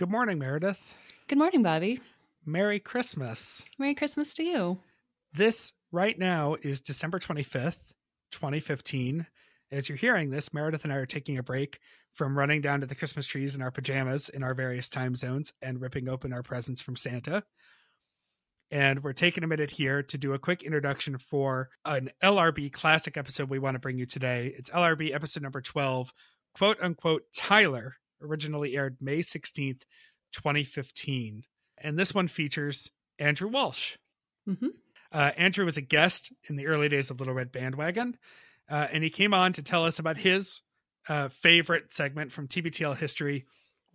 Good morning, Meredith. Good morning, Bobby. Merry Christmas. Merry Christmas to you. This right now is December 25th, 2015. As you're hearing this, Meredith and I are taking a break from running down to the Christmas trees in our pajamas in our various time zones and ripping open our presents from Santa. And we're taking a minute here to do a quick introduction for an LRB classic episode we want to bring you today. It's LRB episode number 12, quote unquote, Tyler, originally aired May 16th, 2015. And this one features Andrew Walsh. Mm-hmm. Uh, Andrew was a guest in the early days of Little Red Bandwagon, uh, and he came on to tell us about his uh, favorite segment from TBTL history,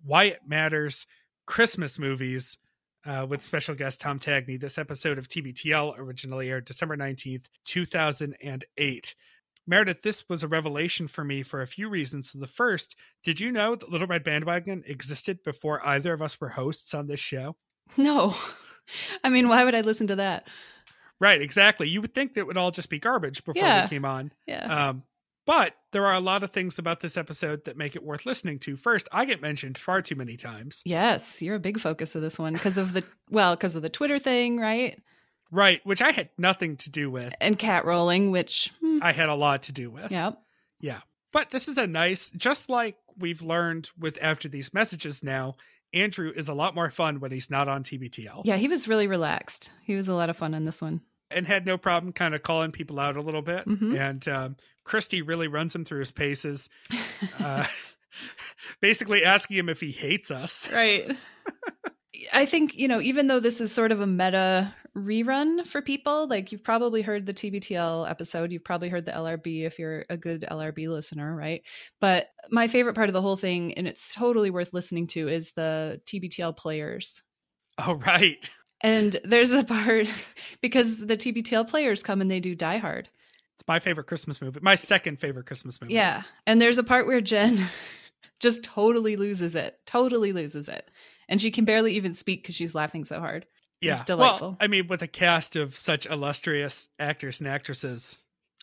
Why It Matters Christmas Movies, uh, with special guest Tom Tangney. This episode of TBTL originally aired December 19th, 2008. Meredith, this was a revelation for me for a few reasons. So the first, did you know that Little Red Bandwagon existed before either of us were hosts on this show? No. I mean, why would I listen to that? Right, exactly. You would think that would all just be garbage before Yeah. we came on. Yeah. Um, but there are a lot of things about this episode that make it worth listening to. First, I get mentioned far too many times. yes, you're a big focus of this one because of the well, because of the Twitter thing, right? Right, which I had nothing to do with. And cat rolling, which hmm, I had a lot to do with. Yep. Yeah. But this is a nice, just like we've learned with After These Messages now, Andrew is a lot more fun when he's not on TBTL. Yeah, he was really relaxed. He was a lot of fun on this one. And had no problem kind of calling people out a little bit. Mhm. And um, Christy really runs him through his paces, uh, basically asking him if he hates us. Right. I think, you know, even though this is sort of a meta rerun for people, like you've probably heard the TBTL episode, you've probably heard the LRB if you're a good LRB listener, right? But my favorite part of the whole thing, and it's totally worth listening to, is the TBTL players. Oh, right. And there's a part because the TBTL players come and they do Die Hard. It's my favorite Christmas movie. My second favorite Christmas movie. Yeah. And there's a part where Jen just totally loses it, totally loses it. And she can barely even speak because she's laughing so hard. Yeah. Delightful. Well, I mean, with a cast of such illustrious actors and actresses,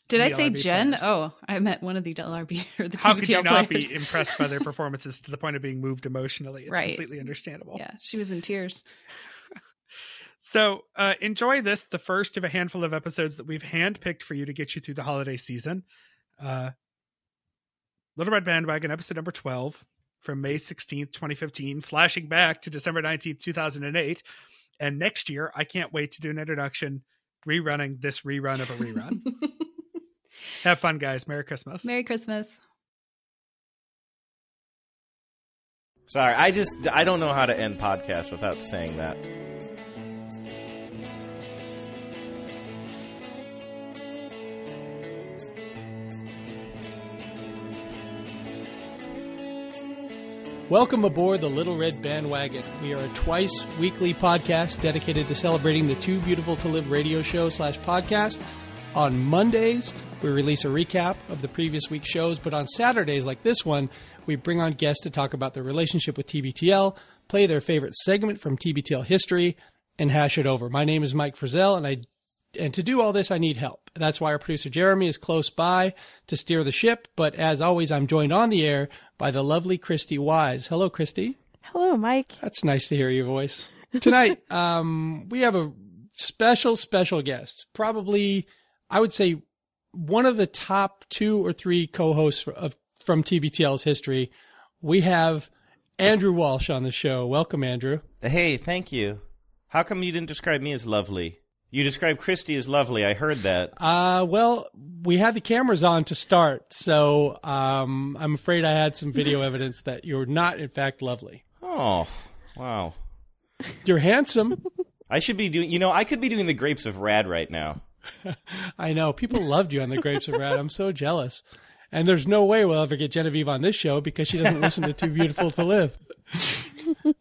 Did I say LRB Jen? players. Oh, I meant one of the LRB or the how TBTL could you not players. be impressed by their performances to the point of being moved emotionally? It's Right. completely understandable. yeah, she was in tears. So uh, enjoy this, the first of a handful of episodes that we've handpicked for you to get you through the holiday season. Uh, Little Red Bandwagon, episode number 12 from May 16th, 2015, flashing back to December 19th, 2008. And next year, I can't wait to do an introduction rerunning this rerun of a rerun. Have fun, guys. Merry Christmas. Merry Christmas. Sorry, I just I don't know how to end podcasts without saying that. Welcome aboard the Little Red Bandwagon. We are a twice weekly podcast dedicated to celebrating the Too Beautiful to Live radio show slash podcast. On Mondays, we release a recap of the previous week's shows, but on Saturdays, like this one, we bring on guests to talk about their relationship with TBTL, play their favorite segment from TBTL history, and hash it over. My name is Mike Frizzell, and I and to do all this, I need help. That's why our producer Jeremy is close by to steer the ship. But as always, I'm joined on the air by the lovely Christy Wise. Hello, Christy. Hello, Mike. That's nice to hear your voice. Tonight, um, we have a special, special guest. Probably, I would say, one of the top two or three co-hosts of from TBTL's history. We have Andrew Walsh on the show. Welcome, Andrew. Hey, thank you. How come you didn't describe me as lovely? You described Christy as lovely. I heard that. Uh, well, we had the cameras on to start, so um, I'm afraid I had some video evidence that you're not, in fact, lovely. Oh, wow. You're handsome. I should be doing. You know, I could be doing the grapes of Rad right now. I know. People loved you on the Grapes of Rad. I'm so jealous. And there's no way we'll ever get Genevieve on this show because she doesn't listen to Too Beautiful to Live.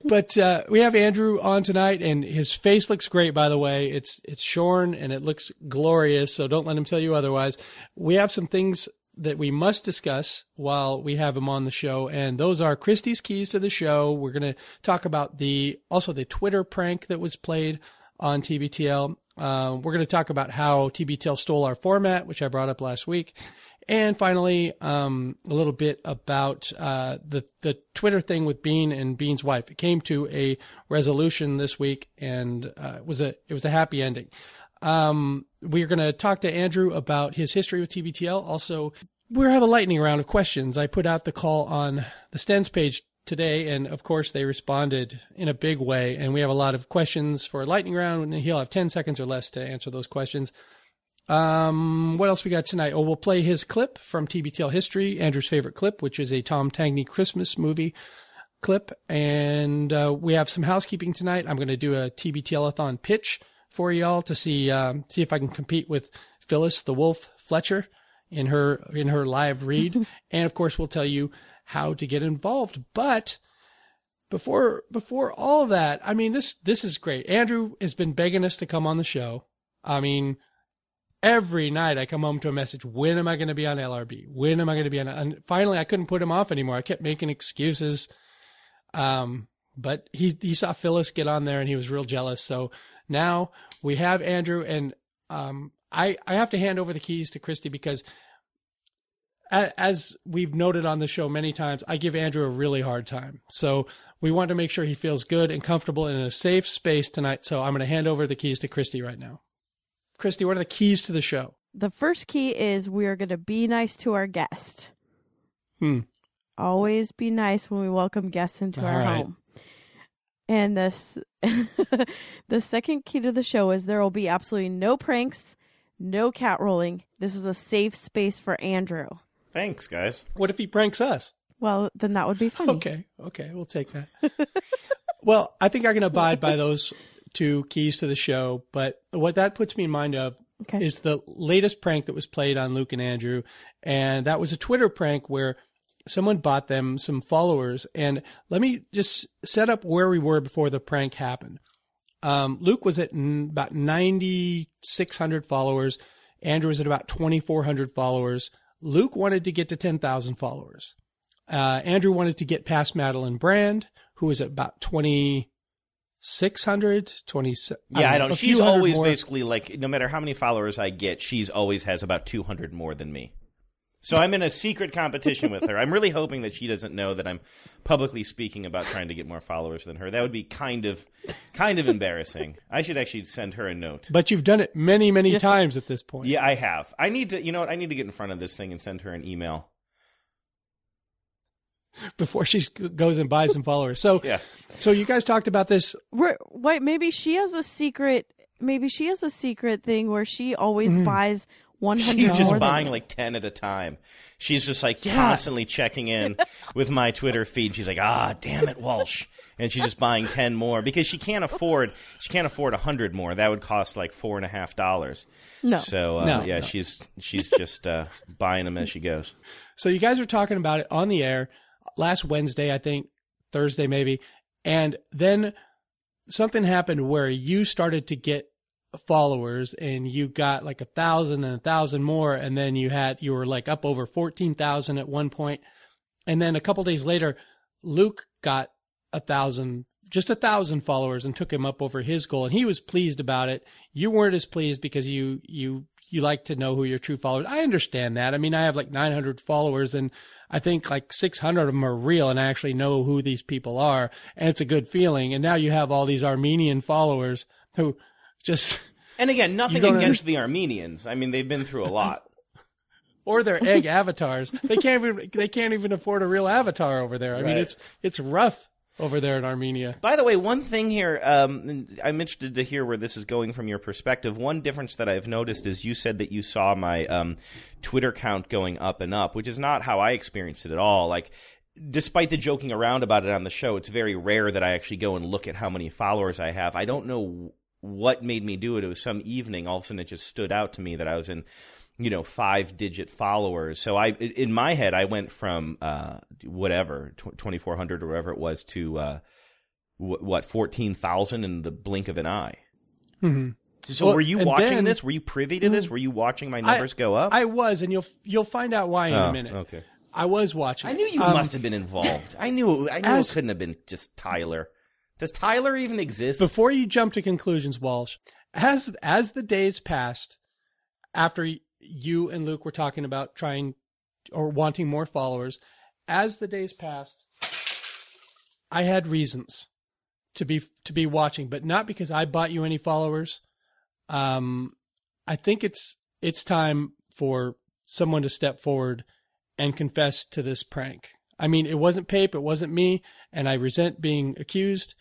But uh, we have Andrew on tonight, and his face looks great. By the way, it's it's shorn and it looks glorious. So don't let him tell you otherwise. We have some things that we must discuss while we have him on the show, and those are Christy's keys to the show. We're going to talk about the also the Twitter prank that was played on TBTL. Uh, we're going to talk about how TBTL stole our format, which I brought up last week. And finally, um, a little bit about uh, the the Twitter thing with Bean and Bean's wife. It came to a resolution this week, and uh, it was a it was a happy ending. Um, we're going to talk to Andrew about his history with TBTL. Also, we're have a lightning round of questions. I put out the call on the Stens page today, and of course they responded in a big way. And we have a lot of questions for a lightning round, and he'll have ten seconds or less to answer those questions. Um, what else we got tonight? Oh, we'll play his clip from TBTL history, Andrew's favorite clip, which is a Tom Tangney Christmas movie clip. And, uh, we have some housekeeping tonight. I'm going to do a TBTL-a-thon pitch for y'all to see, um, see if I can compete with Phyllis the Wolf Fletcher in her, in her live read. and of course, we'll tell you how to get involved. But before, before all that, I mean, this, this is great. Andrew has been begging us to come on the show. I mean, every night I come home to a message. When am I going to be on LRB? When am I going to be on? And finally, I couldn't put him off anymore. I kept making excuses. Um, but he he saw Phyllis get on there and he was real jealous. So now we have Andrew and um, I I have to hand over the keys to Christy because. As we've noted on the show many times, I give Andrew a really hard time. So we want to make sure he feels good and comfortable in a safe space tonight. So I'm going to hand over the keys to Christy right now. Christy, what are the keys to the show? The first key is we are going to be nice to our guest. Hmm. Always be nice when we welcome guests into All our right. home. And this, the second key to the show is there will be absolutely no pranks, no cat rolling. This is a safe space for Andrew. Thanks, guys. What if he pranks us? Well, then that would be funny. Okay, okay, we'll take that. well, I think I can abide by those two keys to the show, but what that puts me in mind of Okay. is the latest prank that was played on Luke and Andrew, and that was a Twitter prank where someone bought them some followers. And let me just set up where we were before the prank happened. Um, Luke was at n- about 9,600 followers. Andrew was at about 2,400 followers. Luke wanted to get to 10,000 followers. Uh, Andrew wanted to get past Madeline Brand, who was at about 2,600, 20. Yeah, I don't. a She's always more. basically like, no matter how many followers I get, she's always has about 200 more than me. So I'm in a secret competition with her. I'm really hoping that she doesn't know that I'm publicly speaking about trying to get more followers than her. That would be kind of, kind of embarrassing. I should actually send her a note. But you've done it many, many times at this point. Yeah, I have. I need to. You know what? I need to get in front of this thing and send her an email. Before she goes and buys some followers. So, Yeah. so you guys talked about this. We're, wait, maybe she has a secret. Maybe she has a secret thing where she always buys 100 She's just more than buying like 10 at a time. She's just like Yeah. constantly checking in with my Twitter feed. She's like, ah, damn it, Walsh. And she's just buying 10 more because she can't afford, she can't afford 100 more. That would cost like four and a half dollars. No. So, uh, No, yeah, no. she's, she's just, uh, buying them as she goes. So you guys were talking about it on the air last Wednesday, I think, Thursday maybe. And then something happened where you started to get followers and you got like a thousand and a thousand more. And then you had, you were like up over 14,000 at one point. And then a couple days later, Luke got a thousand, just a thousand followers and took him up over his goal. And he was pleased about it. You weren't as pleased because you, you, you like to know who your true followers. I understand that. I mean, I have like 900 followers and I think like 600 of them are real and I actually know who these people are. And it's a good feeling. And now you have all these Armenian followers who just, And again, nothing against the Armenians. I mean, they've been through a lot. or their egg avatars. They can't even, they can't even afford a real avatar over there. I mean, it's, it's rough over there in Armenia. By the way, one thing here, um, I'm interested to hear where this is going from your perspective. One difference that I've noticed is you said that you saw my um, Twitter count going up and up, which is not how I experienced it at all. Like, despite the joking around about it on the show, it's very rare that I actually go and look at how many followers I have. I don't know what made me do it. It was some evening, all of a sudden it just stood out to me that I was in you know five digit followers. So i in my head i went from uh whatever 2400 or whatever it was to uh wh- what 14,000 in the blink of an eye. Mhm. so Well, were you watching then- this? Were you privy to this? Were you watching my numbers go up? I was, and you'll, you'll find out why in Oh, a minute. okay. I was watching. i knew you Um, must have been involved. I knew i knew as- it couldn't have been just tyler. Does tyler even exist? Before you jump to conclusions, Walsh, as as the days passed, after you and Luke were talking about trying or wanting more followers. As the days passed, I had reasons to be to be watching, but not because I bought you any followers. Um, I think it's it's time for someone to step forward and confess to this prank. I mean, it wasn't Pape, it wasn't me, and I resent being accused.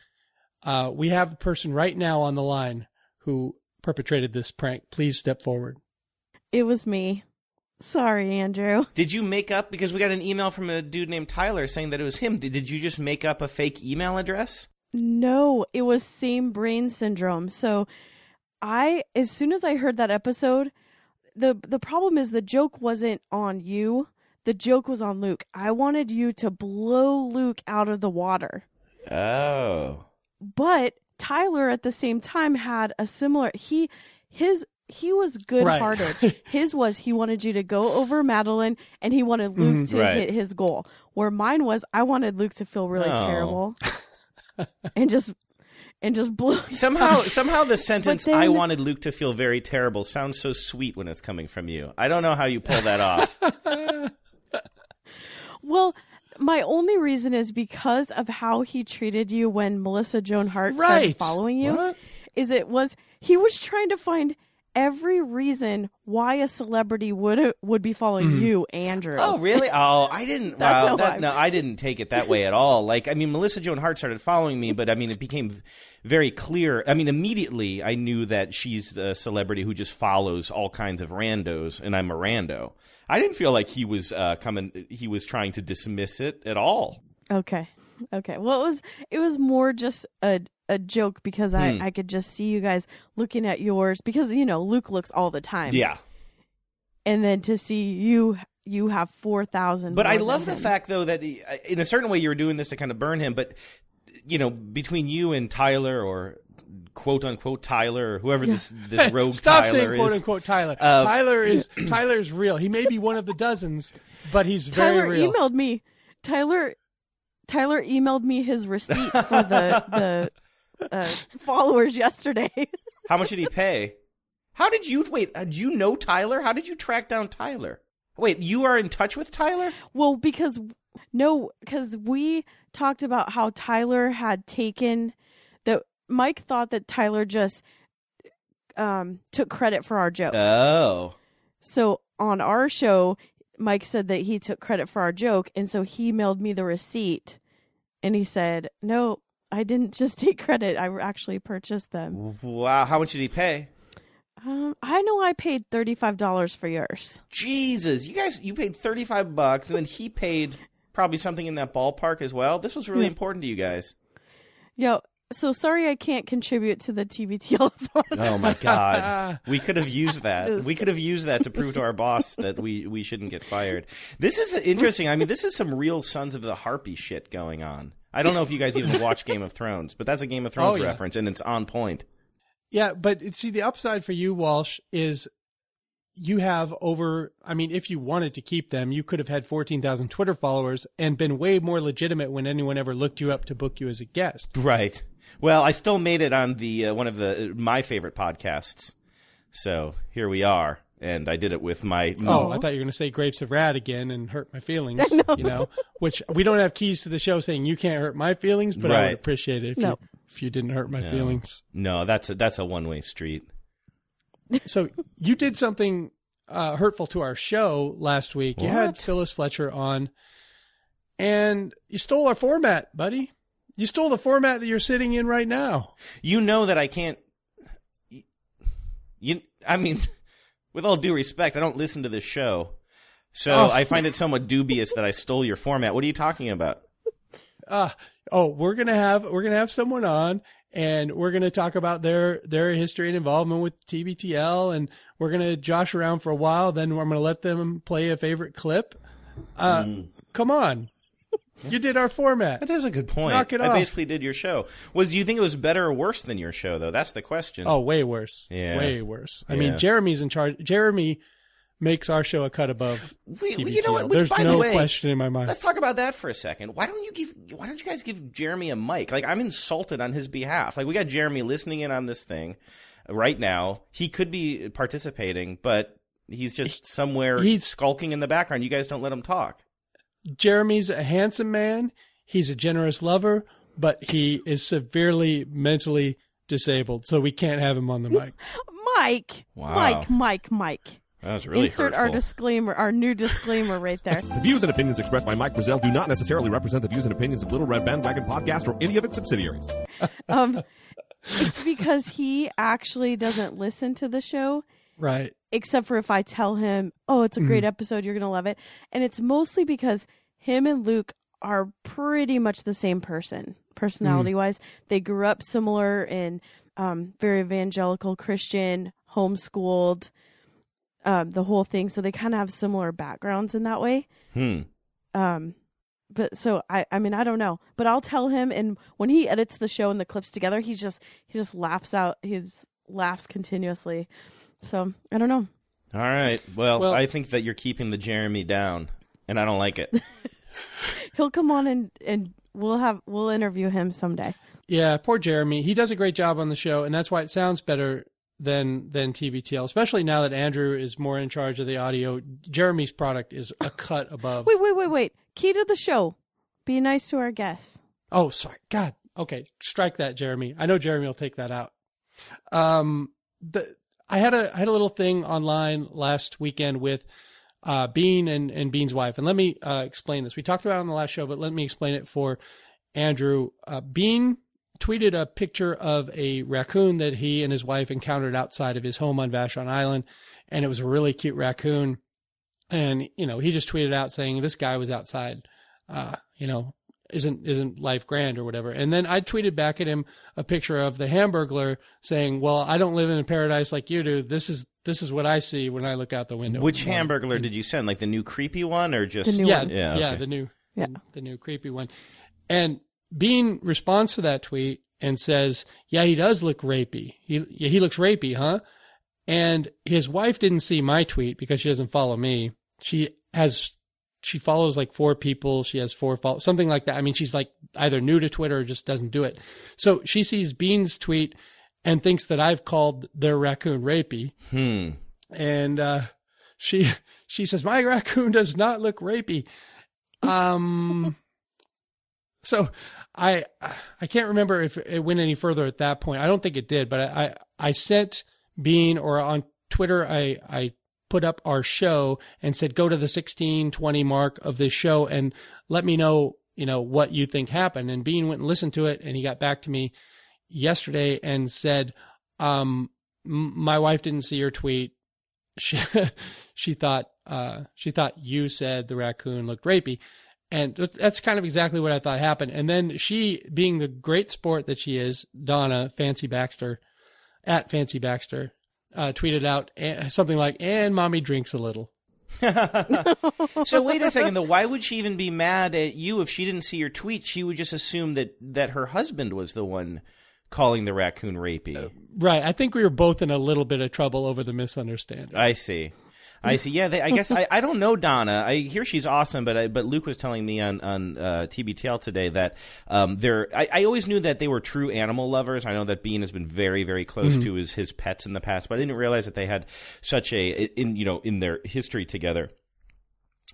Uh, we have a person right now on the line who perpetrated this prank. Please step forward. It was me. Sorry, Andrew. Did you make up because we got an email from a dude named Tyler saying that it was him? Did, you just make up a fake email address? No, it was same brain syndrome. So I as soon as I heard that episode, the the problem is the joke wasn't on you. The joke was on Luke. I wanted you to blow Luke out of the water. Oh. But Tyler at the same time had a similar he his he was good hearted. Right. his was he wanted you to go over Madeline and he wanted Luke mm-hmm. to Right. hit his goal. Where mine was I wanted Luke to feel really Oh. terrible. and just and just blew. Somehow, somehow, the sentence then- "I wanted Luke to feel very terrible" sounds so sweet when it's coming from you. I don't know how you pull that off. Well, my only reason is because of how he treated you when Melissa Joan Hart started following you. What? Is it was he was trying to find every reason why a celebrity would would be following you, Andrew. Oh, really? Oh, I didn't. That's Wow, that, no, I didn't take it that way at all. Like, I mean, Melissa Joan Hart started following me, but I mean, it became very clear. I mean, immediately I knew that she's a celebrity who just follows all kinds of randos, and I'm a rando. I didn't feel like he was uh, coming. He was trying to dismiss it at all. Okay. Okay. Well, it was it was more just a a joke because I Hmm. I could just see you guys looking at yours because you know Luke looks all the time. Yeah, And then to see you you have 4,000 but I love the him. fact though that he, in a certain way you were doing this to kind of burn him, but you know, between you and Tyler or quote unquote Tyler or whoever this this rogue Stop Tyler saying quote is. unquote Tyler. Uh, Tyler is Tyler's real. He may be one of the dozens, but he's very Tyler emailed me. Tyler Tyler emailed me his receipt for the the uh, followers yesterday. How much did he pay? How did you wait? uh, Did you know Tyler? How did you track down Tyler? Wait, you are in touch with Tyler? well, because no, because we talked about how Tyler had taken that Mike thought that Tyler just um took credit for our joke. Oh, So on our show, Mike said that he took credit for our joke, and so he mailed me the receipt, and he said, "No, I didn't just take credit. I actually purchased them." wow! How much did he pay? Um, I know I paid thirty five dollars for yours. Jesus, you guys, you paid thirty five bucks, and then he paid probably something in that ballpark as well. This was really important to you guys. Yo, so sorry I can't contribute to the TBTL fund. Oh my god. We could have used that. We could have used that to prove to our boss that we, we shouldn't get fired. This is interesting. I mean, this is some real Sons of the Harpy shit going on. I don't know if you guys even watch Game of Thrones, but that's a Game of Thrones Oh, yeah. reference, and it's on point. Yeah, but see, the upside for you, Walsh, is you have over. I mean, if you wanted to keep them, you could have had fourteen thousand Twitter followers and been way more legitimate when anyone ever looked you up to book you as a guest. Right. Well, I still made it on the uh, one of the my favorite podcasts. So here we are, and I did it with my. Oh, I thought you were going to say grapes of rad again and hurt my feelings. You know, which we don't have keys to the show saying you can't hurt my feelings, but I would appreciate it if No. you if you didn't hurt my No. feelings. no, that's a that's a one way street. So you did something uh, hurtful to our show last week. You had Phyllis Fletcher on, and you stole our format, buddy. You stole the format that you're sitting in right now. You know that I can't. You, I mean, with all due respect, I don't listen to this show, so Oh. I find it somewhat dubious that I stole your format. What are you talking about? Uh, oh, we're gonna have we're gonna have someone on, and we're gonna talk about their their history and involvement with TBTL, and we're gonna josh around for a while. Then I'm gonna let them play a favorite clip. Uh, come on, you did our format. That is a good point. Knock it I off. basically did your show. Was do you think it was better or worse than your show though? That's the question. Oh, way worse. Yeah. Way worse. I Yeah. mean, Jeremy's in charge. Jeremy makes our show a cut above We- we- you know what? Which, There's by no the way, question in my mind. Let's talk about that for a second. Why don't you give? Why don't you guys give Jeremy a mic? Like I'm insulted on his behalf. Like we got Jeremy listening in on this thing right now. He could be participating, but He's just somewhere He's- skulking in the background. You guys don't let him talk. Jeremy's a handsome man. He's a generous lover, but he is severely mentally disabled, so we can't have him on the mic. Mike, Wow. Mike, Mike, Mike. That was really Insert hurtful. our disclaimer, our new disclaimer right there. The views and opinions expressed by Mike Frizzell do not necessarily represent the views and opinions of Little Red Bandwagon Podcast or any of its subsidiaries. Um, it's because he actually doesn't listen to the show, Right. except for if I tell him, "Oh, it's a great episode, you're gonna love it," and it's mostly because him and Luke are pretty much the same person, personality wise. They grew up similar in um, very evangelical Christian, homeschooled, um, the whole thing. So they kind of have similar backgrounds in that way. Hmm. um but so i i mean i don't know but i'll tell him and when he edits the show and the clips together he's just he just laughs out his laughs continuously so i don't know All right. Well, Well- I think that you're keeping the Jeremy down, and I don't like it. he'll come on and and we'll have we'll interview him someday Yeah, poor Jeremy. He does a great job on the show, and that's why it sounds better than than TBTL. Especially now that Andrew is more in charge of the audio. Jeremy's product is a cut above. wait wait wait wait key to the show be nice to our guests Oh, sorry. God. Okay, strike that, Jeremy. I know Jeremy will take that out. Um, the I had a I had a little thing online last weekend with uh, Bean and and Bean's wife, and let me uh, explain this. We talked about it on the last show, but let me explain it for Andrew. Uh, Bean tweeted a picture of a raccoon that he and his wife encountered outside of his home on Vashon Island, and it was a really cute raccoon. And you know, he just tweeted out saying this guy was outside. Uh, you know, isn't isn't life grand or whatever. And then I tweeted back at him a picture of the Hamburglar saying, "Well, I don't live in a paradise like you do. This is this is what I see when I look out the window." Which Well, Hamburglar did you send? Like the new creepy one, or just The new yeah, one. Yeah, yeah, okay. the new, Yeah. the, the new creepy one. And Bean responds to that tweet and says, "Yeah, he does look rapey. He yeah, he looks rapey, huh?" And his wife didn't see my tweet because she doesn't follow me. She has she follows like four people. She has four follow something like that. I mean, she's like either new to Twitter or just doesn't do it. So she sees Bean's tweet and thinks that I've called their raccoon rapey Hmm. and uh, she she says my raccoon does not look rapey. Um, so I I can't remember if it went any further at that point. I don't think it did, but I I, I sent Bean or on Twitter I I put up our show and said go to the 1620 mark of this show and let me know you know what you think happened. And Bean went and listened to it and he got back to me yesterday and said um my wife didn't see your tweet. She she thought uh she thought you said the raccoon looked rapey. And that's kind of exactly what I thought happened. And then she being the great sport that she is Donna Fancy Baxter at Fancy Baxter uh tweeted out something like and mommy drinks a little so wait a second though. Why would she even be mad at you if she didn't see your tweet? She would just assume that that her husband was the one calling the raccoon rapey. right I think we were both in a little bit of trouble over the misunderstanding I see. I see. Yeah, they, I guess I, I don't know Donna. I hear she's awesome, but I, but Luke was telling me on on uh, TBTL today that um, they're. I, I always knew that they were true animal lovers. I know that Bean has been very very close to his his pets in the past, but I didn't realize that they had such a in you know in their history together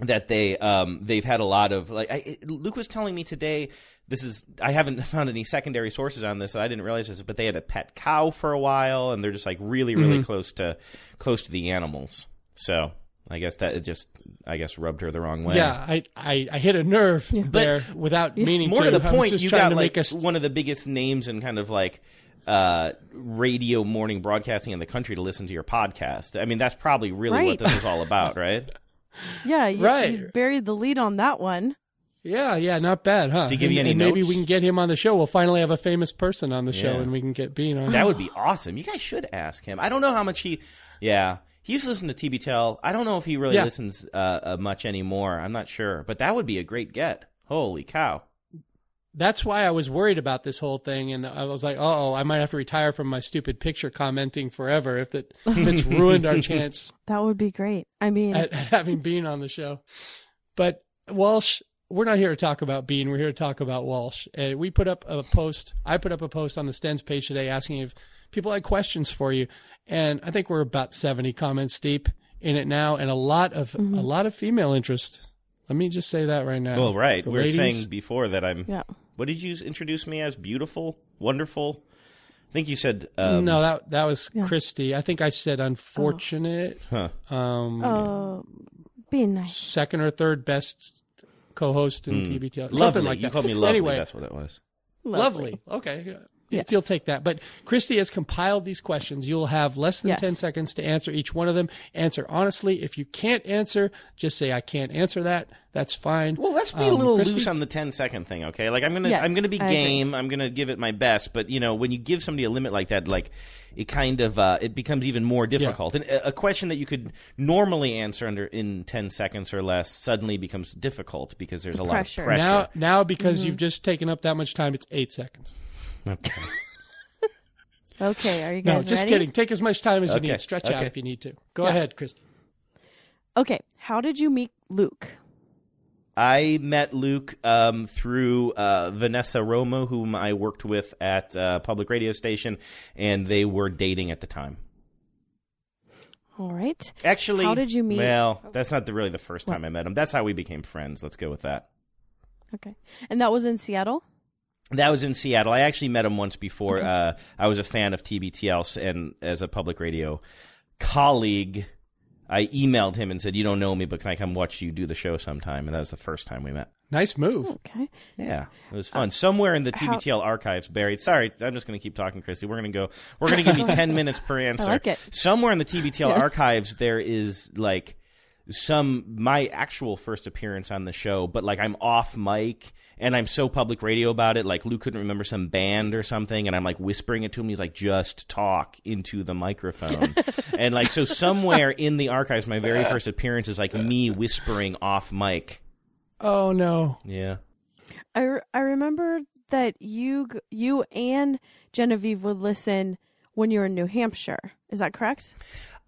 that they um they've had a lot of like I, Luke was telling me today this is I haven't found any secondary sources on this so I didn't realize this but they had a pet cow for a while and they're just like really really close to close to the animals so I guess that it just I guess rubbed her the wrong way yeah I, I I hit a nerve there without meaning more to, to the I point just you trying got to like make us one of the biggest names in kind of like uh, radio morning broadcasting in the country to listen to your podcast. I mean, that's probably really what this is all about, right? yeah you, Right. you buried the lead on that one Yeah, yeah, not bad, huh? Did he give you And- any and maybe we can get him on the show. We'll finally have a famous person on the show, and we can get Bean on. That would be awesome. You guys should ask him. I don't know how much he. Yeah, he used to listen to TBTL. I don't know if he really Yeah. listens uh, uh, much anymore. I'm not sure, but that would be a great get. Holy cow! That's why I was worried about this whole thing, and I was like, "Oh, I might have to retire from my stupid picture commenting forever if it if it's ruined our chance that would be great i mean at, at having Bean on the show." But Walsh, we're not here to talk about Bean. We're here to talk about Walsh. Uh, we put up a post. I put up a post on the Stens page today asking if people had questions for you, and I think we're about seventy comments deep. in it now, and a lot of Mm-hmm. a lot of female interest. Let me just say that right now. Well, right. The we were ladies- saying before that I'm. Yeah. What did you introduce me as? Beautiful, wonderful. I think you said. Um, no, that that was Yeah. Christy. I think I said unfortunate. Huh. Um, Oh, be nice. second or third best co-host in TBTL. Something Hmm. Lovely. like that. You called me lovely. Anyway, That's what it was. lovely. Okay. Yeah. Yes. If you'll take that. But Christy has compiled these questions. You'll have less than Yes. 10 seconds to answer each one of them. Answer honestly. If you can't answer, just say, I can't answer that. That's fine. Well, let's be a Um, little Christy? loose on the 10 second thing, okay? Like I'm gonna, Yes, I'm gonna be I agree. game. I'm gonna give it my best. But you know, when you give somebody a limit like that, like it kind of, uh, it becomes even more difficult. And a, a question that you could normally answer under in 10 seconds or less suddenly becomes difficult because there's a lot pressure. of pressure. Now, now because Mm-hmm. you've just taken up that much time, it's eight seconds. Okay. Okay, are you guys No, just ready? kidding. Take as much time as you need. Stretch out okay. if you need to. Go ahead, Christy. Okay, how did you meet Luke? I met Luke um, through uh, Vanessa Romo, whom I worked with at uh, public radio station, and they were dating at the time. All right. Actually, How did you meet- Well, that's not the, really the first time I met him. That's how we became friends. Let's go with that. Okay. And that was in Seattle? That was in Seattle. I actually met him once before. Uh, I was a fan of TBTL, and as a public radio colleague, I emailed him and said, "You don't know me, but can I come watch you do the show sometime?" And that was the first time we met. Nice move. Okay. Yeah, it was fun. Somewhere in the Uh, how- TBTL archives buried. Sorry, I'm just going to keep talking, Christy. We're going to go. We're going to give you 10 minutes per answer. I like it. Somewhere in the TBTL archives, there is like some my actual first appearance on the show, but like I'm off mic and I'm so public radio about it. Like Lou couldn't remember some band or something, and I'm like whispering it to him. He's like, "Just talk into the microphone," and like so somewhere in the archives, my very first appearance is like me whispering off mic. Oh, no. Yeah. I, re- I remember that you you and Genevieve would listen when you were in New Hampshire. Is that correct?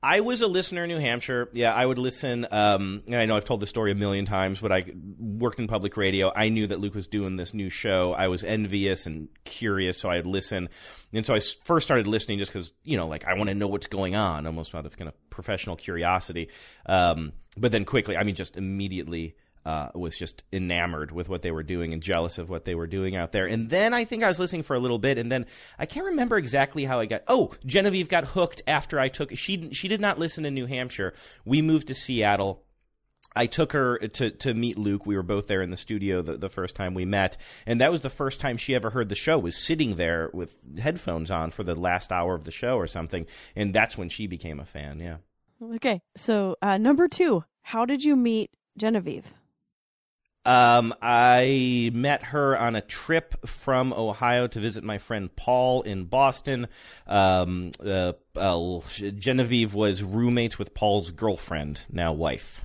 I was a listener in New Hampshire. Yeah, I would listen. Um, and I know I've told this story a million times, but I worked in public radio. I knew that Luke was doing this new show. I was envious and curious, so I'd listen. And so I first started listening just because, you know, like I want to know what's going on, almost out of kind of professional curiosity. Um, but then quickly, I mean, just immediately uh, was just enamored with what they were doing and jealous of what they were doing out there. And then I think I was listening for a little bit, and then I can't remember exactly how I got. Oh, Genevieve got hooked after I took. She she did not listen in New Hampshire. We moved to Seattle. I took her to, to meet Luke. We were both there in the studio the, the first time we met, and that was the first time she ever heard the show. Was sitting there with headphones on for the last hour of the show or something, and that's when she became a fan. Yeah. Okay. So, uh, number two, how did you meet Genevieve? Um, I met her on a trip from Ohio to visit my friend Paul in Boston. Um, uh, uh, Genevieve was roommates with Paul's girlfriend, now wife.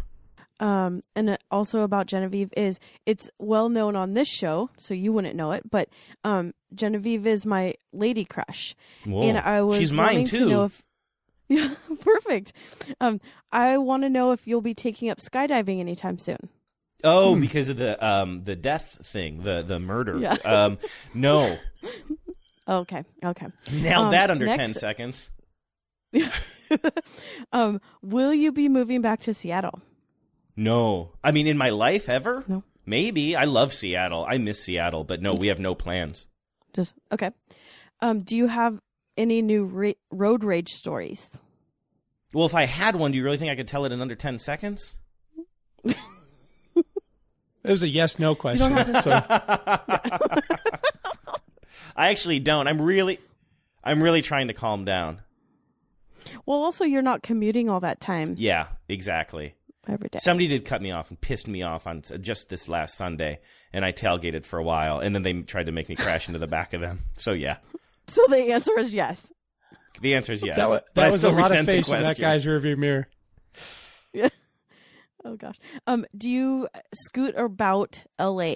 Um, and also about Genevieve is it's well known on this show, so you wouldn't know it, but um, Genevieve is my lady crush, Whoa. and I was She's mine too. to know if yeah, perfect. Um, I want to know if you'll be taking up skydiving anytime soon. Oh, because of the um the death thing, the the murder. Yeah. Um, no, Okay, okay. nailed Um, that under next- ten seconds. um, will you be moving back to Seattle? No, I mean in my life ever. No. Maybe I love Seattle. I miss Seattle, but no, we have no plans. Just okay. Um, do you have any new ra- road rage stories? Well, if I had one, do you really think I could tell it in under ten seconds? It was a yes no question. don't have to so, I actually don't. I'm really, I'm really trying to calm down. Well, also you're not commuting all that time Yeah, exactly. every day. Somebody did cut me off and pissed me off on just this last Sunday, and I tailgated for a while, and then they tried to make me crash into the back of them. So yeah, So the answer is yes. the answer is yes. that was, that was a lot of resent face in that guy's rearview mirror. Oh gosh. Um, do you scoot about LA?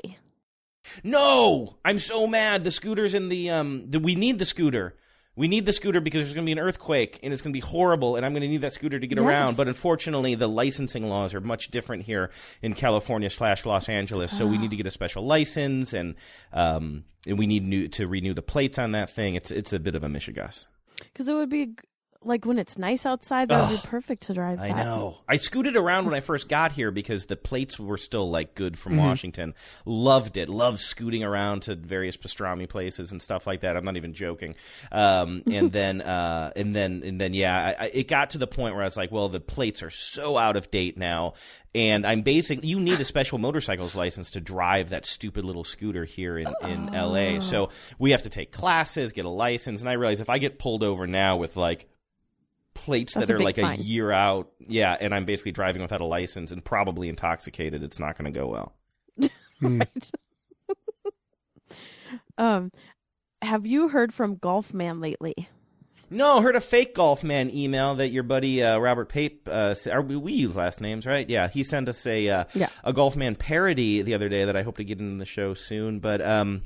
No, I'm so mad. The scooter's in the um. The, we need the scooter. We need the scooter because there's going to be an earthquake and it's going to be horrible, and I'm going to need that scooter to get Yes. around. But unfortunately, the licensing laws are much different here in California slash Los Angeles. So we need to get a special license, and um, and we need new, to renew the plates on that thing. It's it's a bit of a mishigas. Because it would be like when it's nice outside, that would be perfect to drive. I that. know. I scooted around when I first got here because the plates were still like good from Mhm. Washington. Loved it. Loved scooting around to various pastrami places and stuff like that. I'm not even joking. Um, and then, uh, and then, and then, yeah, I, I, it got to the point where I was like, well, the plates are so out of date now. And I'm basically, you need a special motorcycles license to drive that stupid little scooter here in, in LA. So we have to take classes, get a license. And I realize if I get pulled over now with like plates That's that are big like fine. a year out, yeah, and I'm basically driving without a license and probably intoxicated, it's not going to go well. Hmm. Right. um, have you heard from Golf Man lately? No, heard a fake golf man email that your buddy uh, Robert Pape. Uh, are we, we use last names, right? Yeah, he sent us a uh, Yeah. a golf man parody the other day that I hope to get in the show soon. But um,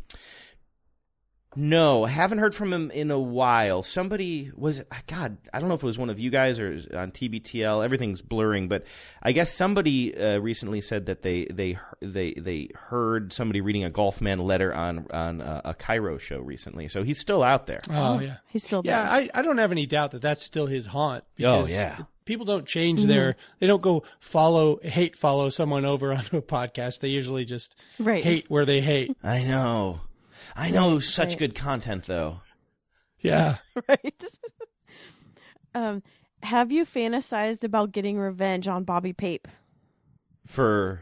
no, haven't heard from him in a while. Somebody was God. I don't know if it was one of you guys or on TBTL. Everything's blurring, but I guess somebody uh, recently said that they they they they heard somebody reading a golf man letter on on uh, a KIRO show recently. So he's still out there. Oh, yeah. He's still there. Yeah, I, I don't have any doubt that that's still his haunt. Oh, yeah. People don't change their, they don't go follow, hate follow someone over onto a podcast. They usually just right. hate where they hate. I know. I know Right, such right. good content though. Yeah. right. um, have you fantasized about getting revenge on Bobby Pape? For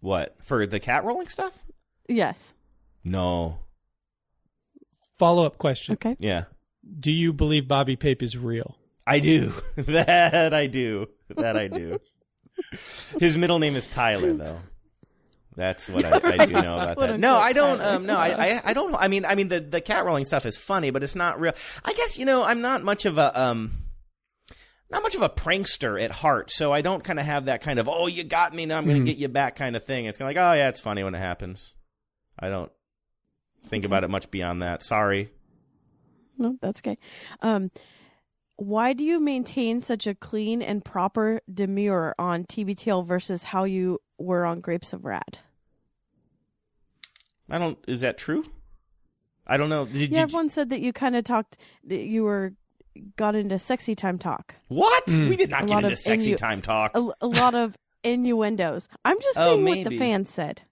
what? For the cat rolling stuff? Yes. No. Follow up question. Okay. Yeah. Do you believe Bobby Pape is real? I do. that I do. That I do. His middle name is Tyler though. That's what I, I do know about that. No, I don't. Um, no, I, I, I don't. I mean, I mean, the the cat rolling stuff is funny, but it's not real. I guess you know, I'm not much of a um, not much of a prankster at heart, so I don't kind of have that kind of oh, you got me, now I'm going to Mhm. get you back kind of thing. It's kind of like oh yeah, it's funny when it happens. I don't think about it much beyond that. Sorry. No, that's okay. Um, why do you maintain such a clean and proper demure on TBTL versus how you were on Grapes of Rad? I don't. Is that true? I don't know. Did Yeah, you, everyone said that you kind of talked, that you were got into sexy time talk. what? Mm. We did not A get lot into of sexy innu- time talk. A, a lot of innuendos. I'm just Oh, saying what the fans said.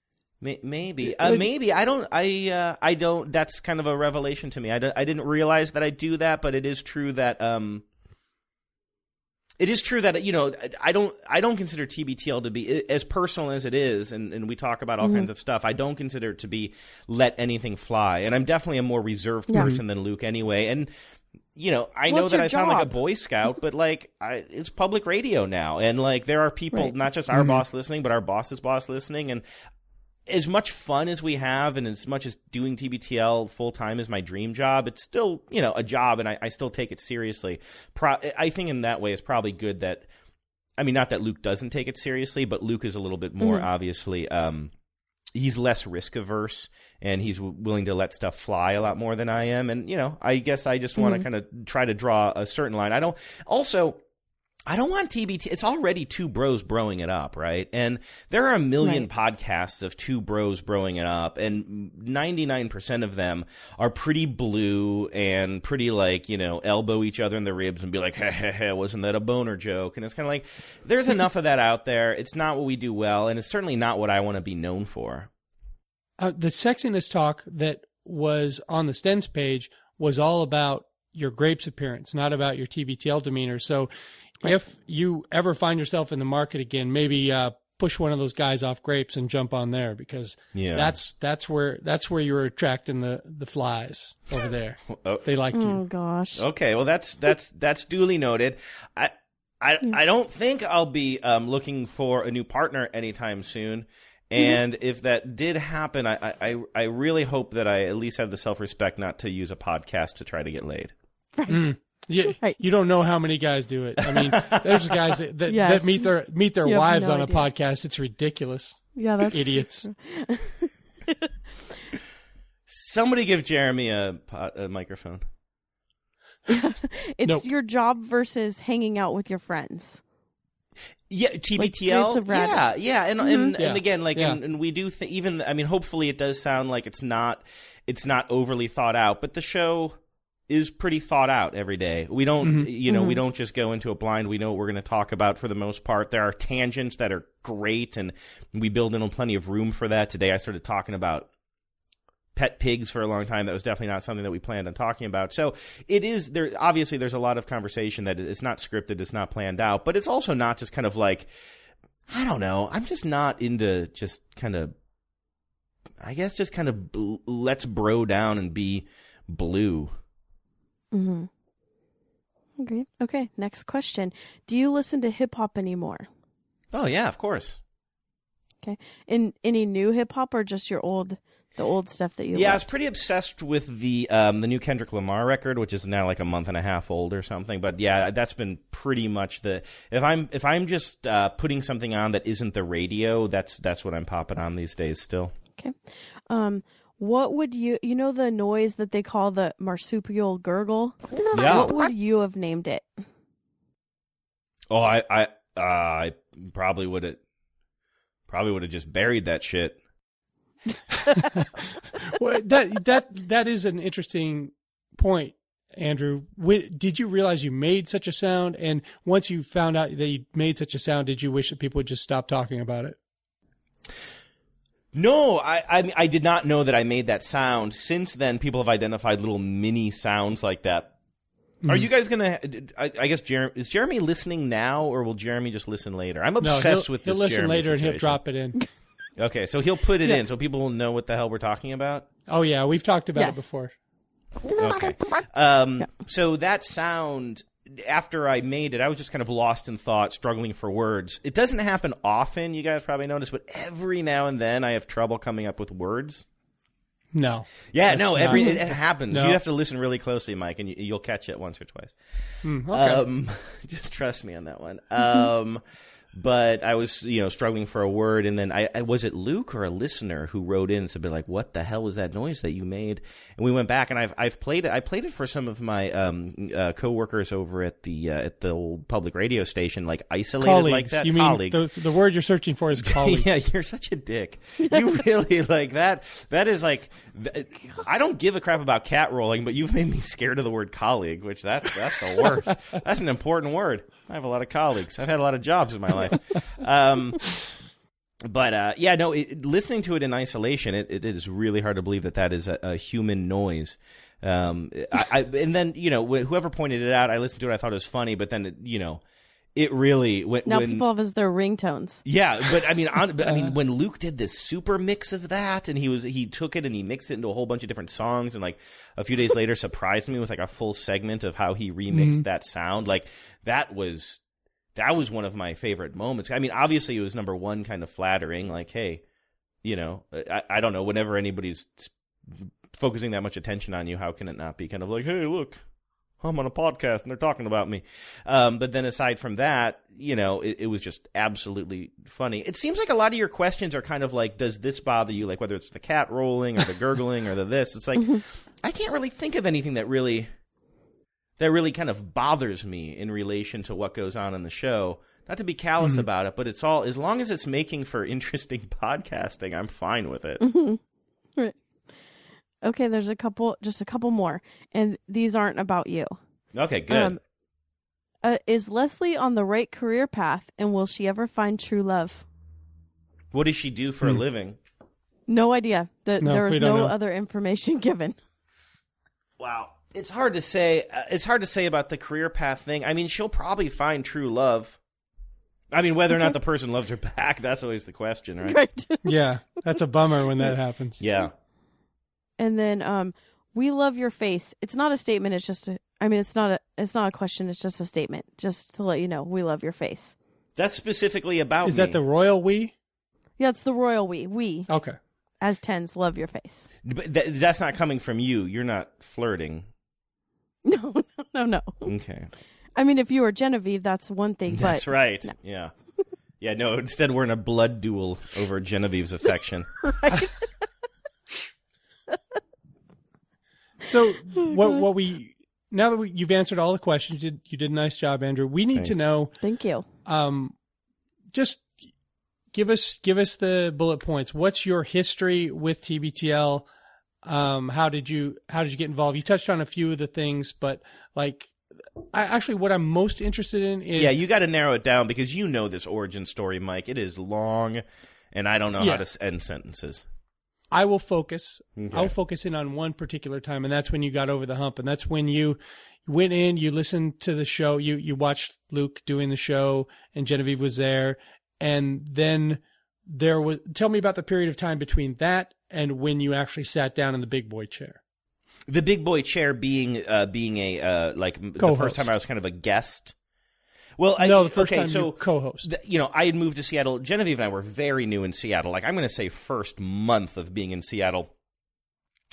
May- Maybe, uh, maybe I don't. I uh, I don't. That's kind of a revelation to me. I, I didn't realize that I do that, but it is true that um, it is true that you know I don't I don't consider TBTL to be as personal as it is, and, and we talk about all Mm-hmm. kinds of stuff. I don't consider it to be let anything fly, and I'm definitely a more reserved Yeah. person than Luke anyway, and. You know, I Well, know that I sound like a. Boy Scout, but like, I, it's public radio now, and like, there are people, Right. not just our boss listening, but our boss's boss listening, and as much fun as we have and as much as doing TBTL full time is my dream job, it's still, you know, a job and I, I still take it seriously. Pro- I think in that way it's probably good that, I mean, not that Luke doesn't take it seriously, but Luke is a little bit more obviously, um, he's less risk averse and he's w- willing to let stuff fly a lot more than I am. And, you know, I guess I just want to kind of try to draw a certain line. I don't, also, I don't want TBT. It's already two bros broing it up, right? And there are a million podcasts of two bros broing it up, and 99% of them are pretty blue and pretty like, you know, elbow each other in the ribs and be like, hey, hey, hey, wasn't that a boner joke? And it's kind of like, there's enough of that out there. It's not what we do well, and it's certainly not what I want to be known for. Uh, the sexiness talk that was on the Stens page was all about your grapes appearance, not about your TBTL demeanor. So if you ever find yourself in the market again, maybe uh, push one of those guys off grapes and jump on there because Yeah. that's that's where that's where you're attracting the the flies over there. Oh. They like you. Oh gosh. Okay, well that's that's that's duly noted. I I I don't think I'll be um, looking for a new partner anytime soon. And if that did happen, I, I I really hope that I at least have the self respect not to use a podcast to try to get laid. Right. Mm. You, Right. you don't know how many guys do it. I mean, there's guys that, that, Yes. that meet their meet their You wives no on a idea. podcast. It's ridiculous. Yeah, that's Idiots. Somebody give Jeremy a, po- a microphone. it's Nope. your job versus hanging out with your friends. Yeah, Grapes TBTL. of Rad. yeah, yeah, and mm-hmm. and, Yeah. and again, like, Yeah. and, and we do th- even. I mean, hopefully, it does sound like it's not it's not overly thought out, but the show is pretty thought out every day. We don't, Mhm. you know, we don't just go into a blind. We know what we're going to talk about for the most part. There are tangents that are great, and we build in plenty of room for that. Today, I started talking about pet pigs for a long time. That was definitely not something that we planned on talking about. So it is there. Obviously, there's a lot of conversation that it's not scripted, it's not planned out, but it's also not just kind of like I don't know. I'm just not into just kind of. I guess just kind of bl- let's bro down and be blue. Mm-hmm. Agreed. Okay, next question. Do you listen to hip hop anymore? Oh yeah, of course. Okay. In any new hip hop or just your old, the old stuff that you? yeah, I was pretty obsessed with the um, the new Kendrick Lamar record, which is now like a month and a half old or something. But yeah, that's been pretty much the if I'm if I'm just uh, putting something on that isn't the radio, that's that's what I'm popping on these days still. Okay. Um, what would you? You know the noise that they call the marsupial gurgle. Yeah. What would you have named it? Oh, I I uh, I probably would have probably would have just buried that shit. well, that that that is an interesting point, Andrew. Wh- Did you realize you made such a sound? And once you found out that you made such a sound, did you wish that people would just stop talking about it? No, I, I I did not know that I made that sound. Since then, people have identified little mini sounds like that. Are Hmm. you guys gonna? I, I guess Jeremy is Jeremy listening now, or will Jeremy just listen later? I'm No, obsessed he'll, with he'll this. listen Jeremy later and he'll drop it in. Okay, so he'll put it Yeah. in so people will know what the hell we're talking about. Oh yeah, we've talked about Yes. it before. Okay. Um, So that sound, after I made it, I was just kind of lost in thought, struggling for words. It doesn't happen often, you guys probably notice, but every now and then I have trouble coming up with words. No, Yeah, no, every it, it happens. No. You have to listen really closely, Mike, and you, you'll catch it once or twice. Hmm, okay. Um, just trust me on that one. Um, but I was, you know, struggling for a word, and then I, I was it Luke or a listener who wrote in and said, "Like, what the hell was that noise that you made?" And we went back, and I've I've played it. I played it for some of my um, uh, coworkers over at the uh, at the old public radio station, like isolated colleagues. like that. you mean the, the word you're searching for is colleague? Yeah, you're such a dick. You really like that. That is like, I don't give a crap about cat rolling, but you've made me scared of the word colleague, which that's that's the worst. that's an important word. I have a lot of colleagues. I've had a lot of jobs in my life. Um, but uh, yeah, no. It, listening to it in isolation, it, it is really hard to believe that that is a, a human noise. Um, I, I, and then you know wh- whoever pointed it out, I listened to it. I thought it was funny, but then it, you know, it really when, Now when people have as their ringtones. yeah, but I mean, on, but, I Uh. mean, when Luke did this super mix of that, and he was he took it and he mixed it into a whole bunch of different songs, and like a few days later, surprised me with like a full segment of how he remixed Mhm. that sound. Like that was that was one of my favorite moments. I mean, obviously, it was number one, kind of flattering. Like, hey, you know, I, I don't know. Whenever anybody's focusing that much attention on you, how can it not be kind of like, hey, look, I'm on a podcast and they're talking about me. Um, but then aside from that, you know, it, it was just absolutely funny. It seems like a lot of your questions are kind of like, does this bother you? Like whether it's the cat rolling or the gurgling or the this. It's like mm-hmm. I can't really think of anything that really that really kind of bothers me in relation to what goes on in the show. Not to be callous mm-hmm. about it, but it's all as long as it's making for interesting podcasting, I'm fine with it. Mm-hmm. Right. Okay, there's a couple, just a couple more, and these aren't about you. Okay, good. Um, Uh, is Leslie on the right career path, and will she ever find true love? what does she do for a Hmm. living? No idea. The, No, there was no know. other information given. Wow. It's hard to say. Uh, it's hard to say about the career path thing. I mean, she'll probably find true love. I mean, whether or not the person loves her back, that's always the question, right? Right. yeah, that's a bummer when that happens. Yeah. And then, um, we love your face. It's not a statement. It's just a. I mean, it's not a. It's not a question. It's just a statement. Just to let you know, we love your face. That's specifically about Is me. that the royal we? Yeah, it's the royal we. We Okay. as tens love your face. But th- that's not coming from you. You're not flirting. No, no, no, no. Okay. I mean, if you were Genevieve, that's one thing. That's right. no. Yeah. Yeah, no, instead we're in a blood duel over Genevieve's affection. So what what we now that we, you've answered all the questions, you did you did a nice job, Andrew. We need to know Thank you. um just give us give us the bullet points. What's your history with TBTL? Um, how did you how did you get involved? You touched on a few of the things, but like, I, actually, what I'm most interested in is yeah, you got to narrow it down because you know this origin story, Mike. It is long, and I don't know Yeah. how to end sentences. I will focus. Okay. I will focus in on one particular time, and that's when you got over the hump, and that's when you went in, you listened to the show, you you watched Luke doing the show, and Genevieve was there, and then there was. Tell me about the period of time between that and when you actually sat down in the big boy chair. The big boy chair being uh, being a uh, like the Co-host. first time I was kind of a guest. Well, I, no, the first okay, time so you co-host. th- you know, I had moved to Seattle. Genevieve and I were very new in Seattle. Like I'm going to say first month of being in Seattle.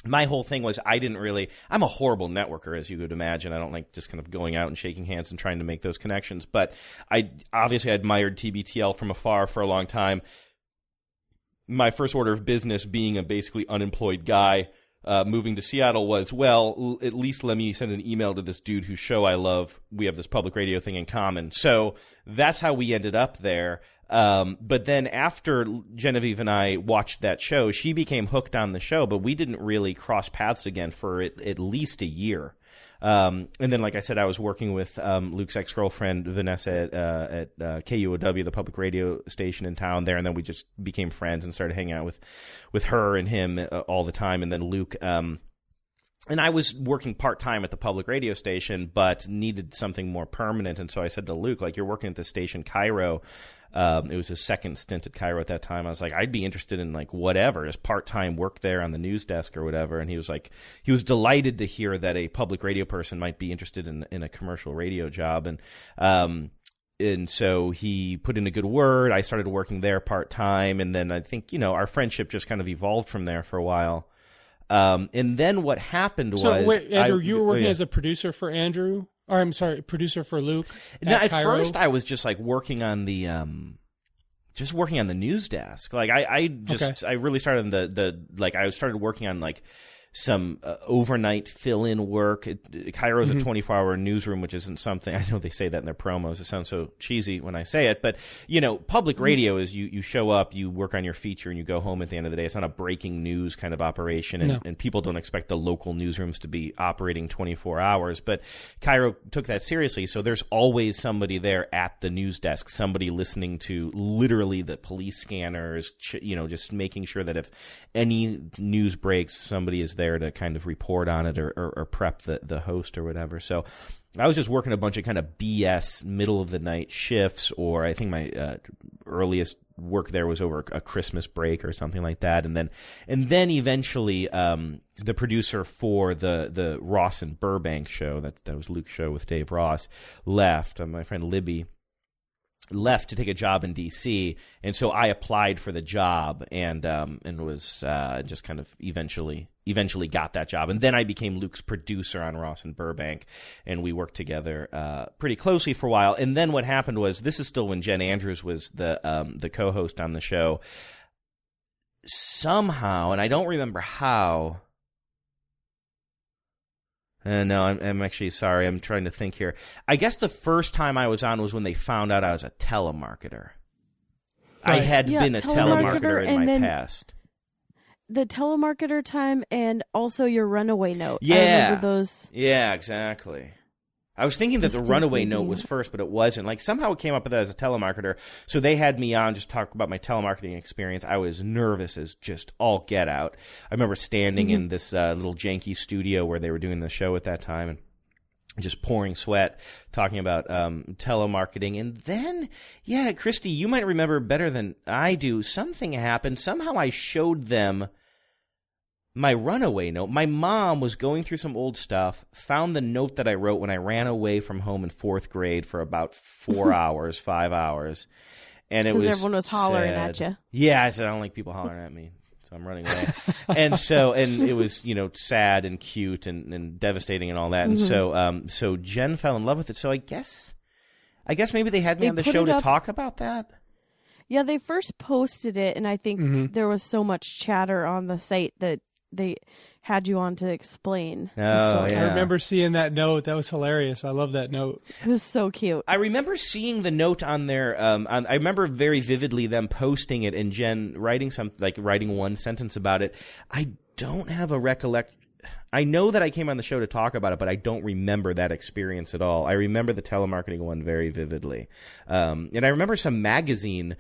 My whole thing was I didn't really. I'm a horrible networker, as you would imagine. I don't like just kind of going out and shaking hands and trying to make those connections. But I obviously I admired TBTL from afar for a long time. My first order of business, being a basically unemployed guy, uh, moving to Seattle was well. L- at least let me send an email to this dude whose show I love. We have this public radio thing in common, so that's how we ended up there. Um, but then after Genevieve and I watched that show, she became hooked on the show, but we didn't really cross paths again for at, at least a year. Um, and then, like I said, I was working with um, Luke's ex girlfriend Vanessa at, uh, at uh, KUOW, the public radio station in town there, and then we just became friends and started hanging out with with her and him uh, all the time. And then Luke. Um, and I was working part time at the public radio station, but needed something more permanent. And so I said to Luke, like, you're working at the station KIRO. Um, it was his second stint at KIRO at that time. I was like, I'd be interested in like whatever, just part time work there on the news desk or whatever. And he was like, he was delighted to hear that a public radio person might be interested in in a commercial radio job. And um, and so he put in a good word. I started working there part time, and then I think you know our friendship just kind of evolved from there for a while. Um, and then what happened So was wait, Andrew, I- you were oh, working yeah. as a producer for Andrew, or I'm sorry, producer for Luke. No, at at first I was just like working on the um just working on the news desk. Like I I just I really started the the like I started working on like some uh, overnight fill-in work. It, KIRO is a 24-hour newsroom, which isn't something I know they say that in their promos. It sounds so cheesy when I say it, but you know, public radio is you you show up, you work on your feature, and you go home at the end of the day. It's not a breaking news kind of operation, and, No. and people don't expect the local newsrooms to be operating 24 hours. But KIRO took that seriously, so there's always somebody there at the news desk, somebody listening to literally the police scanners, ch- you know, just making sure that if any news breaks, somebody is there to kind of report on it or, or, or prep the, the host or whatever. So I was just working a bunch of kind of BS middle of the night shifts, or I think my uh, earliest work there was over a Christmas break or something like that, and then and then eventually um, the producer for the the Ross and Burbank show that that was Luke's show with Dave Ross left. Uh, my friend Libby left to take a job in DC, and so I applied for the job and um, and was uh, just kind of eventually eventually got that job, and then I became Luke's producer on Ross and Burbank, and we worked together uh, pretty closely for a while. And then what happened was this is still when Jen Andrews was the um, the co-host on the show. Somehow, and I don't remember how. Uh, no, I'm, I'm actually sorry. I'm trying to think here. I guess the first time I was on was when they found out I was a telemarketer. I had Yeah, been a telemarketer, telemarketer in and my past. The telemarketer time and also your runaway note. I Yeah. remember those. Yeah, exactly. I was thinking that the runaway note was first, but it wasn't. Like somehow it came up with that as a telemarketer. So they had me on just talk about my telemarketing experience. I was nervous as just all get out. I remember standing in this uh, little janky studio where they were doing the show at that time and just pouring sweat talking about um, telemarketing. And then, yeah, Christy, you might remember better than I do. Something happened. Somehow I showed them my runaway note. My mom was going through some old stuff, found the note that I wrote when I ran away from home in fourth grade for about four hours, five hours. And it was everyone was hollering at you. Yeah, I said I don't like people hollering at me. So I'm running away. and so and it was, you know, sad and cute and, and devastating and all that. Mm-hmm. And so um so Jen fell in love with it. So I guess I guess maybe they had me They on the show to up- talk about that. Yeah, they first posted it, and I think Mm-hmm. there was so much chatter on the site that they had you on to explain the Oh, story. yeah. I remember seeing that note. That was hilarious. I love that note. It was so cute. I remember seeing the note on there. Um, on, I remember very vividly them posting it and Jen writing some, like writing one sentence about it. I don't have a recollect. I know that I came on the show to talk about it, but I don't remember that experience at all. I remember the telemarketing one very vividly, um, and I remember some magazine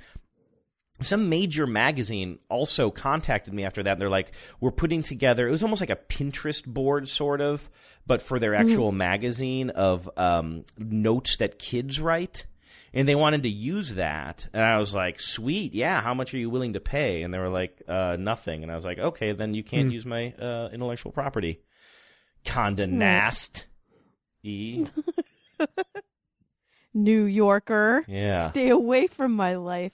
some major magazine also contacted me after that. And they're like, we're putting together, it was almost like a Pinterest board, sort of, but for their actual mm-hmm. magazine of um, notes that kids write. And they wanted to use that. And I was like, sweet, yeah, how much are you willing to pay? And they were like, uh, nothing. And I was like, okay, then you can't mm. use my uh, intellectual property. Condé hmm. Nast. E. New Yorker. Yeah. Stay away from my life.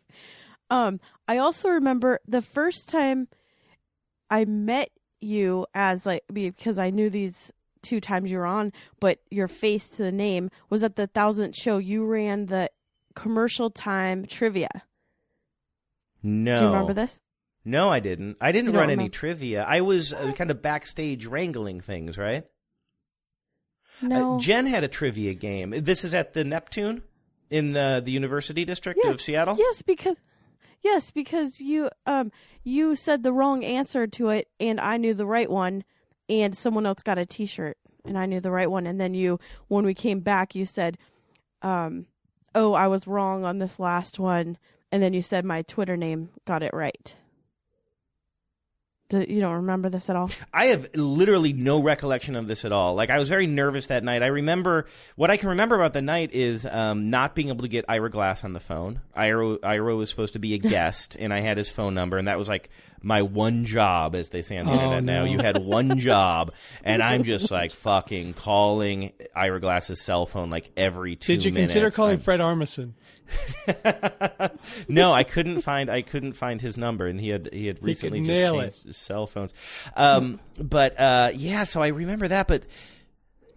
Um, I also remember the first time I met you as like because I knew these two times you were on, but your face to the name was at the thousandth show. You ran the commercial time trivia. No. Do you remember this? No, I didn't. I didn't run remember. any trivia. I was uh, kind of backstage wrangling things, right? No. Uh, Jen had a trivia game. This is at the Neptune in uh, the University District yeah. of Seattle. Yes, because Yes, because you um you said the wrong answer to it and I knew the right one and someone else got a t-shirt and I knew the right one and then you when we came back you said um oh, I was wrong on this last one and then you said my Twitter name got it right. Do, you don't remember this at all? I have literally no recollection of this at all. Like I was very nervous that night. I remember what I can remember about the night is um, not being able to get Ira Glass on the phone. Ira, Ira was supposed to be a guest, and I had his phone number, and that was like my one job, as they say on the oh, internet no. now. You had one job, and I'm just like fucking calling Ira Glass's cell phone like every two. Did you minutes. consider calling I'm... Fred Armisen? no, I couldn't find I couldn't find his number, and he had he had recently he just changed it. his cell phones. Um, but uh, yeah, so I remember that, but.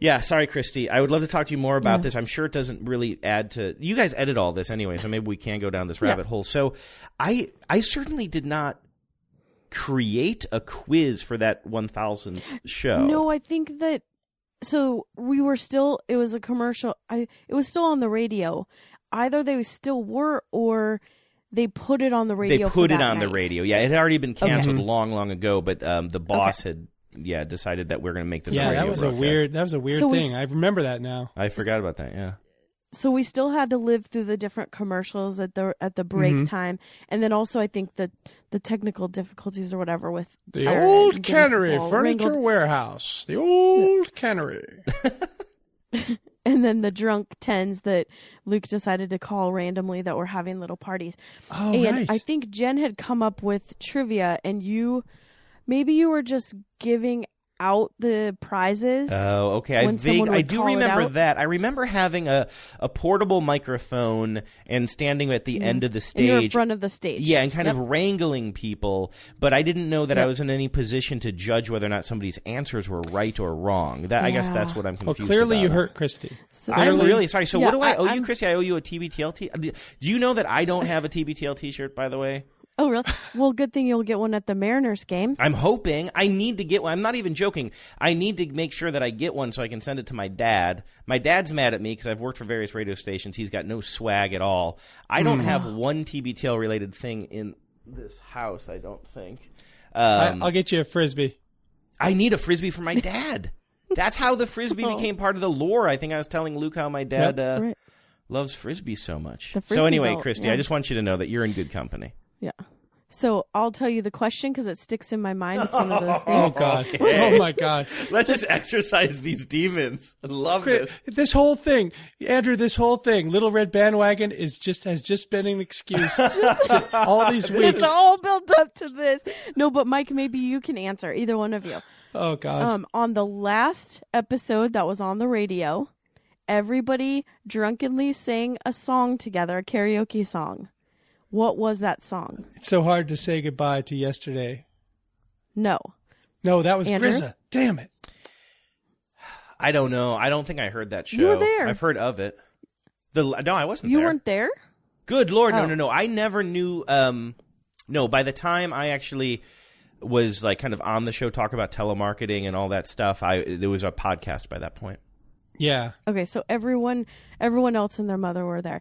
Yeah, sorry, Christy. I would love to talk to you more about yeah. this. I'm sure it doesn't really add to. You guys edit all this anyway, so maybe we can go down this rabbit yeah. hole. So, I I certainly did not create a quiz for that 1000th show. No, I think that so we were still it was a commercial I it was still on the radio. Either they still were or they put it on the radio. They put it on night. the radio. Yeah, it had already been canceled okay. long, long ago. But um, the boss okay. had, yeah, decided that we're going to make this. Yeah, that was broadcast. a weird. That was a weird so thing. I remember that now. I forgot about that. Yeah so we still had to live through the different commercials at the at the break mm-hmm. time, and then also I think the the technical difficulties or whatever with the old cannery furniture wrangled. warehouse, the old cannery, and then the drunk tens that Luke decided to call randomly that were having little parties. Oh, and nice. I think Jen had come up with trivia, and you maybe you were just giving out the prizes. Oh, okay. I vague, I do remember that. I remember having a, a portable microphone and standing at the mm-hmm. end of the stage, in front of the stage. Yeah, and kind yep. of wrangling people. But I didn't know that yep. I was in any position to judge whether or not somebody's answers were right or wrong. That yeah. I guess that's what I'm confused. Well, clearly about. you hurt Christy. So I'm really sorry. So yeah, what do I, I owe you, Christy? I owe you a TBTL. Do you know that I don't have a TBTL T-shirt? By the way. Oh, really? Well, good thing you'll get one at the Mariners game. I'm hoping. I need to get one. I'm not even joking. I need to make sure that I get one so I can send it to my dad. My dad's mad at me because I've worked for various radio stations. He's got no swag at all. I don't mm. have one TBTL related thing in this house, I don't think. Um, I'll get you a frisbee. I need a frisbee for my dad. That's how the frisbee oh. became part of the lore. I think I was telling Luke how my dad yep. uh, right. loves frisbee so much. So anyway, Christy, yeah. I just want you to know that you're in good company. Yeah. So I'll tell you the question because it sticks in my mind. It's one of those things. Oh God! Okay. Oh my God! Let's just exercise these demons. I love this. This whole thing, Andrew. This whole thing, Little Red Bandwagon, is just has just been an excuse. all these weeks. It's all built up to this. No, but Mike, maybe you can answer. Either one of you. Oh God! Um, on the last episode that was on the radio, everybody drunkenly sang a song together, a karaoke song. What was that song? It's so hard to say goodbye to yesterday. No. No, that was Andrew? GRZA. Damn it. I don't know. I don't think I heard that show. You were there. I've heard of it. The no, I wasn't. You there. weren't there. Good lord, oh. no, no, no. I never knew. Um, no, by the time I actually was like kind of on the show, talk about telemarketing and all that stuff, I there was a podcast by that point. Yeah. Okay, so everyone, everyone else and their mother were there,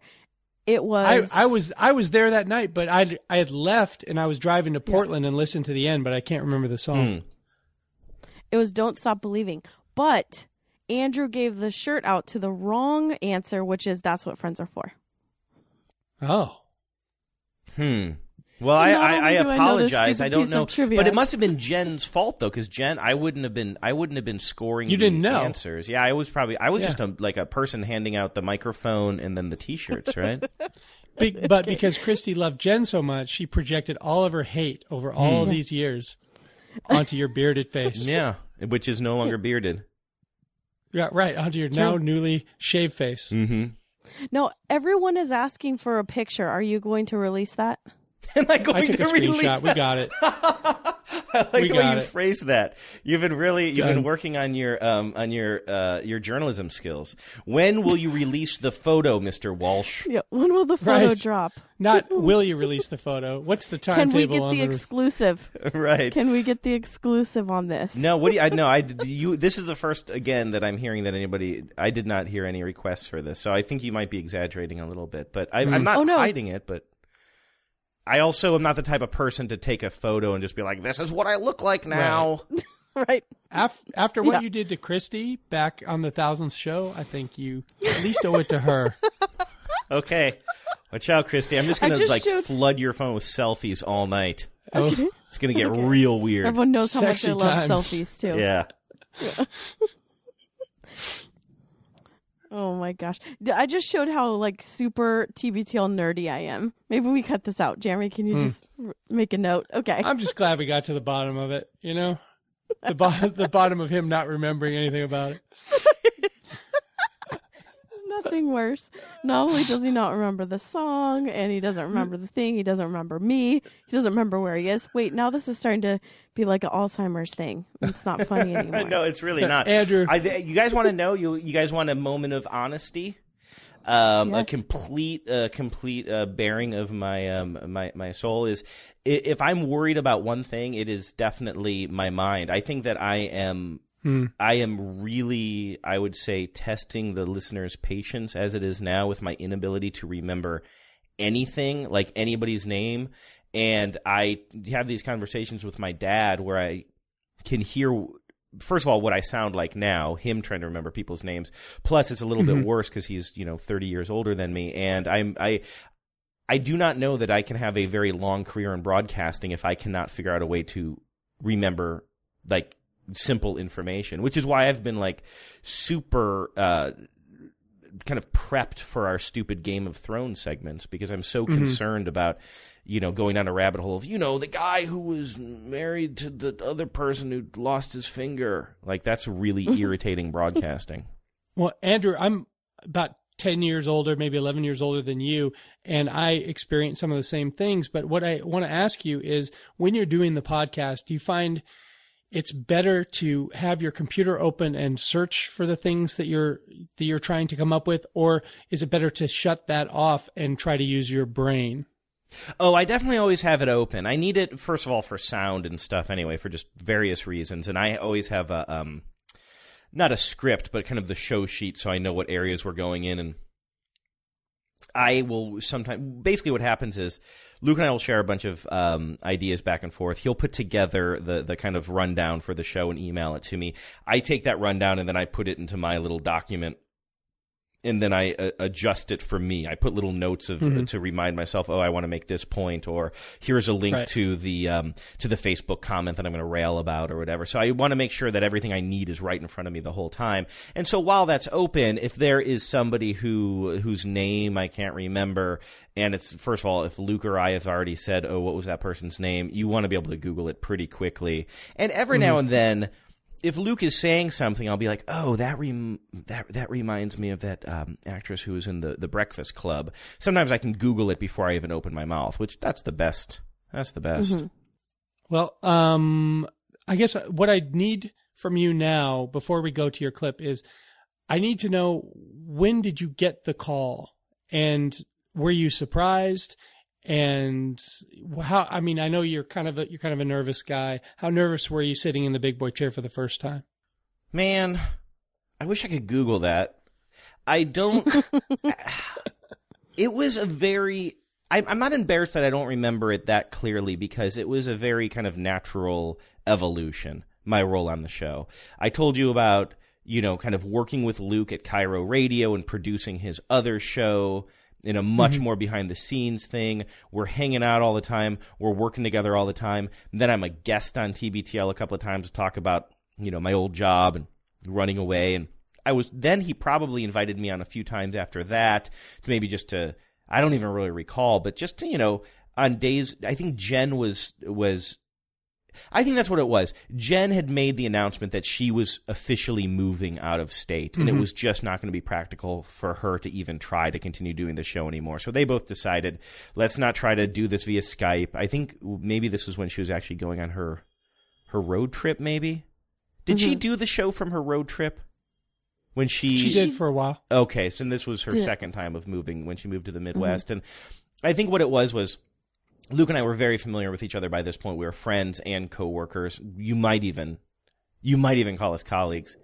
it was. I, I was I was there that night, but I I had left and I was driving to Portland yeah. and listened to the end, but I can't remember the song. Mm. It was Don't Stop Believing. But Andrew gave the shirt out to the wrong answer, which is That's What Friends Are For. Oh. Hmm. Well, I, I, I only do I apologize. I don't know, but it must have been Jen's fault though, because Jen, I wouldn't have been, I wouldn't have been scoring. You didn't know. answers. Yeah, I was probably, I was Yeah. just a, like a person handing out the microphone and then the T-shirts, right? Be- But because Christy loved Jen so much, she projected all of her hate over all Hmm. of these years onto your bearded face. yeah, which is no longer bearded. Yeah, right, onto your now newly shaved face. Mm-hmm. No, everyone is asking for a picture. Are you going to release that? Am I going I took to a release screenshot. We got it. I like We the way got you it. phrased that. You've been really you've been working on your um on your uh your journalism skills. When will you release the photo, Mister Walsh? Yeah. When will the photo Right. drop? Not will you release the photo? What's the Can we get on the the exclusive? right. Can we get the exclusive on this? No, what do you? I no, I you. This is the first again that I'm hearing that anybody. I did not hear any requests for this, so I think you might be exaggerating a little bit. But I, I'm not Oh, no. hiding it. But I also am not the type of person to take a photo and just be like, "This is what I look like now." right. Af- after what Yeah. you did to Christy back on the thousandth show, I think you at least owe it to her. Okay, watch out, Christy. I'm just gonna just like showed- flood your phone with selfies all night. Oh, It's gonna get real weird. Everyone knows how much Sexy I love selfies too. yeah. Oh my gosh. I just showed how like super TBTL nerdy I am. Maybe we cut this out. Jeremy, can you Hmm. just r- make a note? Okay. I'm just glad we got to the bottom of it. You know, the the bottom of him not remembering anything about it. Nothing worse. Not only does he not remember the song and he doesn't remember the thing, he doesn't remember me. He doesn't remember where he is. Wait, now this is starting to be like an Alzheimer's thing. It's not funny anymore. no, it's really not. Andrew. I, you guys want to know? You you guys want a moment of honesty? Um, A complete, uh, complete uh, bearing of my um, my my soul is if I'm worried about one thing, it is definitely my mind. I think that I am. Mm. I am really, I would say, testing the listener's patience as it is now with my inability to remember anything, like anybody's name. And I have these conversations with my dad where I can hear first of all what I sound like now, him trying to remember people's names. Plus it's a little bit mm-hmm. worse cuz he's, you know, 30 years older than me and I'm I I do not know that I can have a very long career in broadcasting if I cannot figure out a way to remember like simple information, which is why I've been like super uh kind of prepped for our stupid Game of Thrones segments because I'm so concerned about, you know, going down a rabbit hole of, you know, the guy who was married to the other person who lost his finger. Like that's really irritating broadcasting. Well, Andrew, I'm about 10 years older, maybe 11 years older than you, and I experience some of the same things. But what I want to ask you is when you're doing the podcast, do you find it's better to have your computer open and search for the things that you're that you're trying to come up with or is it better to shut that off and try to use your brain? Oh, I definitely always have it open. I need it first of all for sound and stuff anyway, for just various reasons. And I always have a um not a script, but kind of the show sheet so I know what areas we're going in and I will sometimes basically what happens is Luke and I will share a bunch of um, ideas back and forth. He'll put together the the kind of rundown for the show and email it to me. I take that rundown and then I put it into my little document and then I uh, adjust it for me. I put little notes of to remind myself, oh, I want to make this point, or here's a link Right. to the um, to the Facebook comment that I'm going to rail about, or whatever. So I want to make sure that everything I need is right in front of me the whole time. And so while that's open, if there is somebody who whose name I can't remember, and it's first of all, if Luke or I have already said, oh, what was that person's name, you want to be able to Google it pretty quickly. And every now and then if Luke is saying something, I'll be like, "Oh, that rem- that that reminds me of that um, actress who was in the the Breakfast Club." Sometimes I can Google it before I even open my mouth, which that's the best. That's the best. Well, um, I guess what I need from you now before we go to your clip is I need to know when did you get the call and were you surprised and how I mean I know you're kind of a you're kind of a nervous guy. How nervous were you sitting in the big boy chair for the first time? Man, I wish I could Google that. I don't. it was a very. I'm, I'm not embarrassed that I don't remember it that clearly because it was a very kind of natural evolution. my role on the show. I told you about, you know, kind of working with Luke at KIRO Radio and producing his other show in a much Mm-hmm. more behind the scenes thing. We're hanging out all the time. We're working together all the time. then I'm a guest on TBTL a couple of times to talk about, you know, my old job and running away. And I was, then he probably invited me on a few times after that to maybe just to, I don't even really recall, but just to, you know, on days, I think Jen was, was, I think that's what it was. Jen had made the announcement that she was officially moving out of state, and it mm-hmm. was just not going to be practical for her to even try to continue doing the show anymore. So they both decided, let's not try to do this via Skype. I think maybe this was when she was actually going on her her road trip. Maybe did she mm-hmm. do the show from her road trip when she? She did for a while. Okay, so this was her Did- second time of moving when she moved to the mm-hmm. Midwest, and I think what it was was Luke and I were very familiar with each other by this point. We were friends and coworkers. You might even, you might even call us colleagues,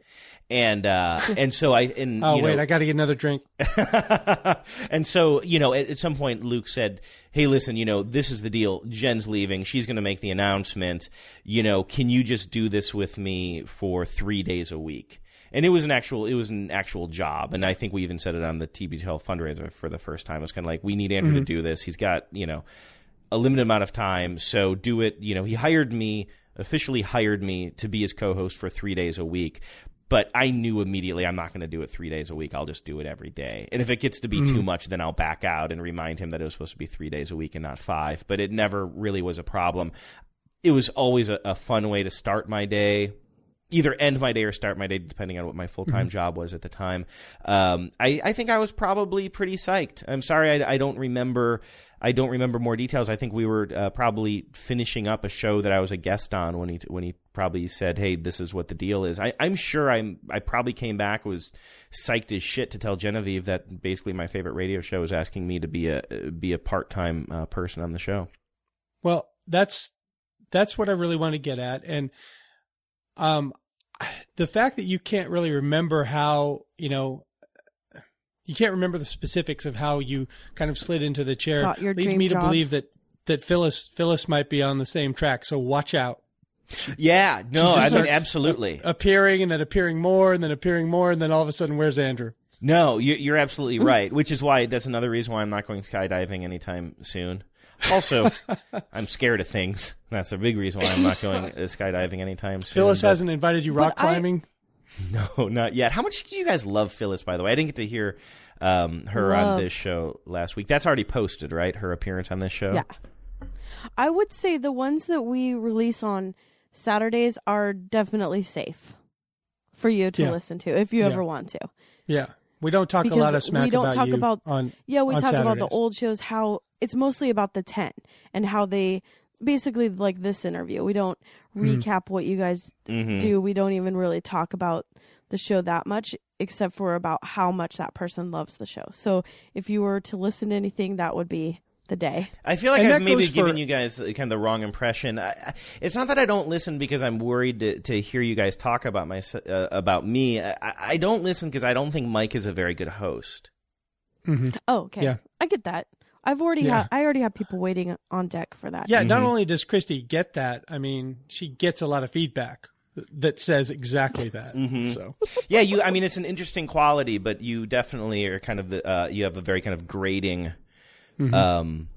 and uh, and so I and Oh wait, know, I got to get another drink. and so, you know, at, at some point, Luke said, Hey, listen, you know, this is the deal. Jen's leaving. She's going to make the announcement. You know, can you just do this with me for three days a week? And it was an actual, it was an actual job. And I think we even said it on the TBTL fundraiser for the first time. It was kind of like, we need Andrew to do this. He's got, you know, a limited amount of time. So do it. You know, he hired me, officially hired me to be his co host for three days a week. But I knew immediately I'm not going to do it three days a week. I'll just do it every day. And if it gets to be too much, then I'll back out and remind him that it was supposed to be three days a week and not five. But it never really was a problem. It was always a, a fun way to start my day either end my day or start my day, depending on what my full time job was at the time. Um, I, I think I was probably pretty psyched. I'm sorry, I, I don't remember. I don't remember more details. I think we were uh, probably finishing up a show that I was a guest on when he when he probably said, "Hey, this is what the deal is." I, I'm sure I'm. I probably came back was psyched as shit to tell Genevieve that basically my favorite radio show is asking me to be a be a part time uh, person on the show. Well, that's that's what I really want to get at, and um, the fact that you can't really remember how you know you can't remember the specifics of how you kind of slid into the chair Got your leads dream me to believe that that Phyllis Phyllis might be on the same track. So watch out. Yeah, no, I mean absolutely. appearing and then appearing more and then appearing more and then all of a sudden where's Andrew? No, you- you're absolutely right. Which is why that's another reason why I'm not going skydiving anytime soon. Also, I'm scared of things. That's a big reason why I'm not going uh, skydiving anytime soon. Phyllis but- hasn't invited you rock But I- climbing. No, not yet. How much do you guys love Phyllis? By the way, I didn't get to hear um, her on this show last week. That's already posted, right? Her appearance on this show. Yeah. I would say the ones that we release on Saturdays are definitely safe for you to Yeah. listen to if you Yeah. ever want to. Yeah. We don't talk a lot of smack we don't about talk you about- on Yeah, we on talk about the old shows, how it's mostly about the 10 and how they basically like this interview. We don't Hmm. recap what you guys Mhm. do. We don't even really talk about the show that much except for about how much that person loves the show. So if you were to listen to anything, that would be the day. I feel like And I've maybe goes for- given you guys kind of the wrong impression. I, I, it's not that I don't listen because I'm worried to, to hear you guys talk about my uh, about me. I, I don't listen because I don't think Mike is a very good host. Oh, okay. Yeah. I get that. I've already Yeah. had I already have people waiting on deck for that. Yeah, not Mm-hmm. only does Christy get that, I mean, she gets a lot of feedback that says exactly that. Mm-hmm. So, yeah, you. I mean, it's an interesting quality, but you definitely are kind of the. Uh, you have a very kind of grading, Mm-hmm. um,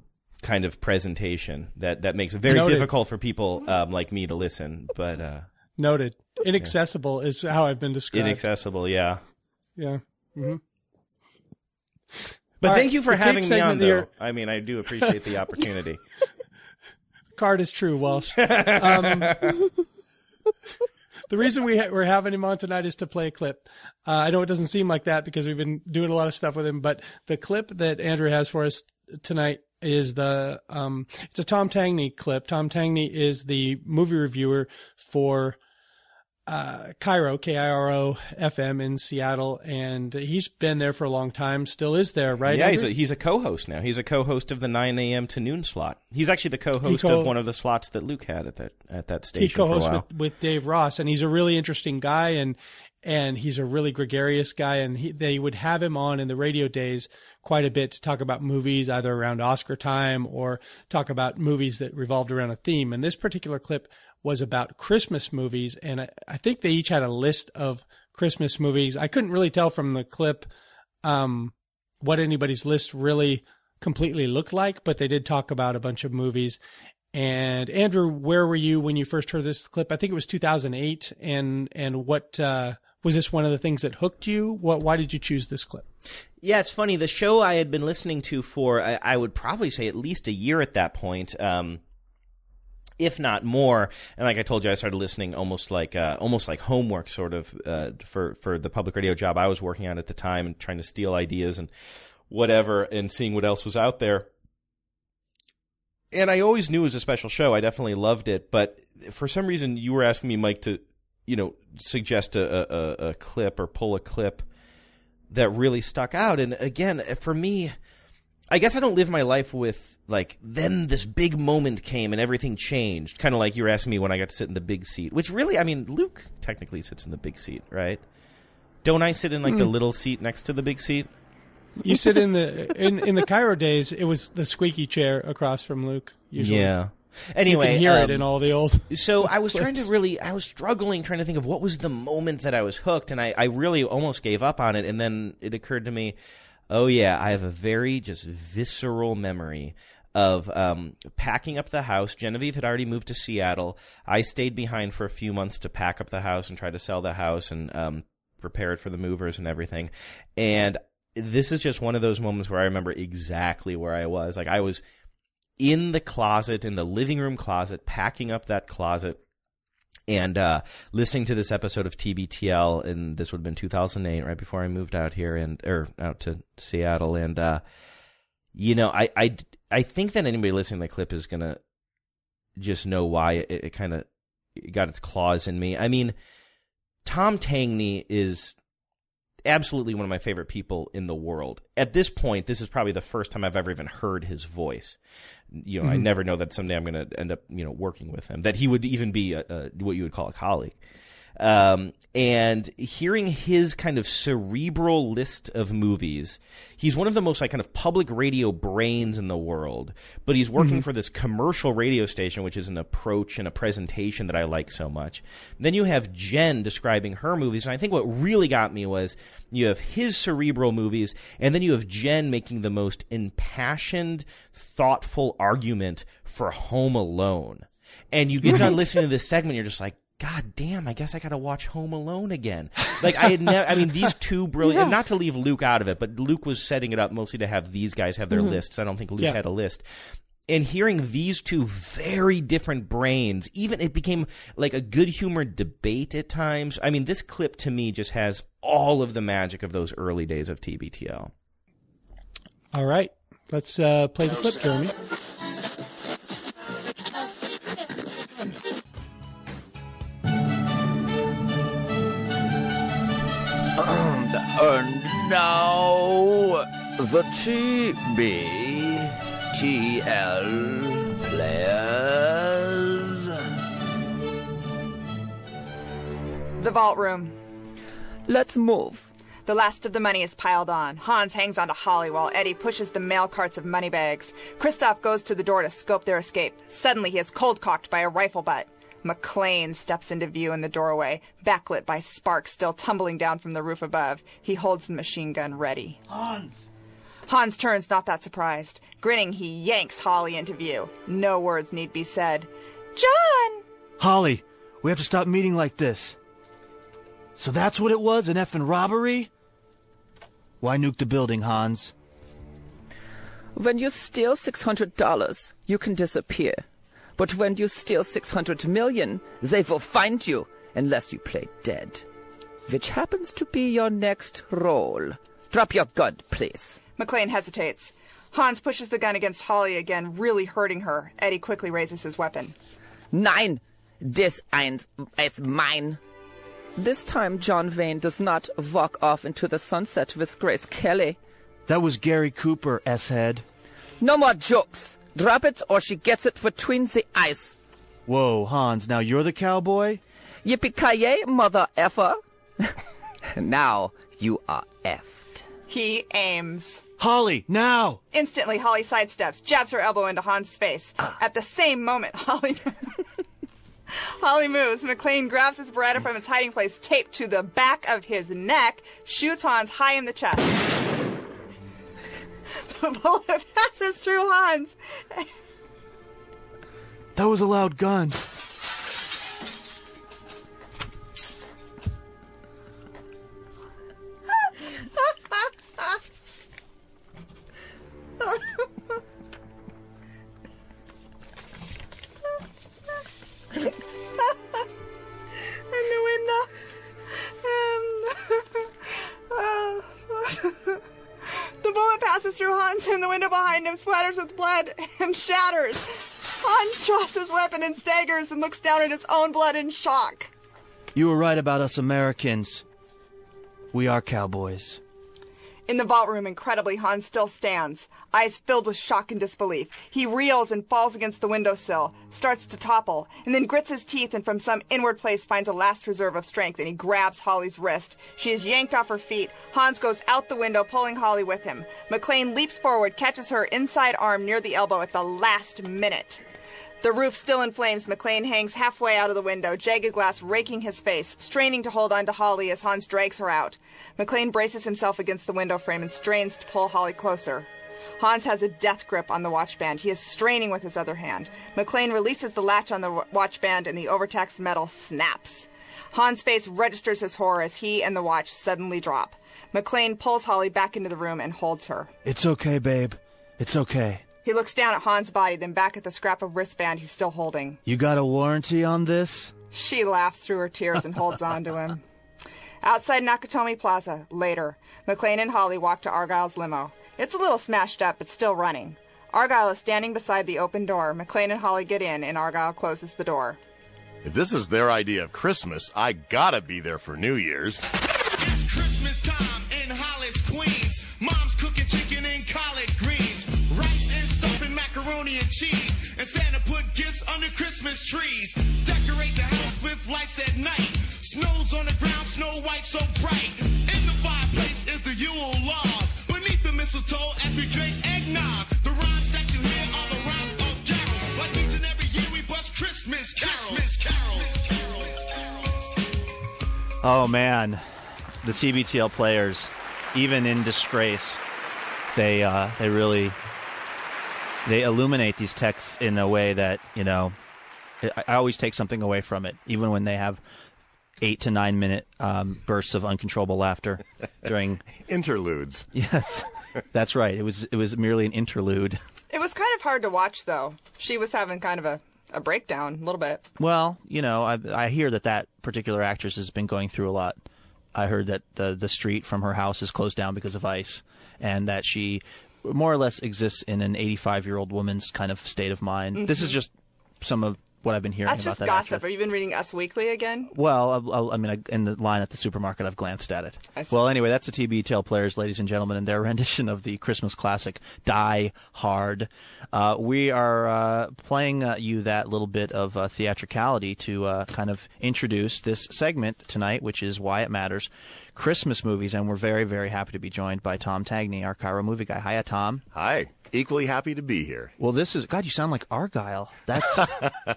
kind of presentation that that makes it very Noted. difficult for people um, like me to listen. But uh, noted. Inaccessible is how I've been described. inaccessible, yeah. yeah. hmm But All thank right, you for having me on, though. I mean, I do appreciate the opportunity. Card is true, Walsh. Um, the reason we ha- we're having him on tonight is to play a clip. Uh, I know it doesn't seem like that because we've been doing a lot of stuff with him, but the clip that Andrew has for us tonight is the um, it's a Tom Tangney clip. Tom Tangney is the movie reviewer for uh, KIRO, K I R O F M in Seattle, and he's been there for a long time. Still is there, right? yeah, he's Andrew? a, he's a co-host now. He's a co-host of the 9 a.m. to noon slot. He's actually the co-host co- of one of the slots that Luke had at that at that he station a co-hosts with, with Dave Ross, and he's a really interesting guy, and and he's a really gregarious guy, and he, they would have him on in the radio days quite a bit to talk about movies, either around Oscar time or talk about movies that revolved around a theme. And this particular clip was about Christmas movies, and I, I think they each had a list of Christmas movies. I couldn't really tell from the clip um, what anybody's list really completely looked like, but they did talk about a bunch of movies. And Andrew, where were you when you first heard this clip? I think it was 2008. And and what uh, was this one of the things that hooked you? What why did you choose this clip? Yeah, it's funny. The show I had been listening to for I, I would probably say at least a year at that point. Um, if not more. And like I told you, I started listening almost like uh, almost like homework, sort of uh, for for the public radio job I was working on at the time, and trying to steal ideas and whatever, and seeing what else was out there. And I always knew it was a special show. I definitely loved it, but for some reason, you were asking me, Mike, to you know suggest a, a, a clip or pull a clip that really stuck out. And again, for me, I guess I don't live my life with like then this big moment came and everything changed. Kind of like you were asking me when I got to sit in the big seat, which really, I mean, Luke technically sits in the big seat, right? Don't I sit in like the little seat next to the big seat? You sit in the in in the KIRO days. It was the squeaky chair across from Luke. Usually. Yeah. You Anyway, can hear it um, in all the old. so I was trying to really, I was struggling trying to think of what was the moment that I was hooked, and I, I really almost gave up on it. And then it occurred to me, oh yeah, I have a very just visceral memory of um, packing up the house. Genevieve had already moved to Seattle. I stayed behind for a few months to pack up the house and try to sell the house and um, prepare it for the movers and everything. And this is just one of those moments where I remember exactly where I was. Like I was in the closet, in the living room closet, packing up that closet and uh, listening to this episode of TBTL, and this would have been 2008, right before I moved out here and or out to Seattle, and uh, you know, I, I I think that anybody listening to the clip is gonna just know why it, it kind of got its claws in me. I mean, Tom Tangney is absolutely one of my favorite people in the world. At this point, this is probably the first time I've ever even heard his voice. You know, I mm-hmm. never know that someday I'm going to end up, you know, working with him. That he would even be a, a, what you would call a colleague. Um, and hearing his kind of cerebral list of movies, he's one of the most like kind of public radio brains in the world. But he's working for this commercial radio station, which is an approach and a presentation that I like so much. Then you have Jen describing her movies, and I think what really got me was you have his cerebral movies, and then you have Jen making the most impassioned, thoughtful argument for Home Alone. And you get done listening to this segment, you're just like, God damn, I guess I gotta watch Home Alone again. Like I had never I mean these two brilliant and not to leave Luke out of it, but Luke was setting it up mostly to have these guys have their lists. I don't think Luke Yeah. had a list. And hearing these two very different brains, even it became like a good humored debate at times. I mean, this clip to me just has all of the magic of those early days of TBTL. All right, let's uh, play the clip, Jeremy. And now the TBTL players. The vault room. Let's move. The last of the money is piled on. Hans hangs onto Holly while Eddie pushes the mail carts of money bags. Christoph goes to the door to scope their escape. Suddenly he is cold cocked by a rifle butt. McClane steps into view in the doorway, backlit by sparks still tumbling down from the roof above. He holds the machine gun ready. Hans. Hans turns, not that surprised. Grinning, he yanks Holly into view. No words need be said. John! Holly, we have to stop meeting like this. So that's what it was, an effing robbery? Why nuke the building, Hans? When you steal $600, you can disappear. But when you steal 600 million, they will find you unless you play dead. Which happens to be your next role. Drop your gun, please. McClane hesitates. Hans pushes the gun against Holly again, really hurting her. Eddie quickly raises his weapon. Nein, this eins is mine. This time, John Vane does not walk off into the sunset with Grace Kelly. That was Gary Cooper, S-head. No more jokes. Drop it or she gets it between the eyes. Whoa, Hans, now you're the cowboy? Yippee-ki-yay, mother effer. now you are effed. He aims. Holly, now! Instantly, Holly sidesteps, jabs her elbow into Hans' face. At the same moment, Holly. Holly moves. McClane grabs his Beretta from its hiding place, taped to the back of his neck, shoots Hans high in the chest. The bullet passes through Hans. That was a loud gun. Passes through Hans, and the window behind him splatters with blood and shatters. Hans drops his weapon and staggers and looks down at his own blood in shock. You were right about us Americans. We are cowboys. In the vault room, incredibly, Hans still stands, eyes filled with shock and disbelief. He reels and falls against the windowsill, starts to topple, and then grits his teeth and from some inward place finds a last reserve of strength and he grabs Holly's wrist. She is yanked off her feet. Hans goes out the window, pulling Holly with him. McClane leaps forward, catches her inside arm near the elbow at the last minute. The roof still in flames, McClane hangs halfway out of the window, jagged glass raking his face, straining to hold on to Holly as Hans drags her out. McClane braces himself against the window frame and strains to pull Holly closer. Hans has a death grip on the watch band. He is straining with his other hand. McClane releases the latch on the wa- watch band and the overtaxed metal snaps. Hans' face registers his horror as he and the watch suddenly drop. McClane pulls Holly back into the room and holds her. It's okay, babe. It's okay. He looks down at Hans' body, then back at the scrap of wristband he's still holding. You got a warranty on this? She laughs through her tears and holds on to him. Outside Nakatomi Plaza, later, McClane and Holly walk to Argyle's limo. It's a little smashed up, but still running. Argyle is standing beside the open door. McClane and Holly get in, and Argyle closes the door. If this is their idea of Christmas, I gotta be there for New Year's. Christmas trees. Decorate the house with lights at night. Snow's on the ground, snow white so bright. In the fireplace is the Yule log. Beneath the mistletoe as we drink eggnog. The rhymes that you hear are the rhymes of carols. Like each and every year we bust Christmas carols. Christmas carols. Oh man, the TBTL players, even in disgrace, they uh, they really they illuminate these texts in a way that you know. I, I always take something away from it, even when they have eight to nine minute um, bursts of uncontrollable laughter during interludes. Yes, that's right. It was it was merely an interlude. It was kind of hard to watch, though. She was having kind of a, a breakdown, a little bit. Well, you know, I, I hear that that particular actress has been going through a lot. I heard that the the street from her house is closed down because of ice, and that she more or less exists in an 85 year old woman's kind of state of mind. This is Mhm. just some of what I've been hearing That's about just that gossip. actress. Have you been reading Us Weekly again? Well, I'll, I'll, I mean, I, in the line at the supermarket, I've glanced at it. Well, anyway, that's the TBTL Players, ladies and gentlemen, and their rendition of the Christmas classic "Die Hard." Uh, we are uh, playing uh, you that little bit of uh, theatricality to uh, kind of introduce this segment tonight, which is why it matters. Christmas movies, and we're very, very happy to be joined by Tom Tangney, our KIRO movie guy. Hiya, Tom. Hi. Equally happy to be here. Well, this is God. You sound like Argyle. That's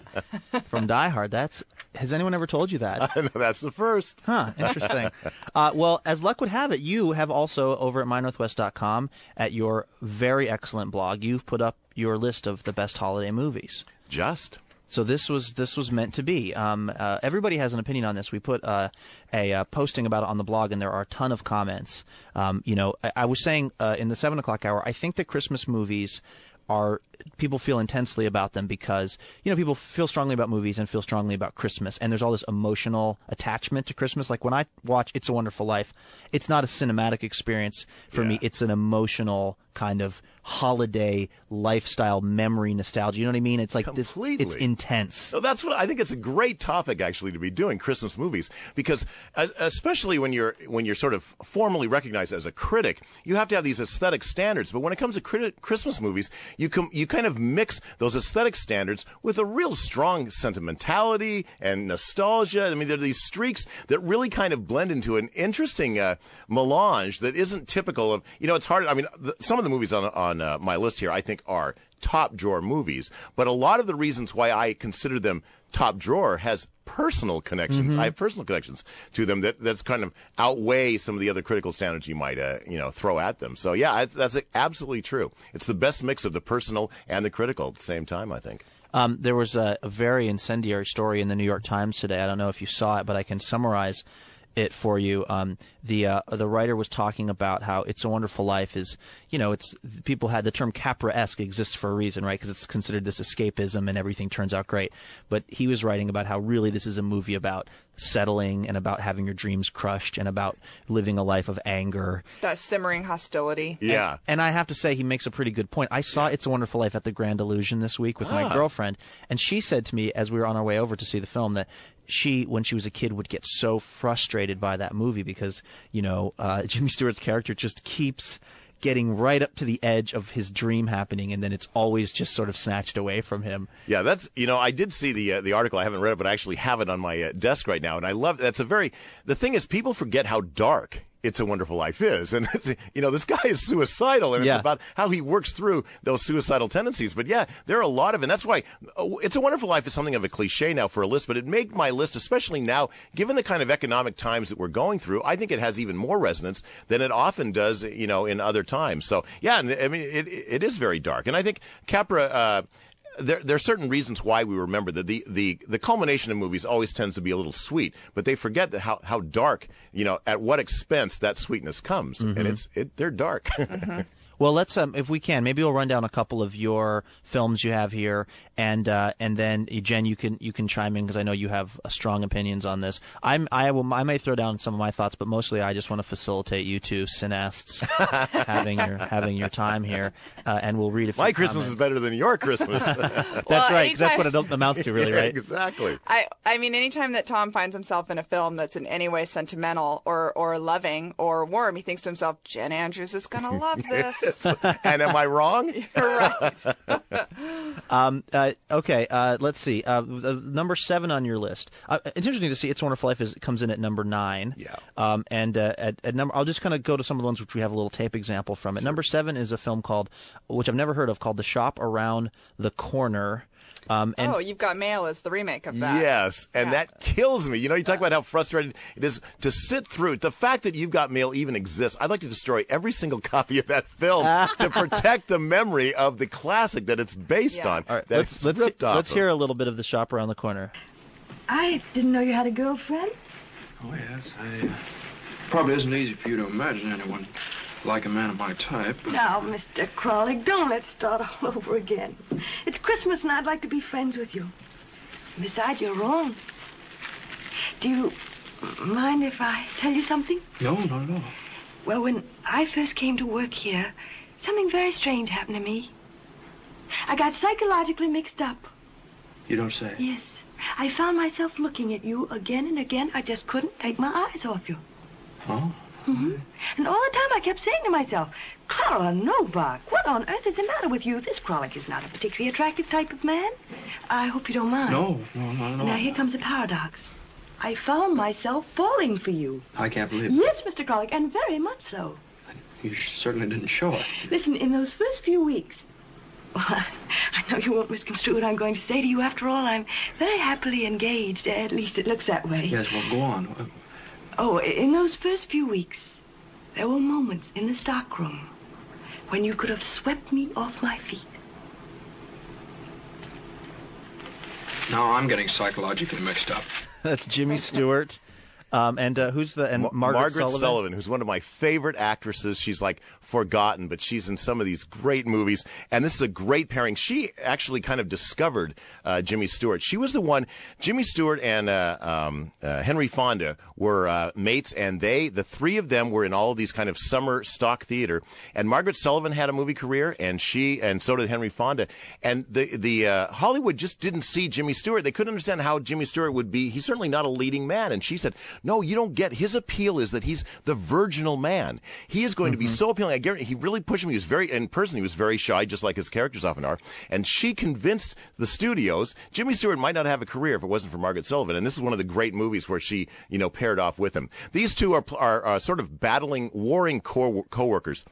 from Die Hard. That's has anyone ever told you that? Know that's the first. Huh, interesting. uh, well, as luck would have it, you have also over at mynorthwest.com at your very excellent blog, you've put up your list of the best holiday movies. Just. So this was this was meant to be. Um, uh, everybody has an opinion on this. We put uh, a uh, posting about it on the blog, and there are a ton of comments. Um, you know, I, I was saying uh, in the seven o'clock hour, I think that Christmas movies are people feel intensely about them because you know people feel strongly about movies and feel strongly about Christmas, and there's all this emotional attachment to Christmas. Like when I watch "It's a Wonderful Life," it's not a cinematic experience for me; it's an emotional kind of holiday lifestyle memory nostalgia. You know what I mean? It's like this. It's intense. So that's what I think. It's a great topic actually to be doing Christmas movies because, uh, especially when you're when you're sort of formally recognized as a critic, you have to have these aesthetic standards. But when it comes to criti- Christmas movies, you com- you kind of mix those aesthetic standards with a real strong sentimentality and nostalgia. I mean, there are these streaks that really kind of blend into an interesting uh, melange that isn't typical of. You know, it's hard. I mean, the, some of the movies on on uh, my list here I think are top drawer movies. But a lot of the reasons why I consider them top drawer has personal connections. Mhm. I have personal connections to them that that's kind of outweigh some of the other critical standards you might uh, you know throw at them. So yeah, it's, that's absolutely true. It's the best mix of the personal and the critical at the same time. I think. Um, there was a, a very incendiary story in the New York Times today. I don't know if you saw it, but I can summarize it for you. Um, the uh, the writer was talking about how "It's a Wonderful Life" is, you know, it's people had the term Capra-esque exists for a reason, right? Because it's considered this escapism and everything turns out great. But he was writing about how really this is a movie about settling and about having your dreams crushed and about living a life of anger That simmering hostility. and, and I have to say, he makes a pretty good point. I saw It's a Wonderful Life at the Grand Illusion this week with my Ah. girlfriend, and she said to me as we were on our way over to see the film that she, when she was a kid, would get so frustrated by that movie because, you know, uh, Jimmy Stewart's character just keeps getting right up to the edge of his dream happening, and then it's always just sort of snatched away from him. Yeah, that's you know I did see the uh, the article. I haven't read it, but I actually have it on my uh, desk right now, and I love. That's a very. The thing is, people forget how dark. It's a Wonderful Life is, and it's, you know this guy is suicidal, and Yeah. it's about how he works through those suicidal tendencies. But yeah, there are a lot of, and that's why uh, It's a Wonderful Life is something of a cliche now for a list. But it made my list, especially now, given the kind of economic times that we're going through. I think it has even more resonance than it often does, you know, in other times. So yeah, I mean it, it is very dark, and I think Capra. Uh, there, there are certain reasons why we remember that the, the, the culmination of movies always tends to be a little sweet, but they forget that how, how dark, you know, at what expense that sweetness comes. Mhm. And it's, it, they're dark. Well, let's um, if we can, maybe we'll run down a couple of your films you have here, and uh, and then Jen, you can you can chime in because I know you have uh, strong opinions on this. I'm I will I may throw down some of my thoughts, but mostly I just want to facilitate you two cineasts having your having your time here, uh, and we'll read a few My Christmas comments. is better than your Christmas. That's Well, right. 'cause that's what it amounts to, really, Yeah, right? exactly. I, I mean, anytime that Tom finds himself in a film that's in any way sentimental or, or loving or warm, he thinks to himself, Jen Andrews is going to love this. and am I wrong? Um, uh, okay, uh, let's see. Uh, number seven on your list. Uh, it's interesting to see. It's a Wonderful Life is comes in at number nine. Yeah. Um, and uh, at, at number, I'll just kind of go to some of the ones which we have a little tape example from. At number seven is a film called, which I've never heard of, called The Shop Around the Corner. Um, and oh, You've Got Mail is the remake of that. Yes, and that kills me. You know, you talk about how frustrated it is to sit through it. The fact that You've Got Mail even exists, I'd like to destroy every single copy of that film to protect the memory of the classic that it's based on. All right, that let's it's let's, ripped off let's hear a little bit of The Shop Around the Corner. I didn't know you had a girlfriend. Oh, yes. I, uh, probably isn't easy for you to imagine anyone like a man of my type. Now, Mr. Kralik, don't let's start all over again. It's Christmas and I'd like to be friends with you. Besides, you're wrong. Do you mind if I tell you something? No, not at all. Well, when I first came to work here, something very strange happened to me. I got psychologically mixed up. You don't say. Yes. I found myself looking at you again and again. I just couldn't take my eyes off you. Oh? Hmm And all the time I kept saying to myself, Clara Novak, what on earth is the matter with you? This Kralik is not a particularly attractive type of man. I hope you don't mind. No, no, not at all. Now, here comes the paradox. I found myself falling for you. I can't believe it. Yes, Mr. Kralik, and very much so. You certainly didn't show it. Listen, in those first few weeks, well, I know you won't misconstrue what I'm going to say to you. After all, I'm very happily engaged. At least it looks that way. Yes, well, go on. Oh, in those first few weeks, there were moments in the stockroom when you could have swept me off my feet. Now I'm getting psychologically mixed up. That's Jimmy Stewart. Um, and uh, who's the and Margaret, Sullavan. who's one of my favorite actresses. She's like forgotten, but she's in some of these great movies. And this is a great pairing. She actually kind of discovered uh, Jimmy Stewart. She was the one. Jimmy Stewart and uh, um, uh, Henry Fonda were uh, mates, and they, the three of them, were in all of these kind of summer stock theater. And Margaret Sullavan had a movie career, and she, and so did Henry Fonda. And the the uh, Hollywood just didn't see Jimmy Stewart. They couldn't understand how Jimmy Stewart would be. He's certainly not a leading man. And she said, "No, you don't get. His appeal is that he's the virginal man. He is going to be mm-hmm. so appealing. I guarantee he really pushed me. He was very in person. He was very shy, just like his characters often are. And she convinced the studios Jimmy Stewart might not have a career if it wasn't for Margaret Sullavan. And this is one of the great movies where she, you know, paired off with him. These two are are, are sort of battling, warring co- co-workers.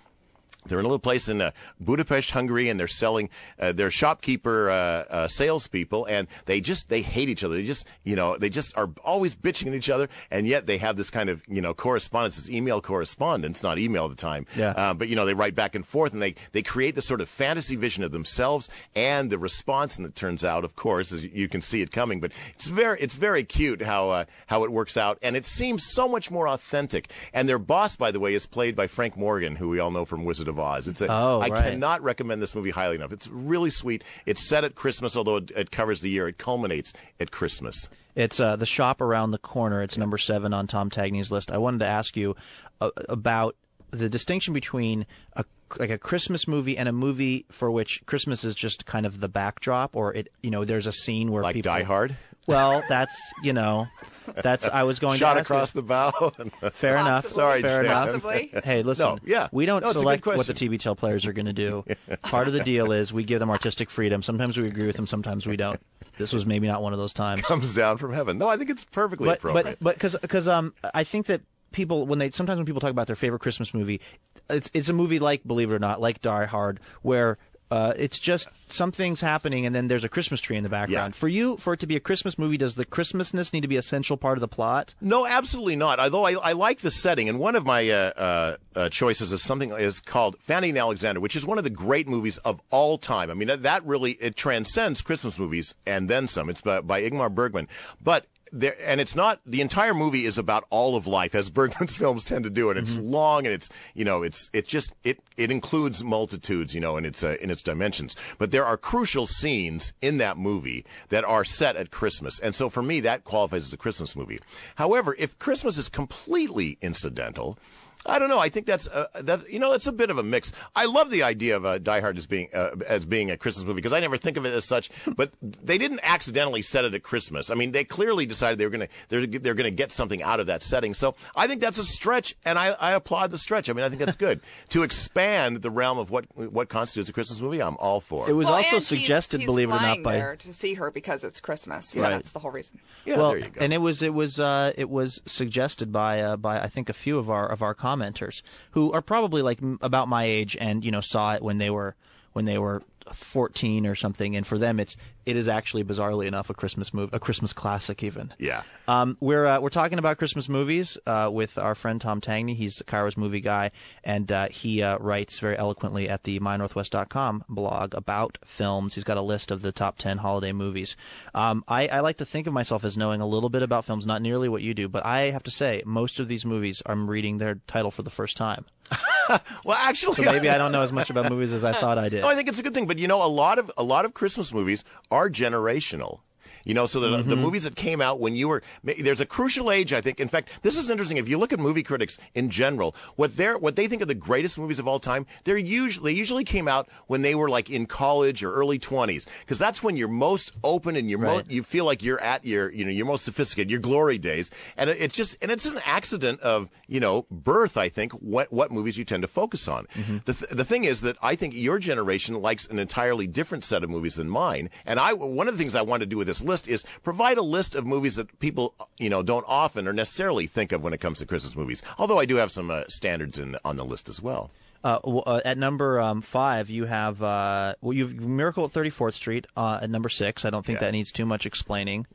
They're in a little place in uh, Budapest, Hungary, and they're selling. Uh, they're shopkeeper uh, uh, salespeople, and they just they hate each other. They just you know they just are always bitching at each other, and yet they have this kind of you know correspondence, this email correspondence, not email at the time. Yeah. Uh, but you know they write back and forth, and they they create this sort of fantasy vision of themselves and the response, and it turns out, of course, as you can see it coming. But it's very it's very cute how uh, how it works out, and it seems so much more authentic. And their boss, by the way, is played by Frank Morgan, who we all know from Wizard of Oz. It's a, Oh, I right. cannot recommend this movie highly enough. It's really sweet. It's set at Christmas, although it, it covers the year. It culminates at Christmas. It's uh, the shop around the corner. It's number seven on Tom Tangney's list. I wanted to ask you uh, about the distinction between a like a Christmas movie and a movie for which Christmas is just kind of the backdrop, or it you know there's a scene where Like people Die Hard? Well, that's you know that's I was going Shot to ask across you. the bow. Fair enough. Sorry, fair Jan. enough. Hey, listen. No, yeah. We don't No, it's a good select what the question. TBTL players are going to do. Part of the deal is we give them artistic freedom. Sometimes we agree with them. Sometimes we don't. This was maybe not one of those times. Comes down from heaven. No, I think it's perfectly but appropriate. but but because um I think that people when they sometimes when people talk about their favorite Christmas movie, it's it's a movie like Believe It or Not, like Die Hard, where. Uh, it's just something's happening, and then there's a Christmas tree in the background. For you, for it to be a Christmas movie, does the Christmasness need to be an essential part of the plot? No, absolutely not. Although I, I like the setting, and one of my uh, uh, uh, choices is something is called Fanny and Alexander, which is one of the great movies of all time. I mean, that, that really it transcends Christmas movies and then some. It's by, by Ingmar Bergman, but. There, and it's not the entire movie is about all of life as Bergman's films tend to do and it's long and it's you know it's it just it it includes multitudes you know in its uh, in its dimensions. But there are crucial scenes in that movie that are set at Christmas and so for me that qualifies as a Christmas movie. However if Christmas is completely incidental I don't know. I think that's uh, that's you know that's a bit of a mix. I love the idea of uh, Die Hard as being uh, as being a Christmas movie because I never think of it as such. But they didn't accidentally set it at Christmas. I mean, they clearly decided they were going to they're they're going to get something out of that setting. So I think that's a stretch, and I, I applaud the stretch. I mean, I think that's good to expand the realm of what what constitutes a Christmas movie. I'm all for. It It was Well, also and he's- suggested, he's believe it or not, by there to see her because it's Christmas. Yeah, Right. that's the whole reason. Yeah, well, and it was it was uh, it was suggested by uh, by I think a few of our of our commenters who are probably like m- about my age and you know saw it when they were when they were 14 or something. And for them it's it is actually bizarrely enough a Christmas movie a Christmas classic even. Yeah. Um, we're uh, we're talking about Christmas movies uh, with our friend Tom Tangney. He's KIRO's movie guy, and uh, he uh, writes very eloquently at the MyNorthwest.com blog about films. He's got a list of the top ten holiday movies. Um, I, I like to think of myself as knowing a little bit about films, not nearly what you do, but I have to say most of these movies I'm reading their title for the first time. well, actually, So maybe I don't know as much about movies as I thought I did. No, I think it's a good thing. But you know, a lot of a lot of Christmas movies are generational. You know, so the, the Mhm. movies that came out when you were there's a crucial age, I think. In fact, this is interesting. If you look at movie critics in general, what they're what they think are the greatest movies of all time, they're usually they usually came out when they were like in college or early twenties, because that's when you're most open and you're mo- you feel like you're at your you know your most sophisticated, your glory days, and it- it's just and it's an accident of you know birth. I think what what movies you tend to focus on. The th- the thing is that I think your generation likes an entirely different set of movies than mine, and I one of the things I want to do with this list is provide a list of movies that people you know don't often or necessarily think of when it comes to Christmas movies. Although I do have some uh, standards in on the list as well. Uh, uh, at number um, five, you have uh, well, you have Miracle at 34th Street. Uh, at number six, I don't think that needs too much explaining.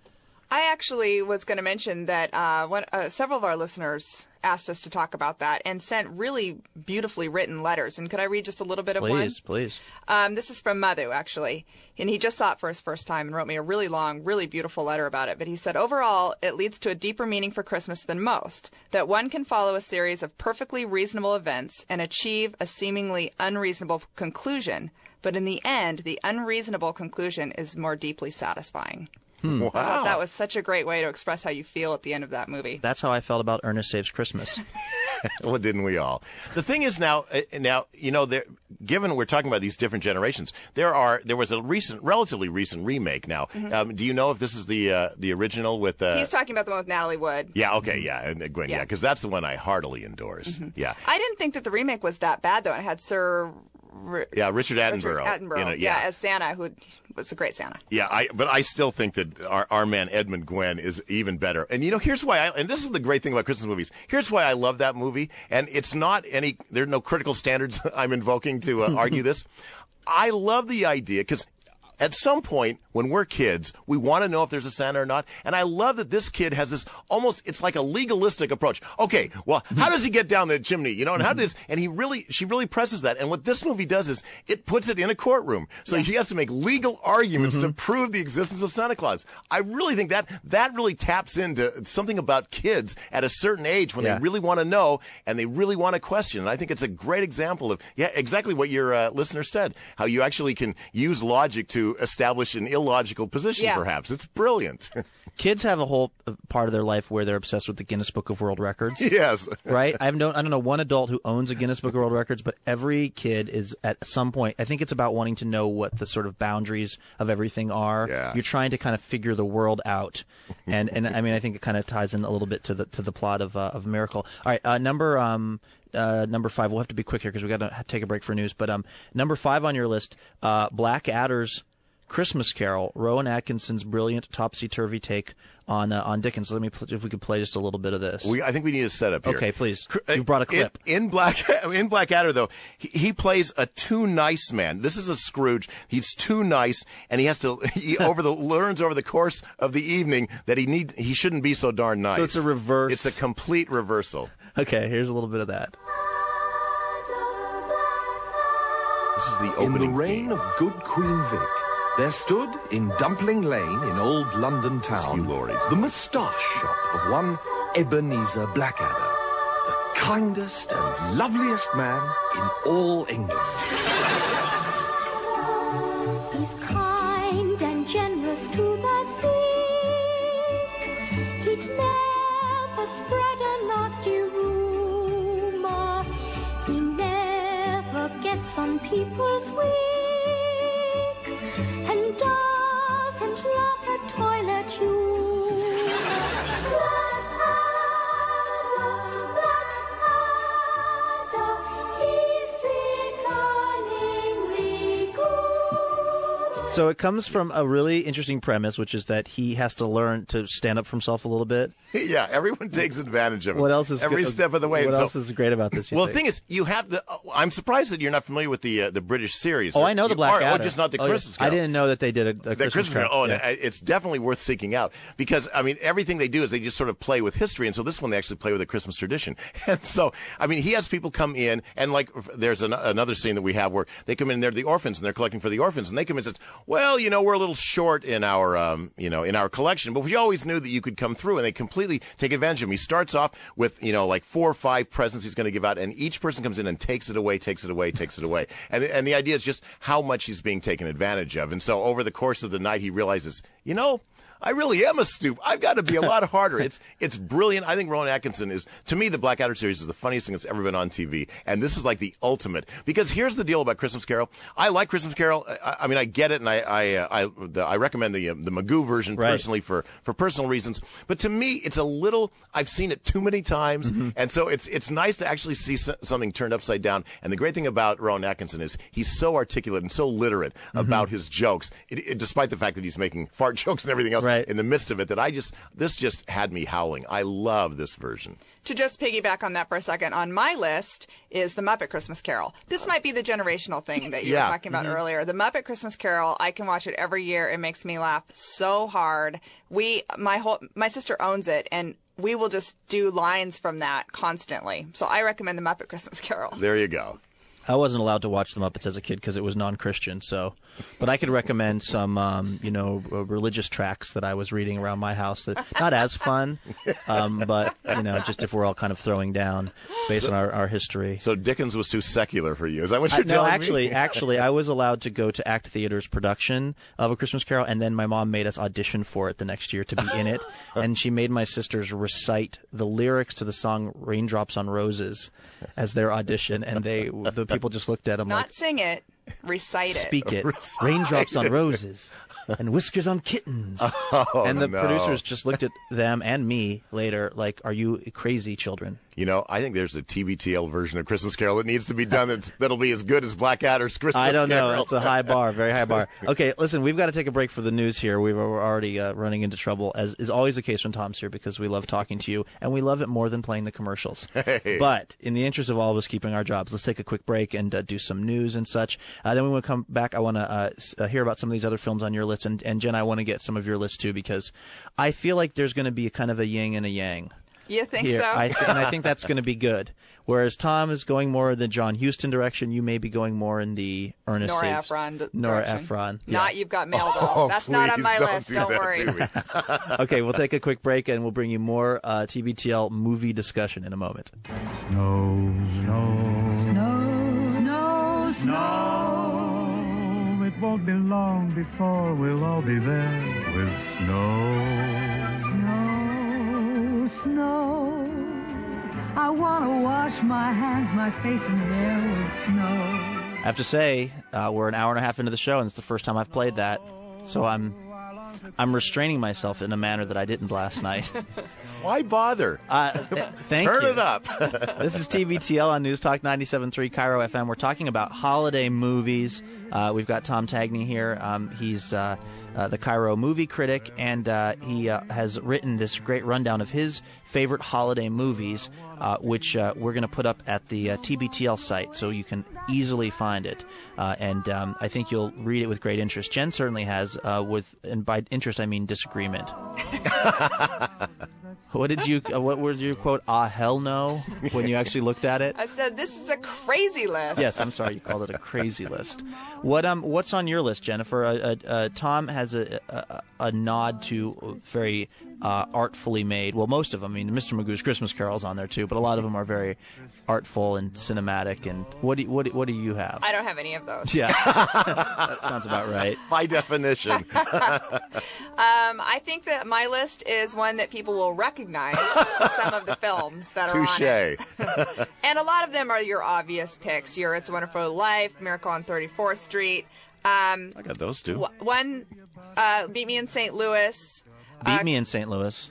I actually was going to mention that uh, one, uh, several of our listeners asked us to talk about that and sent really beautifully written letters. And could I read just a little bit of one? Please, please. Um, this is from Madhu, actually. And he just saw it for his first time and wrote me a really long, really beautiful letter about it. But he said, overall, it leads to a deeper meaning for Christmas than most. That one can follow a series of perfectly reasonable events and achieve a seemingly unreasonable conclusion. But in the end, the unreasonable conclusion is more deeply satisfying. Hmm. I thought that was such a great way to express how you feel at the end of that movie. That's how I felt about Ernest Saves Christmas. well, didn't we all? The thing is now, uh, now you know, there, given we're talking about these different generations, there are there was a recent, relatively recent remake. Now, Mhm. um, do you know if this is the uh, the original with? Uh, He's talking about the one with Natalie Wood. yeah, okay, yeah, and uh, Gwenn, yeah, Yeah. because that's the one I heartily endorse. Mhm. Yeah, I didn't think that the remake was that bad, though. It had Sir Ri- Yeah, Richard Attenborough. Richard Attenborough. in it, yeah. yeah. as Santa, who was a great Santa. Yeah, I, but I still think that our, our man Edmund Gwenn is even better. And you know, here's why I, and this is the great thing about Christmas movies. Here's why I love that movie. And it's not any, there are no critical standards I'm invoking to uh, argue this. I love the idea because at some point when we're kids, we want to know if there's a Santa or not. And I love that this kid has this almost, it's like a legalistic approach. Okay, well, how does he get down the chimney? You know, and how does, and he really, she really presses that. And what this movie does is it puts it in a courtroom. So he has to make legal arguments to prove the existence of Santa Claus. I really think that, that really taps into something about kids at a certain age when Yeah. they really want to know and they really want to question. And I think it's a great example of, yeah, exactly what your uh, listener said, how you actually can use logic to establish an illogical position, Yeah. perhaps. It's brilliant. Kids have a whole uh, part of their life where they're obsessed with the Guinness Book of World Records. Yes. right? I don't I don't know one adult who owns a Guinness Book of World Records, but every kid is at some point. I think it's about wanting to know what the sort of boundaries of everything are. Yeah. You're trying to kind of figure the world out, and and I mean I think it kind of ties in a little bit to the to the plot of uh, of Miracle. All right, uh, number um. Uh, number five. We'll have to be quick here because we got to take a break for news. But um, number five on your list, uh, Blackadder's Christmas Carol, Rowan Atkinson's brilliant topsy turvy take on uh, on Dickens. Let me pl- if we could play just a little bit of this. We, I think we need a setup here. Okay, please. You brought a clip. In, in Black in Blackadder, though, he, he plays a too nice man. This is a Scrooge. He's too nice, and he has to. He over the learns over the course of the evening that he need he shouldn't be so darn nice. So it's a reverse. It's a complete reversal. Okay, here's a little bit of that. This is the opening. In the opening. reign of good Queen Vic, there stood in Dumpling Lane in old London town the moustache shop of one Ebenezer Blackadder, the kindest and loveliest man in all England. He's kind and generous to the sick. He'd never spread a nasty rumor. He never gets on people's wick So it comes from a really interesting premise, which is that he has to learn to stand up for himself a little bit. yeah, everyone takes advantage of him. What else is every good- step of the way? What so- else is great about this? well, the thing is, you have the. uh, I'm surprised that you're not familiar with the uh, the British series. Oh, I know the Black are, Adder. Oh, just not the Oh, yeah. Christmas. I didn't know that they did a, a the Christmas, Christmas Carol. Oh, Yeah. and it's definitely worth seeking out because I mean everything they do is they just sort of play with history, and so this one they actually play with a Christmas tradition. And so I mean he has people come in, and like there's an, another scene that we have where they come in, they're the orphans, and they're collecting for the orphans, and they come in and says, well, you know, we're a little short in our um, you know in our collection, but we always knew that you could come through, and they completely take advantage of him. He starts off with you know like four or five presents he's going to give out, and each person comes in and takes it away, takes it away, takes it away, and and the idea is just how much he's being taken advantage of, and so over the course of the night he realizes, you know. I really am a stoop. I've got to be a lot harder. It's it's brilliant. I think Rowan Atkinson is to me the Blackadder series is the funniest thing that's ever been on TV, and this is like the ultimate. Because here's the deal about Christmas Carol. I like Christmas Carol. I, I mean, I get it, and I I uh, I, the, I recommend the uh, the Magoo version Right. personally for for personal reasons. But to me, it's a little. I've seen it too many times, and so it's it's nice to actually see something turned upside down. And the great thing about Rowan Atkinson is he's so articulate and so literate about his jokes, it, it, despite the fact that he's making fart jokes and everything else in the midst of it. That I just this just had me howling. I love this version. To just piggyback on that for a second, on my list is the Muppet Christmas Carol. This might be the generational thing that you Yeah. were talking about Mhm. earlier. The Muppet Christmas Carol, I can watch it every year. It makes me laugh so hard. We, my whole, my sister owns it, and we will just do lines from that constantly. So I recommend the Muppet Christmas Carol. There you go. I wasn't allowed to watch the Muppets as a kid because it was non-Christian. So, but I could recommend some, um, you know, uh, religious tracks that I was reading around my house. That not as fun, um, but you know, just if we're all kind of throwing down based So- on our, our history. So Dickens was too secular for you. Is that what I- you're no, telling actually, me? actually, I was allowed to go to Act Theater's production of A Christmas Carol, and then my mom made us audition for it the next year to be in it, and she made my sisters recite the lyrics to the song "Raindrops on Roses" as their audition, and they the people just looked at them Not like, sing it, recite it. "Speak it, raindrops on roses." And whiskers on kittens, Oh, and the no. producers just looked at them and me later like, "Are you crazy, children?" You know, I think there's a TBTL version of Christmas Carol that needs to be done that's, that'll be as good as Blackadder's Christmas Carol. I don't Carol. know. It's a high bar, very high bar. Okay, listen, we've got to take a break for the news here. We We're already uh, running into trouble, as is always the case when Tom's here, because we love talking to you, and we love it more than playing the commercials. Hey. But in the interest of all of us keeping our jobs, let's take a quick break and uh, do some news and such. Uh, then we want to come back. I want to uh, uh, hear about some of these other films on your list, and, and Jen, I want to get some of your list too, because I feel like there's going to be a kind of a yin and a yang. You think here. so? I th- and I think that's going to be good. Whereas Tom is going more in the John Huston direction, you may be going more in the Ernest Nora Saves- Ephron Nora direction. Ephron. Yeah. Not you've got mail doll. Oh, That's not on my don't list. do Don't worry. to me. okay, we'll take a quick break and we'll bring you more uh, TBTL movie discussion in a moment. Snow, snow, snow, snow, snow. It won't be long before we'll all be there with snow. Snow, snow. I want to wash my hands, my face, and hair with snow. I have to say, uh, we're an hour and a half into the show, and it's the first time I've played that, so I'm I'm restraining myself in a manner that I didn't last night. Why bother? Uh, th- thank Turn you. it up. this is TBTL on News Talk 97.3 KIRO FM. We're talking about holiday movies. Uh, we've got Tom Tangney here. Um, he's uh, the KIRO movie critic, and uh, he uh, has written this great rundown of his favorite holiday movies, uh, which uh, we're going to put up at the uh, TBTL site so you can easily find it. And um, I think you'll read it with great interest. Jen certainly has, with and by interest I mean disagreement. what did you? Uh, what would your quote? Ah, hell no! When you actually looked at it. I said this is a crazy list. Yes, I'm sorry you called it a crazy list. What um, what's on your list, Jennifer? Uh, uh, uh, Tom has a, a a nod to very uh, artfully made. Well, most of them. I mean, Mr. Magoo's Christmas Carol's on there too, but a lot of them are very artful and cinematic. And what do you, what do, what do you have? I don't have any of those. Yeah, that sounds about right. By definition. Um, I think that my list is one that people will recognize some of the films that are on it. Touche. And a lot of them are your obvious picks. Your It's a Wonderful Life, Miracle on 34th Street. Um, I got those two. one, uh, Meet Me in St. Louis. Beat me in St. Louis.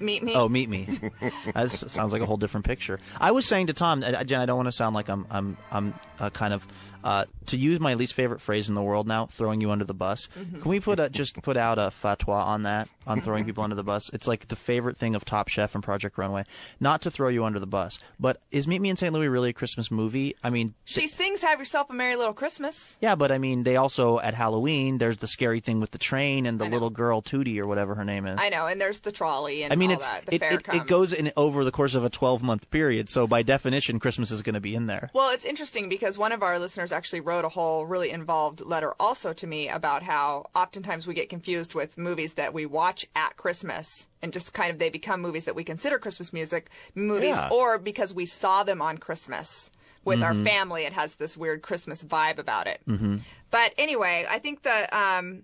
Meet Me. Oh, meet me. that sounds like a whole different picture. I was saying to Tom, uh, Jen, I don't want to sound like I'm, I'm, I'm uh, kind of uh, to use my least favorite phrase in the world now, throwing you under the bus. Mhm. Can we put a, just put out a fatwa on that, on throwing people under the bus? It's like the favorite thing of Top Chef and Project Runway, not to throw you under the bus. But is Meet Me in St. Louis really a Christmas movie? I mean, She sings Have Yourself a Merry Little Christmas. yeah, but I mean, they also at Halloween. There's the scary thing with the train and the little girl Tootie or whatever her name is. I know, and there's the trolley and I mean, it's that. The it, it, it goes in over the course of a 12 month period. So by definition, Christmas is going to be in there. Well, it's interesting because one of our listeners actually wrote a whole really involved letter also to me about how oftentimes we get confused with movies that we watch at Christmas and just kind of they become movies that we consider Christmas music movies Yeah. or because we saw them on Christmas with our Mhm. family it has this weird Christmas vibe about it. Mm-hmm. But anyway, I think the um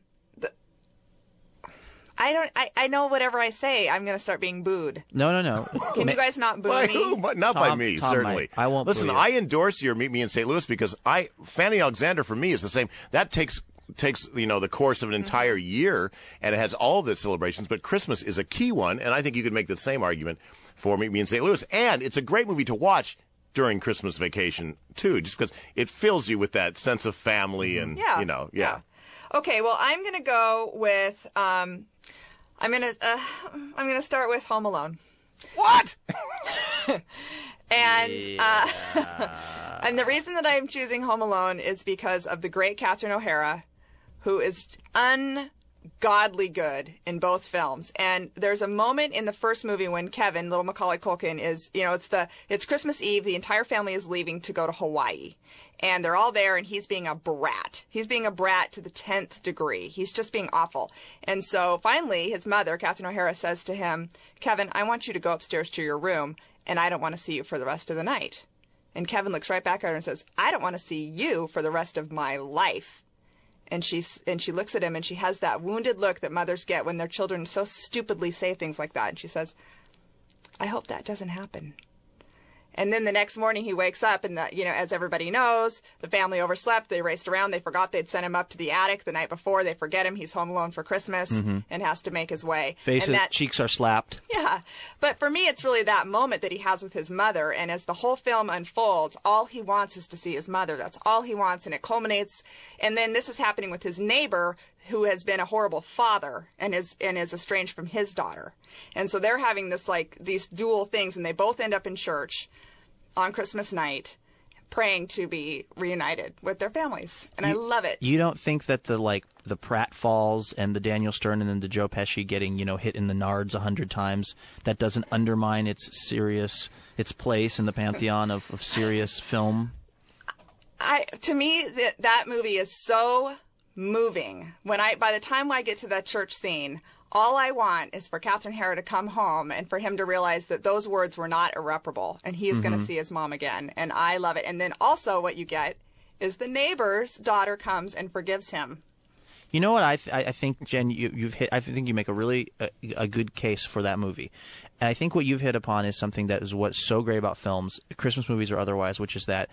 I don't I, I know whatever I say I'm going to start being booed. No, no, no. Can you guys not boo By me? who? But not by Tom- me, Tom certainly. might. I won't Listen, boo you. I endorse your Meet Me in St. Louis because I Fanny Alexander for me is the same. That takes takes you know the course of an entire year and it has all the celebrations. But Christmas is a key one, and I think you could make the same argument for Meet Me in St. Louis. And it's a great movie to watch during Christmas vacation too, just because it fills you with that sense of family and Yeah, you know, yeah. Okay, well, I'm gonna go with. Um, I'm gonna. Uh, I'm gonna start with Home Alone. What? and uh, and the reason that I'm choosing Home Alone is because of the great Catherine O'Hara, who is ungodly good in both films. And there's a moment in the first movie when Kevin, little Macaulay Culkin, is you know it's the it's Christmas Eve. The entire family is leaving to go to Hawaii. And they're all there, and he's being a brat. He's being a brat to the 10th degree. He's just being awful. And so finally, his mother, Catherine O'Hara, says to him, Kevin, I want you to go upstairs to your room, and I don't want to see you for the rest of the night. And Kevin looks right back at her and says, I don't want to see you for the rest of my life. And she's and she looks at him and she has that wounded look that mothers get when their children so stupidly say things like that. And she says, I hope that doesn't happen. And then the next morning he wakes up, and the, you know, as everybody knows, the family overslept. They raced around. They forgot they'd sent him up to the attic the night before. They forget him. He's home alone for Christmas Mhm. and has to make his way. Faces, and that, cheeks are slapped. yeah. But for me, it's really that moment that he has with his mother. And as the whole film unfolds, all he wants is to see his mother. That's all he wants. And it culminates. And then this is happening with his neighbor who has been a horrible father and is, and is estranged from his daughter. And so they're having this, like, these dual things. And they both end up in church on Christmas night praying to be reunited with their families. And I love it. You don't think that the like the pratfalls and the Daniel Stern and then the Joe Pesci getting you know hit in the nards a hundred times that doesn't undermine its serious its place in the pantheon of, of serious film? I to me that that movie is so moving. When I by the time I get to that church scene, all I want is for Catherine Hara to come home and for him to realize that those words were not irreparable and he is going Mhm. to see his mom again. And I love it. And then also what you get is the neighbor's daughter comes and forgives him. You know what I th- I think Jen you, you've hit I think you make a really uh, a good case for that movie, and I think what you've hit upon is something that is what's so great about films, Christmas movies or otherwise, which is that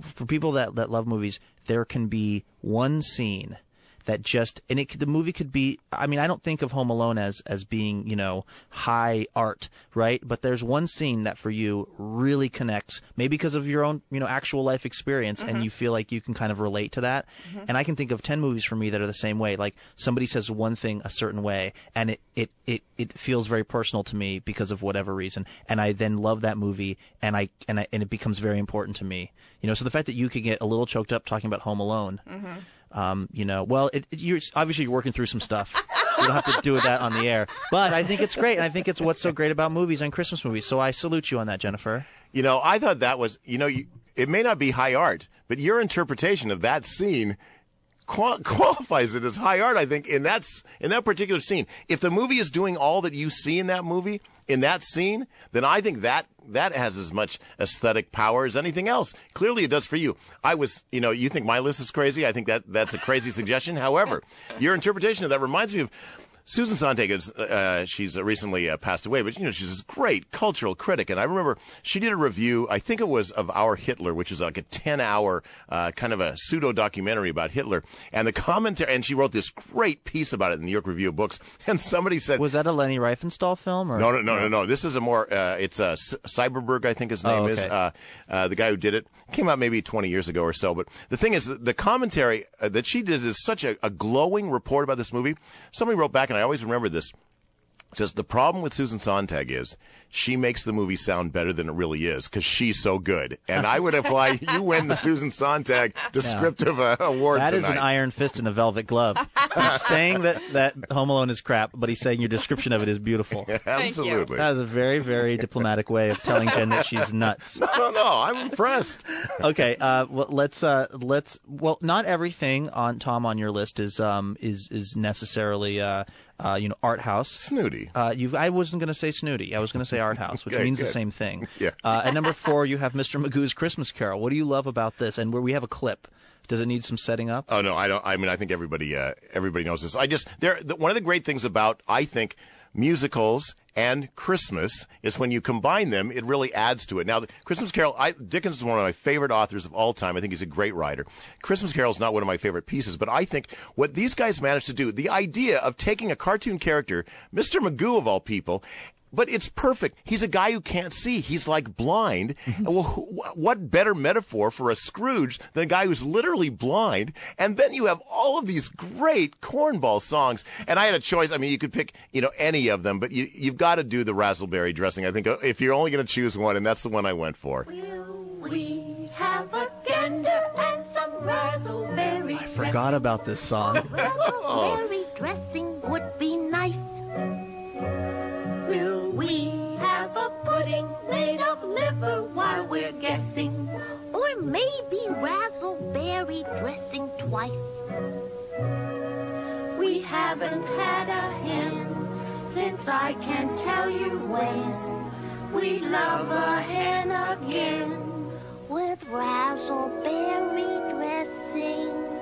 for people that that love movies, there can be one scene that just and it the movie could be I mean I don't think of Home Alone as as being you know high art right but there's one scene that for you really connects maybe because of your own you know actual life experience and Mhm. you feel like you can kind of relate to that Mhm. and I can think of 10 movies for me that are the same way like somebody says one thing a certain way and it it it, it feels very personal to me because of whatever reason and I then love that movie and I and I and it becomes very important to me you know so the fact that you could get a little choked up talking about Home Alone Mm-hmm. Um, you know, well, it, it, you're obviously you're working through some stuff. you don't have to do that on the air, but I think it's great, and I think it's what's so great about movies and Christmas movies. So I salute you on that, Jennifer. You know, I thought that was, you know, you, it may not be high art, but your interpretation of that scene qual- qualifies it as high art. I think in that in that particular scene, if the movie is doing all that you see in that movie in that scene, then I think that that has as much aesthetic power as anything else. Clearly, it does for you. I was, you know, you think my list is crazy. I think that that's a crazy suggestion. However, your interpretation of that reminds me of. Susan Sontag is uh, she's uh, recently uh, passed away, but you know she's this great cultural critic, and I remember she did a review. I think it was of Our Hitler, which is like a ten-hour uh, kind of a pseudo documentary about Hitler, and the commentary. And she wrote this great piece about it in the New York Review of Books. And somebody said, Was that a Leni Riefenstahl film? Or no, no, no, no, no. This is a more. Uh, it's uh, C- Syberberg, I think his name Oh, is. okay. Uh, uh, the guy who did it came out maybe 20 years ago or so. But the thing is, the commentary uh, that she did is such a, a glowing report about this movie. Somebody wrote back, and I always remember this. Says the problem with Susan Sontag is she makes the movie sound better than it really is because she's so good. And I would apply you win the Susan Sontag descriptive uh, award That is an iron fist in a velvet glove. he's saying that, that Home Alone is crap, but he's saying your description of it is beautiful. Absolutely. That is a very, very diplomatic way of telling Jen that she's nuts. No, no, no. I'm impressed. okay, uh, well, let's uh, let's well, not everything on Tom on your list is um is is necessarily uh, you know art house snooty. Uh, you I wasn't going to say snooty. I was going to say art house, which Okay, means the same thing. Yeah. Uh, at number four, you have Mr. Magoo's Christmas Carol. What do you love about this? And where we have a clip. Does it need some setting up? Oh no, I don't. I mean, I think everybody uh, everybody knows this. I just there. The, one of the great things about I think musicals and Christmas is when you combine them, it really adds to it. Now, Christmas Carol, I, Dickens is one of my favorite authors of all time. I think he's a great writer. Christmas Carol is not one of my favorite pieces, but I think what these guys managed to do, the idea of taking a cartoon character, Mr. Magoo of all people, but it's perfect. He's a guy who can't see. He's like blind. well, wh- what better metaphor for a Scrooge than a guy who's literally blind? And then you have all of these great cornball songs. And I had a choice. I mean, you could pick, you know, any of them, but you, you've got to do the razzleberry dressing. I think uh, if you're only going to choose one, and that's the one I went for. We have a gander and some razzleberry. I forgot about this song. Razzleberry dressing would be nice. Pudding made of liver while we're guessing? Or maybe razzleberry dressing twice. We haven't had a hen since I can't tell you when. We love a hen again with razzleberry dressing.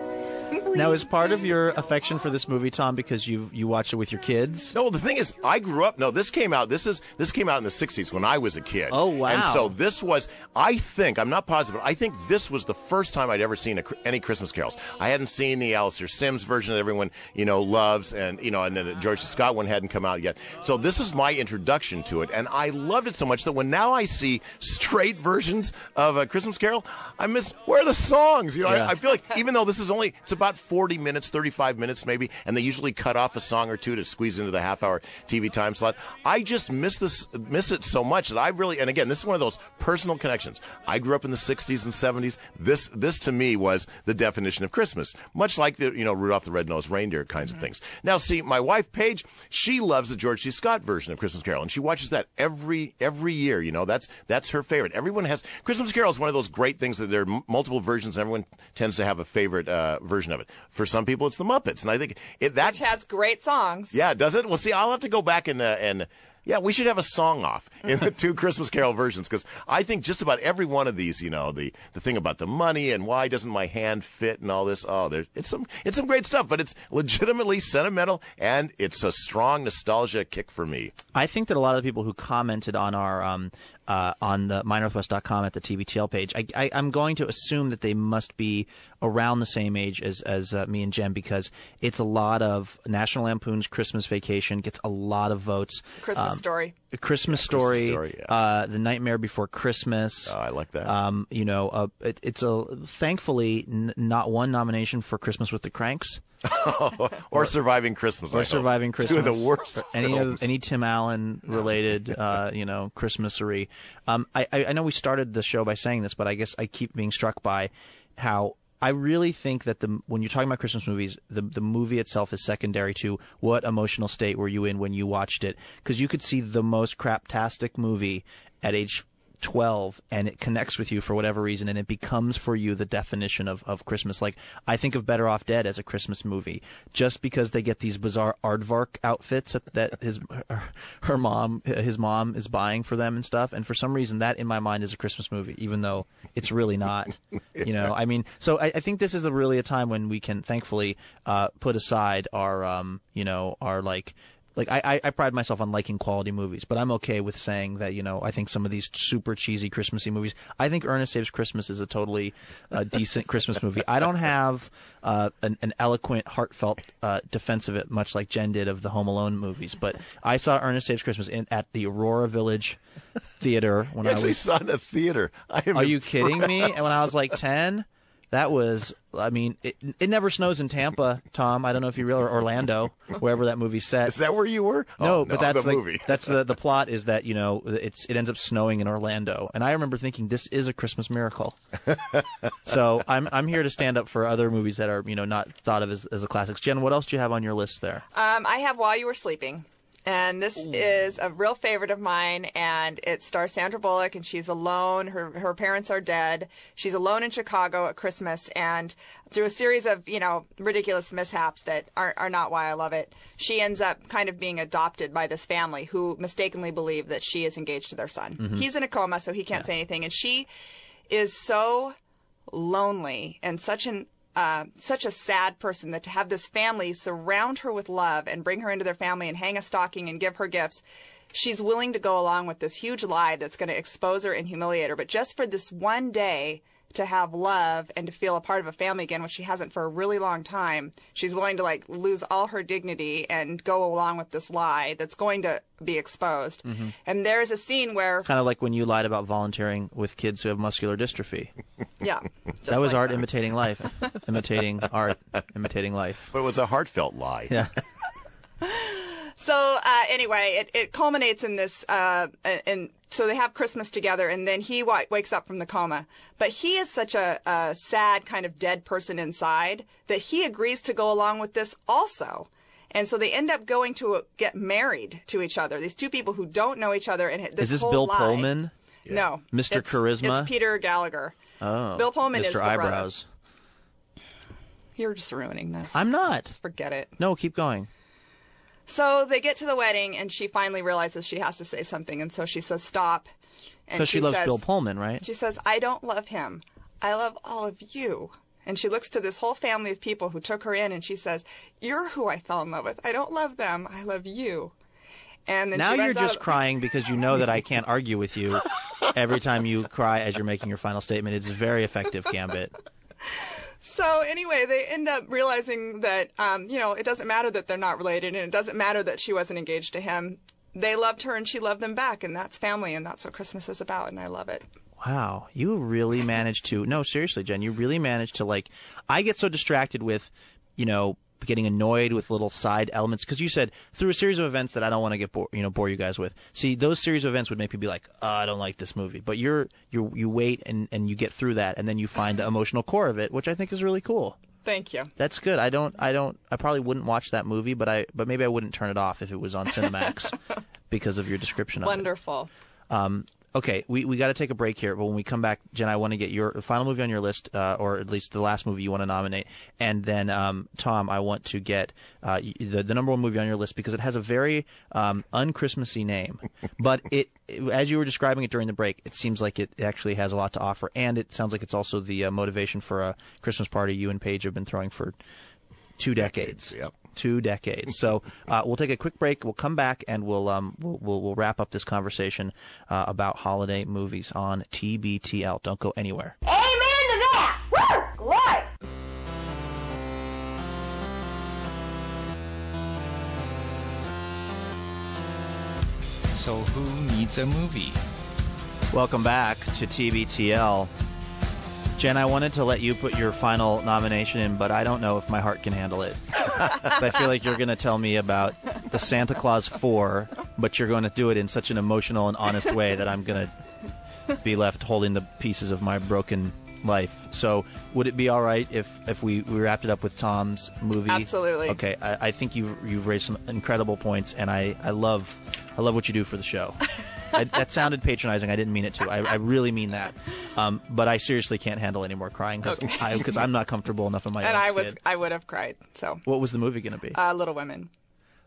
Really. Now, is part of your affection for this movie, Tom, because you you watched it with your kids? No, the thing is, I grew up. No, this came out. This is this came out in the '60s when I was a kid. Oh, wow. And so this was. I think I'm not positive, but I think this was the first time I'd ever seen a, any Christmas carols. I hadn't seen the Alastair Sims version that everyone you know loves, and you know, and then the George C. Scott one hadn't come out yet. So this is my introduction to it, and I loved it so much that when now I see straight versions of a Christmas Carol, I miss where are the songs. You know, Yeah. I, I feel like even though this is only it's about 40 minutes, 35 minutes maybe, and they usually cut off a song or two to squeeze into the half hour TV time slot. I just miss this miss it so much that I really and again, this is one of those personal connections. I grew up in the 60s and 70s. This this to me was the definition of Christmas, much like the you know Rudolph the Red-Nosed Reindeer kinds of things. Now, see, my wife Paige, she loves the George C. Scott version of Christmas Carol, and she watches that every every year. You know, that's that's her favorite. Everyone has Christmas Carol is one of those great things that there are m- multiple versions. And everyone tends to have a favorite uh, version of it. For some people, it's the Muppets, and I think it that's Which has great songs. yeah, does it? Well, see, I'll have to go back and uh, and yeah, we should have a song off in the two Christmas Carol versions because I think just about every one of these, you know, the the thing about the money and why doesn't my hand fit and all this. Oh, there, it's some it's some great stuff, but it's legitimately sentimental and it's a strong nostalgia kick for me. I think that a lot of the people who commented on our um, uh, on the mynorthwest.com at the TBTL page, I, I, I'm going to assume that they must be around the same age as as uh, me and Jen because it's a lot of National Lampoon's Christmas Vacation gets a lot of votes. Christmas Um, Story. A Christmas Yeah, Story, Christmas Story, yeah. uh, The Nightmare Before Christmas. Oh, I like that. Um, you know, uh, it, it's a thankfully n- not one nomination for Christmas with the Cranks. or surviving Christmas. I Or hope. Christmas. Two of the worst. Or Any films. of any Tim Allen related, uh, you know, Christmasery. Um, I, I I know we started the show by saying this, but I guess I keep being struck by how I really think that the when you're talking about Christmas movies, the the movie itself is secondary to what emotional state were you in when you watched it, because you could see the most craptastic movie at age 12 and it connects with you for whatever reason and it becomes for you the definition of, of Christmas. Like I think of Better Off Dead as a Christmas movie just because they get these bizarre aardvark outfits that- his her, her mom his mom is buying for them and stuff and for some reason that in my mind is a Christmas movie even though it's really not. You know, I mean, so I, I think this is a really a time when we can thankfully uh, put aside our um, you know, our like like I, I, I pride myself on liking quality movies, but I'm okay with saying that you know I think some of these super cheesy Christmassy movies. I think Ernest Saves Christmas is a totally uh, decent Christmas movie. I don't have uh, an, an eloquent, heartfelt uh, defense of it, much like Jen did of the Home Alone movies. But I saw Ernest Saves Christmas in, at the Aurora Village Theater when You I actually was. saw it in a theater. I am Are you kidding me? And when I was like ten, that was. I mean, it, it never snows in Tampa, Tom. I don't know if you realize or Orlando, wherever that movie's set. Is that where you were? No, Oh, but no, that's the like- movie. that's the the plot is that you know it's it ends up snowing in Orlando, and I remember thinking this is a Christmas miracle. so I'm I'm here to stand up for other movies that are you know not thought of as as the classics. Jen, what else do you have on your list there? Um, I have While You Were Sleeping. And this is a real favorite of mine, and it stars Sandra Bullock, and she's alone. Her her parents are dead. She's alone in Chicago at Christmas, and through a series of you know ridiculous mishaps that are are not why I love it, she ends up kind of being adopted by this family who mistakenly believe that she is engaged to their son. Mhm. He's in a coma, so he can't say anything, and she is so lonely and such an uh, such a sad person that to have this family surround her with love and bring her into their family and hang a stocking and give her gifts, she's willing to go along with this huge lie that's going to expose her and humiliate her. But just for this one day to have love and to feel a part of a family again, which she hasn't for a really long time, she's willing to like lose all her dignity and go along with this lie that's going to be exposed. Mhm. And there's a scene where, Kind of like when you lied about volunteering with kids who have muscular dystrophy. yeah, that was art imitating life, imitating art, imitating life. But it was a heartfelt lie. Yeah. So uh, anyway, it, it culminates in this, uh, and so they have Christmas together, and then he wa- wakes up from the coma. But he is such a, a sad, kind of dead person inside that he agrees to go along with this also. And so they end up going to get married to each other. These two people who don't know each other, and this is this whole Bill lie- Pullman? No, Mr. It's- Charisma? It's Peter Gallagher. Oh, Bill Pullman Mr. is the brother. Eyebrows. You're just ruining this. I'm not. Just forget it. No, keep going. So they get to the wedding, and she finally realizes she has to say something, and so she says, "Stop." And Because she loves says- Bill Pullman, right? She says, "I don't love him. I love all of you." And she looks to this whole family of people who took her in and she says, You're who I fell in love with. I don't love them. I love you. And then now she you're just crying because you know that I can't argue with you every time you cry as you're making your final statement. It's very effective, Gambit. So anyway, they end up realizing that um, you know it doesn't matter that they're not related, and it doesn't matter that she wasn't engaged to him. They loved her, and she loved them back, and that's family, and that's what Christmas is about, and I love it. Wow, you really managed to. No, seriously, Jen, you really managed to like. I get so distracted with, you know, getting annoyed with little side elements because you said through a series of events that I don't want to get bore, you know bore you guys with. See, those series of events would make me be like, oh, I don't like this movie. But you're you you wait and and you get through that, and then you find the emotional core of it, which I think is really cool. Thank you. That's good. I don't. I don't. I probably wouldn't watch that movie, but I. But maybe I wouldn't turn it off if it was on Cinemax because of your description of it. Wonderful. Um, okay, we, we got to take a break here, but when we come back, Jen, I want to get your final movie on your list, uh, or at least the last movie you want to nominate, and then um, Tom, I want to get uh, the the number one movie on your list because it has a very um, unchristmassy name, but it, it- as you were describing it during the break, it seems like it actually has a lot to offer, and it sounds like it's also the uh, motivation for a Christmas party you and Paige have been throwing for two decades. Yep. Two decades. So uh, we'll take a quick break. We'll come back and we'll um, we'll, we'll, we'll wrap up this conversation uh, about holiday movies on TBTL. Don't go anywhere. Amen to that! Woo! Glory! So who needs a movie? Welcome back to TBTL. Jen, I wanted to let you put your final nomination in, but I don't know if my heart can handle it. I feel like you're going to tell me about the Santa Claus 4, but you're going to do it in such an emotional and honest way that I'm going to be left holding the pieces of my broken life. So, would it be all right if, if we, we wrapped it up with Tom's movie? Absolutely. Okay, I, I think you've you've raised some incredible points, and I, I love I love what you do for the show. I, that sounded patronizing. I didn't mean it to. I, I really mean that. Um, but I seriously can't handle any more crying because Okay. I'm not comfortable enough in my and own I was skin. I would have cried. So What was the movie going to be? uh, Little Women.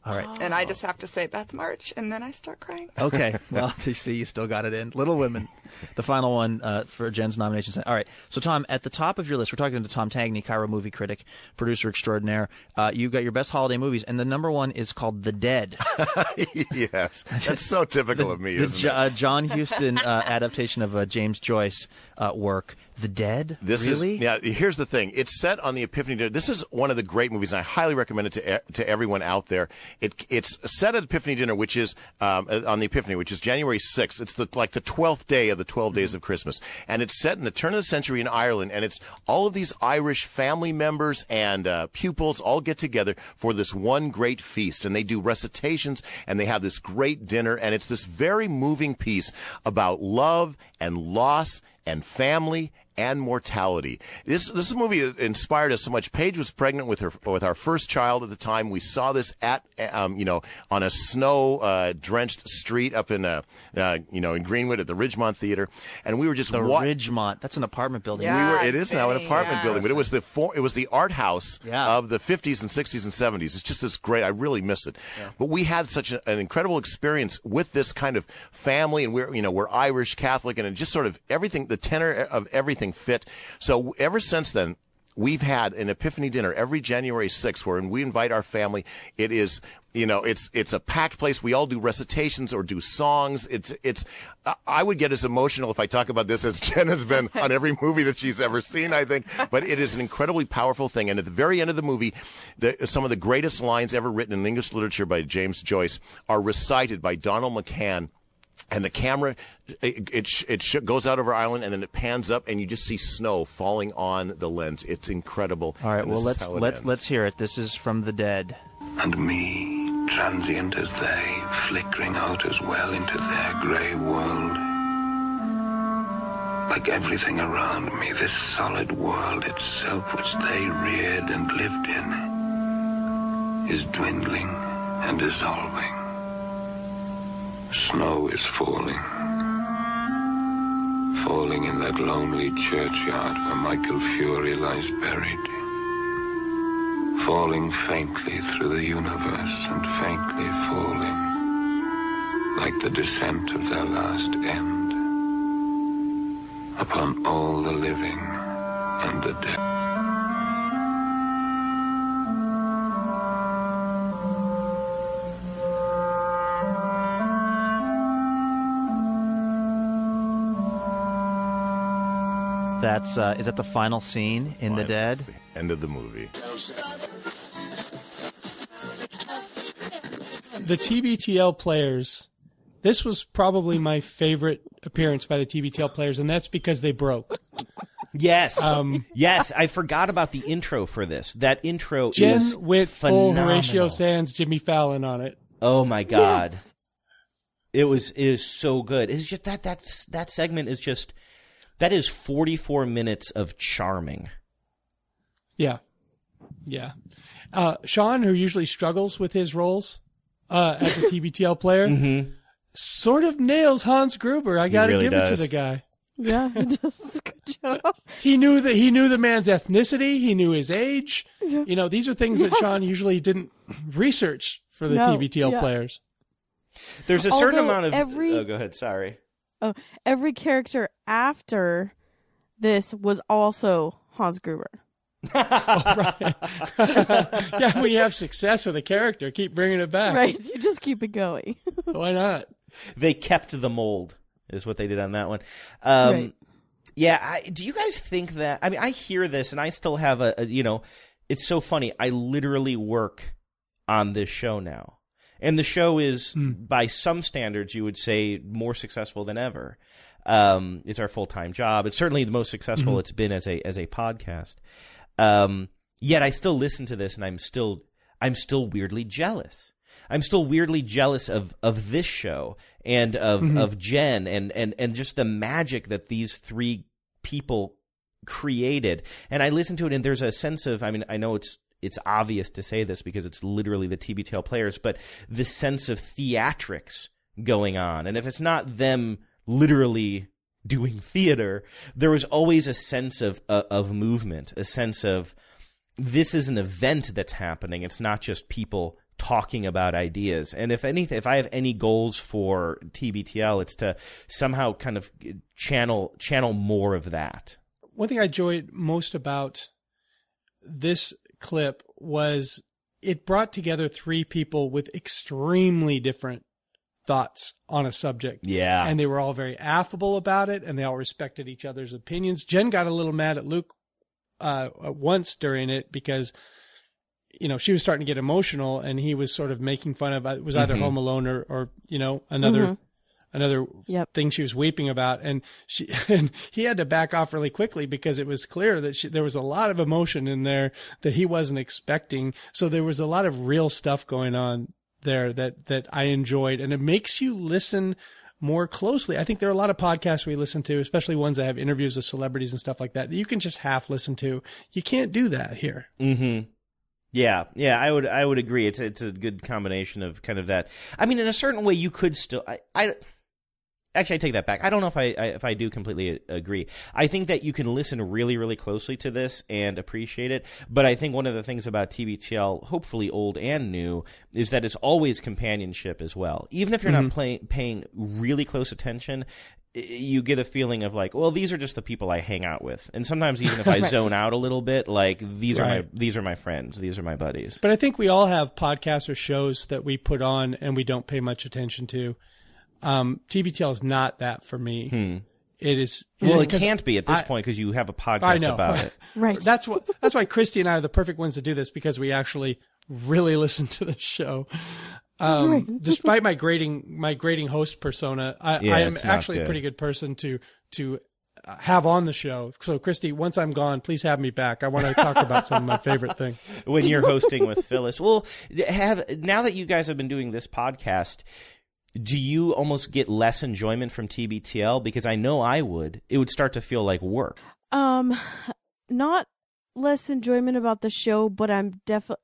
All right. And I just have to say Beth March, and then I start crying. Okay. Well, you see, you still got it in. Little Women, the final one uh, for Jen's nomination. All right. So, Tom, at the top of your list, we're talking to Tom Tangney, KIRO movie critic, producer extraordinaire. Uh, you got your best holiday movies, and the number one is called The Dead. yes, that's so typical of me, the isn't Jo- it? uh, John Huston uh, adaptation of uh, James Joyce uh, work. The Dead. This really? is yeah. Here's the thing. It's set on the Epiphany Dinner. This is one of the great movies, and I highly recommend it to to everyone out there. It it's set at Epiphany Dinner, which is um, uh, on the Epiphany, which is January 6th. It's the like the twelfth day of the twelve days of Christmas, and it's set in the turn of the century in Ireland, and it's all of these Irish family members and uh, pupils all get together for this one great feast, and they do recitations, and they have this great dinner, and it's this very moving piece about love and loss and family and mortality. This this movie inspired us so much. Paige was pregnant with her with our first child at the time. We saw this at um, you know on a snow uh, drenched street up in uh, uh, you know in Greenwood at the Ridgemont Theater, and we were just The wa- Ridgemont. That's an apartment building. we were. It is now an apartment Yeah. building, but it was the for, it was the art house Yeah. of the 50s and 60s and 70s. It's just this great. I really miss it. But we had such a, an incredible experience with this kind of family, and we're you know we're Irish Catholic, and it just sort of everything. The tenor of everything fit. So ever since then. We've had an Epiphany dinner every January 6th where we invite our family. It is, you know, it's it's a packed place. We all do recitations or do songs. It's it's. I- I would get as emotional if I talk about this as Jen has been on every movie that she's ever seen. I think, but it is an incredibly powerful thing. And at the very end of the movie, the, some of the greatest lines ever written in English literature by James Joyce are recited by Donald McCann. And the camera, it it, sh- it goes out over Ireland, and then it pans up, and you just see snow falling on the lens. It's incredible. All right. Well, let's let's ends. let's hear it. This is from The Dead. and me, transient as they, flickering out as well into their grey world. Like everything around me, this solid world itself which they reared and lived in, is dwindling and dissolving. Snow is falling. Falling in that lonely churchyard where Michael Furey lies buried falling faintly through the universe and faintly falling, like the descent of their last end, upon all the living and the dead. That's uh, is that the final scene in The Dead? End of the movie. the TBTL players. This was probably my favorite appearance by the TBTL players, and that's because they broke. Yes. Um, yes, I forgot about the intro for this. That intro Jen is with full phenomenal. Horatio Sanz, Jimmy Fallon on it. Oh my god. It was it is so good. It's just that that's that segment is just that is 44 minutes of charming. Yeah, yeah. Uh, Sean, who usually struggles with his roles uh, as a TBTL player, Mm-hmm. sort of nails Hans Gruber. I got to really give it to the guy. Yeah, it does a good job. He knew that he knew the man's ethnicity. He knew his age. Yeah. You know, these are things that Sean usually didn't research for the No, TBTL yeah. players. There's a certain Although amount of every- Oh, go ahead. Sorry. Oh, every character after this was also Hans Gruber. yeah, when you have success with a character, keep bringing it back. Right, you just keep it going. Why not? They kept the mold is what they did on that one. Um, Right. Yeah, I, do you guys think that? I mean, I hear this, and I still have a, a. You know, it's so funny. I literally work on this show now, and the show is, by some standards, you would say more successful than ever. Um, it's our full time job. It's certainly the most successful Mhm. it's been as a as a podcast. Um, yet I still listen to this, and I'm still I'm still weirdly jealous. I'm still weirdly jealous of of this show and of Mhm. of Jen and and and just the magic that these three people created. And I listen to it, and there's a sense of I mean I know it's it's obvious to say this because it's literally the TBTL players, but this sense of theatrics going on. And if it's not them literally doing theater, there was always a sense of uh, of movement, a sense of this is an event that's happening. It's not just people talking about ideas. And if anything, if I have any goals for TBTL, it's to somehow kind of channel channel more of that. One thing I enjoyed most about this clip was it brought together three people with extremely different thoughts on a subject. Yeah. And they were all very affable about it and they all respected each other's opinions. Jen got a little mad at Luke uh, once during it because you know she was starting to get emotional and he was sort of making fun of it was either Mhm. home alone or or you know another Mhm. Another Yep. thing she was weeping about and she and he had to back off really quickly because it was clear that she, there was a lot of emotion in there that he wasn't expecting so there was a lot of real stuff going on there that that I enjoyed and it makes you listen more closely. I think there are a lot of podcasts we listen to, especially ones that have interviews with celebrities and stuff like that, that you can just half listen to. You can't do that here. Mm-hmm. Yeah, yeah, I would I would agree. It's it's a good combination of kind of that. I mean, in a certain way, you could still. I, I actually I take that back. I don't know if I, I if I do completely agree. I think that you can listen really really closely to this and appreciate it. But I think one of the things about TBTL, hopefully old and new, is that it's always companionship as well. Even if you're Mhm. not play, paying really close attention. You get a feeling of like, well, these are just the people I hang out with, and sometimes even if I Right. zone out a little bit, like these are my these are my friends, these are my buddies. But I think we all have podcasts or shows that we put on and we don't pay much attention to. Um, TBTL is not that for me. Hmm. It is. Well, it can't be at this I- point because you have a podcast about it. Right. That's what. That's why Christy and I are the perfect ones to do this because we actually really listen to the show. Um, Right. despite my grading, my grading host persona, I, Yeah, I am it's not actually a pretty good person to to uh, have on the show. So, Christy, once I'm gone, please have me back. I want to talk about some of my favorite things. when you're hosting with Phyllis. Well, have now that you guys have been doing this podcast, do you almost get less enjoyment from TBTL? Because I know I would. It would start to feel like work. Um, not less enjoyment about the show, but I'm definitely.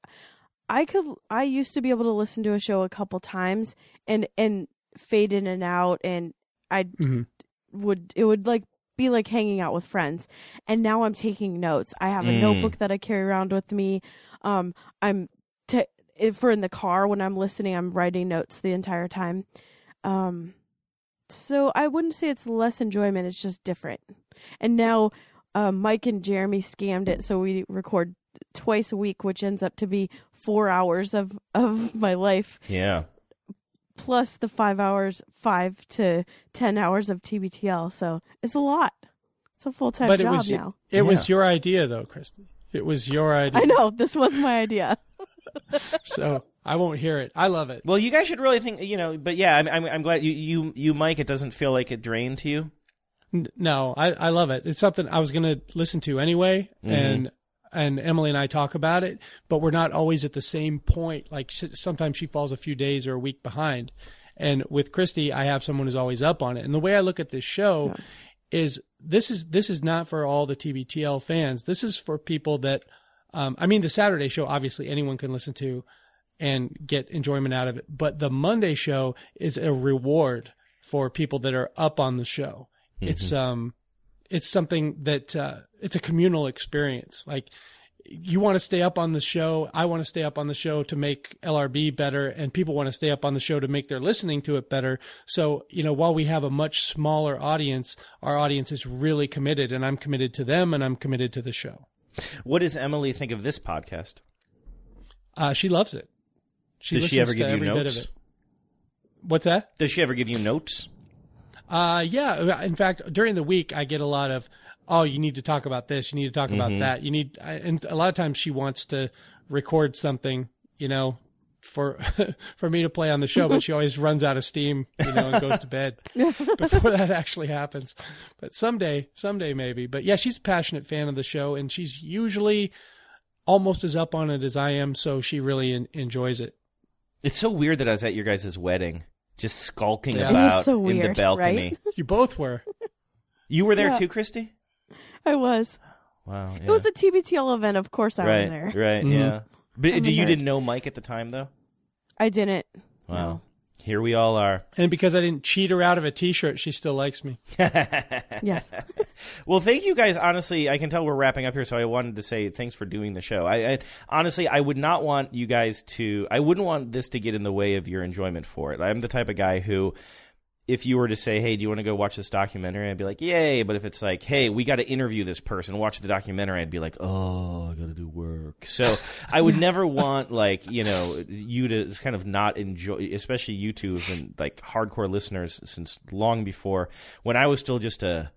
I could. I used to be able to listen to a show a couple times and and fade in and out, and I Mhm. would. It would like be like hanging out with friends. And now I'm taking notes. I have a Mm. notebook that I carry around with me. Um, I'm t- if we're in the car when I'm listening, I'm writing notes the entire time. Um, so I wouldn't say it's less enjoyment. It's just different. And now um, Mike and Jeremy scammed it, so we record twice a week, which ends up to be four hours of of my life, Yeah. plus the five hours, five to ten hours of TBTL. So it's a lot. It's a full time job it was now. it was your idea though, Christy. It was your idea. I know this was my idea. So I won't hear it. I love it. Well, you guys should really think, you know. But yeah, I'm, I'm, I'm glad you, you, you, Mike. It doesn't feel like it drained to you. N- No, I, I love it. It's something I was going to listen to anyway, Mhm. and and Emily and I talk about it, but we're not always at the same point. Like s- sometimes she falls a few days or a week behind, and with Christy, I have someone who's always up on it. And the way I look at this show is this is this is not for all the TBTL fans. This is for people that, um, I mean, the Saturday show obviously anyone can listen to and get enjoyment out of it. But the Monday show is a reward for people that are up on the show. It's Mhm. um, it's something that uh, it's a communal experience. Like you want to stay up on the show, I want to stay up on the show to make LRB better, and people want to stay up on the show to make their listening to it better. So you know, while we have a much smaller audience, our audience is really committed, and I'm committed to them, and I'm committed to the show. What does Emily think of this podcast? Uh, she loves it. She Does she ever give you notes? What's that? Does she ever give you notes? Uh, yeah. In fact, during the week, I get a lot of, oh, you need to talk about this. You need to talk Mhm. about that. You need, I- and a lot of times she wants to record something, you know, for for me to play on the show, but she always runs out of steam, you know, and goes to bed before that actually happens. But someday, someday maybe. But yeah, she's a passionate fan of the show, and she's usually almost as up on it as I am, so she really en- enjoys it. It's so weird that I was at your guys' wedding, just skulking Yeah. About so in the balcony. right? You both were. You were there Yeah. too, Christy. I was. Wow. It was a TBTL event. Of course, I right, was there. right, Mhm. yeah. But oh I'm you nerd. didn't know Mike at the time, though. I didn't. Wow. Here we all are. And because I didn't cheat her out of a T-shirt, she still likes me. Yes. well, thank you guys. Honestly, I can tell we're wrapping up here, so I wanted to say thanks for doing the show. I, I honestly, I would not want you guys to. I wouldn't want this to get in the way of your enjoyment for it. I'm the type of guy who. If you were to say, "Hey, do you want to go watch this documentary?" I'd be like, "Yay!" But if it's like, "Hey, we got to interview this person, watch the documentary," I'd be like, "Oh, I got to do work." So I would never want like you know you to kind of not enjoy, especially you two have been like hardcore listeners since long before when I was still just a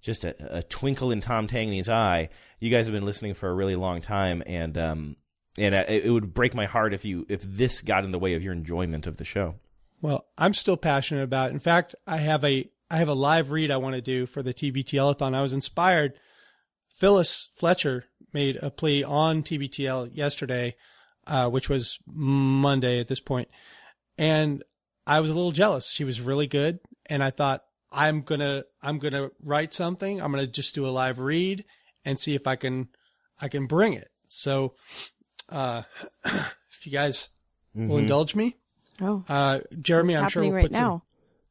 just a, a twinkle in Tom Tangney's eye. You guys have been listening for a really long time, and um, and it, it would break my heart if you if this got in the way of your enjoyment of the show. Well, I'm still passionate about it. In fact, I have a I have a live read I want to do for the TBTL-a-thon. I was inspired. Phyllis Fletcher made a plea on TBTL yesterday, uh, which was Monday at this point, and I was a little jealous. She was really good, and I thought I'm gonna I'm gonna write something. I'm gonna just do a live read and see if I can I can bring it. So, uh, if you guys will Mhm. indulge me. Oh. Uh, Jeremy, I'm sure we'll right put some, now?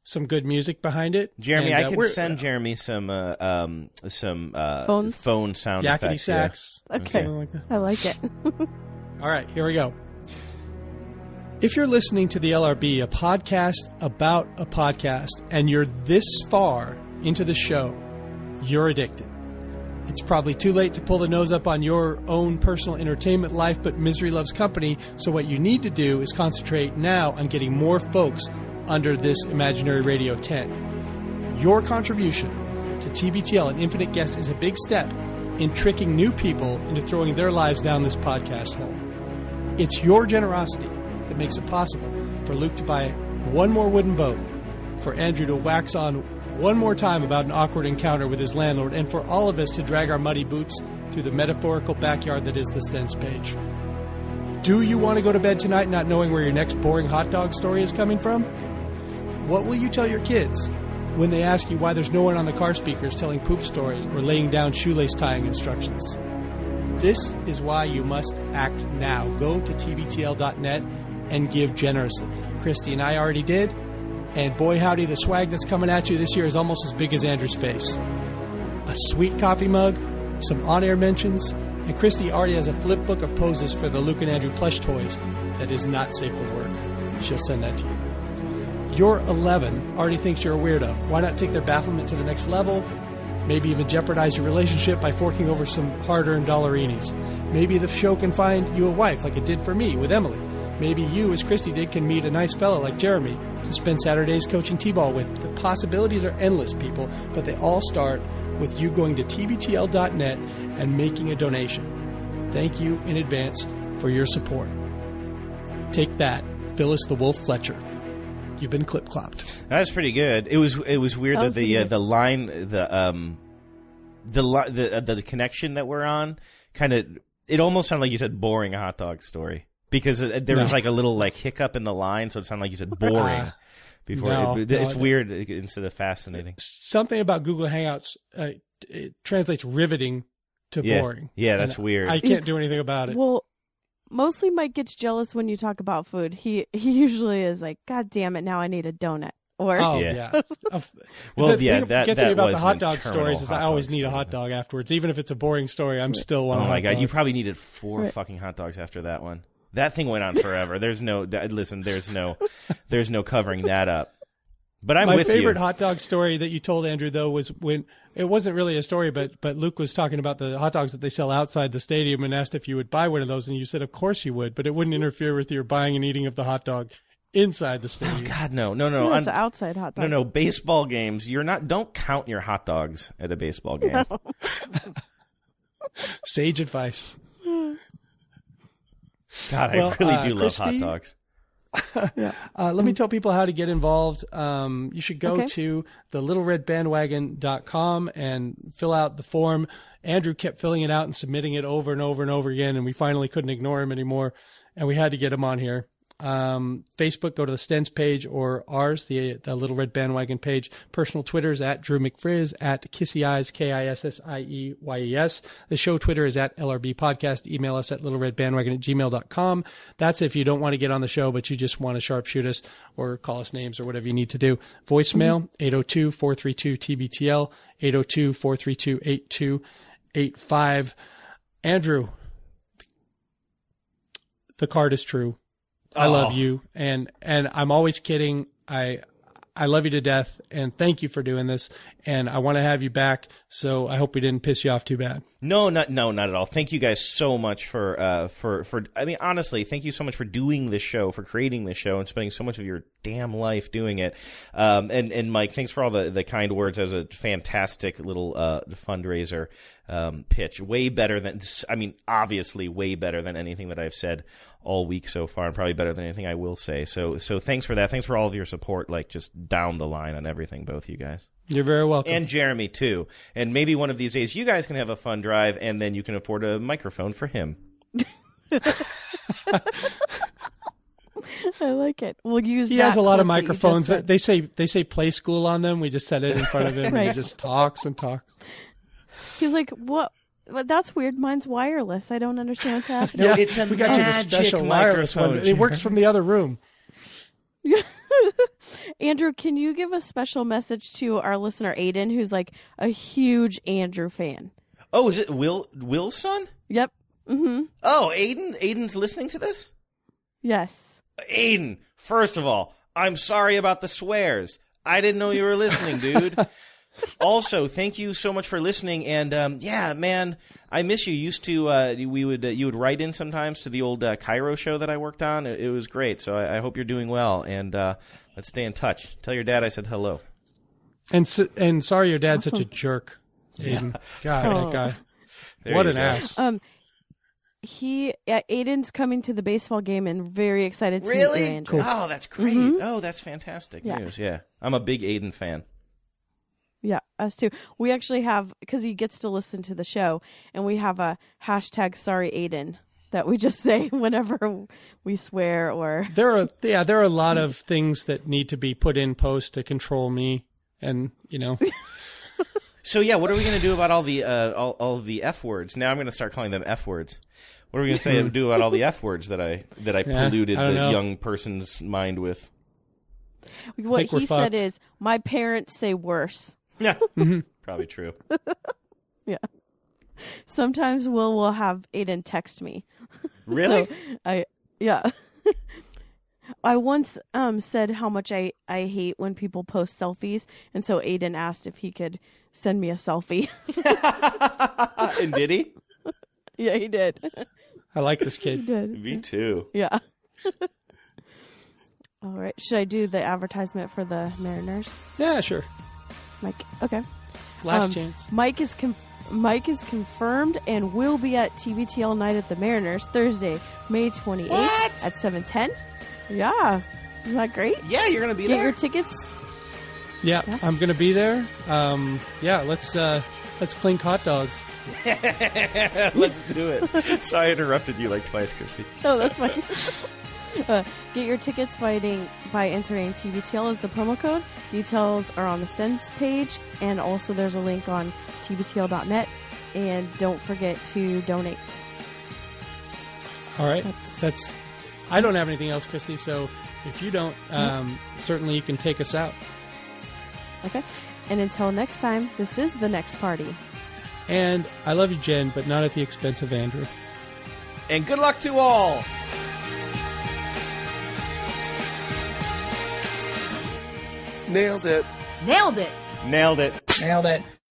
some good music behind it. Jeremy, And, I uh, can we're- send Jeremy some uh, um, some uh, Phones? phone sound Yakety effects. yeah. Okay. Like. I like it. All right, here we go. If you're listening to the LRB, a podcast about a podcast, and you're this far into the show, you're addicted. It's probably too late to pull the nose up on your own personal entertainment life, but misery loves company. So, what you need to do is concentrate now on getting more folks under this imaginary radio tent. Your contribution to TBTL and Infinite Guest is a big step in tricking new people into throwing their lives down this podcast hole. It's your generosity that makes it possible for Luke to buy one more wooden boat, for Andrew to wax on one more time about an awkward encounter with his landlord, and for all of us to drag our muddy boots through the metaphorical backyard that is the Stents page. Do you want to go to bed tonight not knowing where your next boring hot dog story is coming from? What will you tell your kids when they ask you why there's no one on the car speakers telling poop stories or laying down shoelace tying instructions? This is why you must act now. Go to tbtl.net and give generously. Christy and I already did, and boy howdy, the swag that's coming at you this year is almost as big as Andrew's face. A sweet coffee mug, some on air mentions, and Christy already has a flip book of poses for the Luke and Andrew plush toys that is not safe for work. She'll send that to you. Your 11 already thinks you're a weirdo. Why not take their bafflement to the next level? Maybe even jeopardize your relationship by forking over some hard earned dollarinis. Maybe the show can find you a wife like it did for me with Emily. Maybe you, as Christy did, can meet a nice fellow like Jeremy spend Saturdays coaching T ball with. The possibilities are endless, people, but they all start with you going to tbtl.net and making a donation. Thank you in advance for your support. Take that, Phyllis the Wolf Fletcher. You've been clip clopped. That was pretty good. It was it was weird That that, was the uh, the line the um the li- the uh, the connection that we're on kind of it almost sounded like you said boring hot dog story because uh, there was No. like a little like hiccup in the line, so it sounded like you said boring Ah. before. No, it, it's I- weird uh, instead of fascinating. Something about Google Hangouts uh, it translates riveting to Yeah. boring. Yeah, that's weird. I can't do anything about it. Well, mostly Mike gets jealous when you talk about food. He he usually is like, "God damn it, now I need a donut." Or Oh Yeah. yeah. Well, the yeah, thing that- gets that me about was the hot dog terminal stories is I always need a hot dog afterwards, even if it's a boring story. I'm still one. Oh my hot god, dog. you probably needed four Right. fucking hot dogs after that one. That thing went on forever. There's no listen. There's no there's no covering that up. But I'm my with favorite you. hot dog story that you told Andrew though was when it wasn't really a story, but but Luke was talking about the hot dogs that they sell outside the stadium and asked if you would buy one of those, and you said of course you would, but it wouldn't interfere with your buying and eating of the hot dog inside the oh, stadium. Oh God no, no, no. No, it's on- an outside hot dogs. No, no. Baseball games. You're not. Don't count your hot dogs at a baseball game. No. Sage advice. God, Well, I really uh, do love hot Christy? dogs. Uh, let me tell people how to get involved. Um, you should go Okay. to the littleredbandwagon.com and fill out the form. Andrew kept filling it out and submitting it over and over and over again, and we finally couldn't ignore him anymore, and we had to get him on here. Um, Facebook, go to the Stens page or ours, the the Little Red Bandwagon page. Personal Twitters at Drew McFrizz, at Kissy Eyes, K I S S I E Y E S. The show Twitter is at LRB Podcast. Email us at littleredbandwagon at gmail.com. That's if you don't want to get on the show, but you just want to sharpshoot us or call us names or whatever you need to do. Voicemail 802 432 TBTL, 802 432 8285. Andrew, the card is true. I love Oh. you, and and I'm always kidding. I I love you to death, and thank you for doing this. And I want to have you back. So I hope we didn't piss you off too bad. No, not no, not at all. Thank you guys so much for uh for for I mean honestly, thank you so much for doing this show, for creating this show and spending so much of your damn life doing it. Um and and Mike, thanks for all the the kind words as a fantastic little uh fundraiser um pitch. Way better than I mean obviously way better than anything that I've said all week so far and probably better than anything I will say. So so thanks for that. Thanks for all of your support like just down the line on everything both you guys. You're very welcome. And Jeremy too. And maybe one of these days you guys can have a fun drive and then you can afford a microphone for him. I like it. We'll use. he that has a lot of clip that microphones. They say they say play school on them. We just set it in front of him and he just talks and talks. He's like, "What? But that's weird. Mine's wireless. I don't understand what's happening." No, it's a we got you the magic special wireless one. It works from the other room. Andrew, can you give a special message to our listener Aiden, who's like a huge Andrew fan? Oh, is it Will Will's son? Yep. Mm-hmm. Oh, Aiden? Aiden's listening to this? Yes. Aiden, first of all, I'm sorry about the swears. I didn't know you were listening, dude. also, thank you so much for listening. And um, yeah, man, I miss you. Used to uh, we would uh, you would write in sometimes to the old uh, KIRO show that I worked on. It, it was great. So I, I hope you're doing well. And uh, let's stay in touch. Tell your dad I said hello. And s and sorry, your dad's such a jerk. Aiden. God, Oh. that guy. There what an go. ass. Um, he uh, Aiden's coming to the baseball game and very excited to meet Really? you, Andrew. Oh, that's great. Mhm. Oh, that's fantastic Yeah. news. Yeah, I'm a big Aiden fan. Yeah, us too. We actually have because he gets to listen to the show, and we have a hashtag Sorry Aiden that we just say whenever we swear or There are yeah, there are a lot of things that need to be put in post to control me, and you know, So yeah, what are we going to do about all the uh, all, all the f words? Now I'm going to start calling them f words. What are we going to say and do about all the f words that I that I Yeah, polluted I the know. young person's mind with? what think we're he said is my parents say worse. Yeah, Mm-hmm. probably true. Yeah. Sometimes Will will have Aiden text me. Really? So I yeah. I once um said how much I I hate when people post selfies, and so Aiden asked if he could send me a selfie. and did he? yeah, he did. I like this He kid. did. Me too. Yeah. All right. Should I do the advertisement for the Mariners? Yeah, sure. Like, okay. Last chance. Mike is com- Mike is confirmed and will be at TBTL night at the Mariners Thursday, May 28th What? at 7:10. Yeah, isn't that great? Yeah, you're gonna be Get there. Get your tickets. Yeah, I'm gonna be there. Um, yeah, let's uh, let's clink hot dogs. Let's do it. Sorry, I interrupted you like twice, Christy. Oh, that's fine. uh, get your tickets by, ding- by entering TBTL as the promo code. Details are on the sends page, and also there's a link on tbtl.net. And don't forget to donate. All right, that's. I don't have anything else, Christy. So if you don't, um, certainly you can take us out. Okay? And until next time, this is the next party. And I love you, Jen, but not at the expense of Andrew. And good luck to all. Nailed it. Nailed it. Nailed it. Nailed it.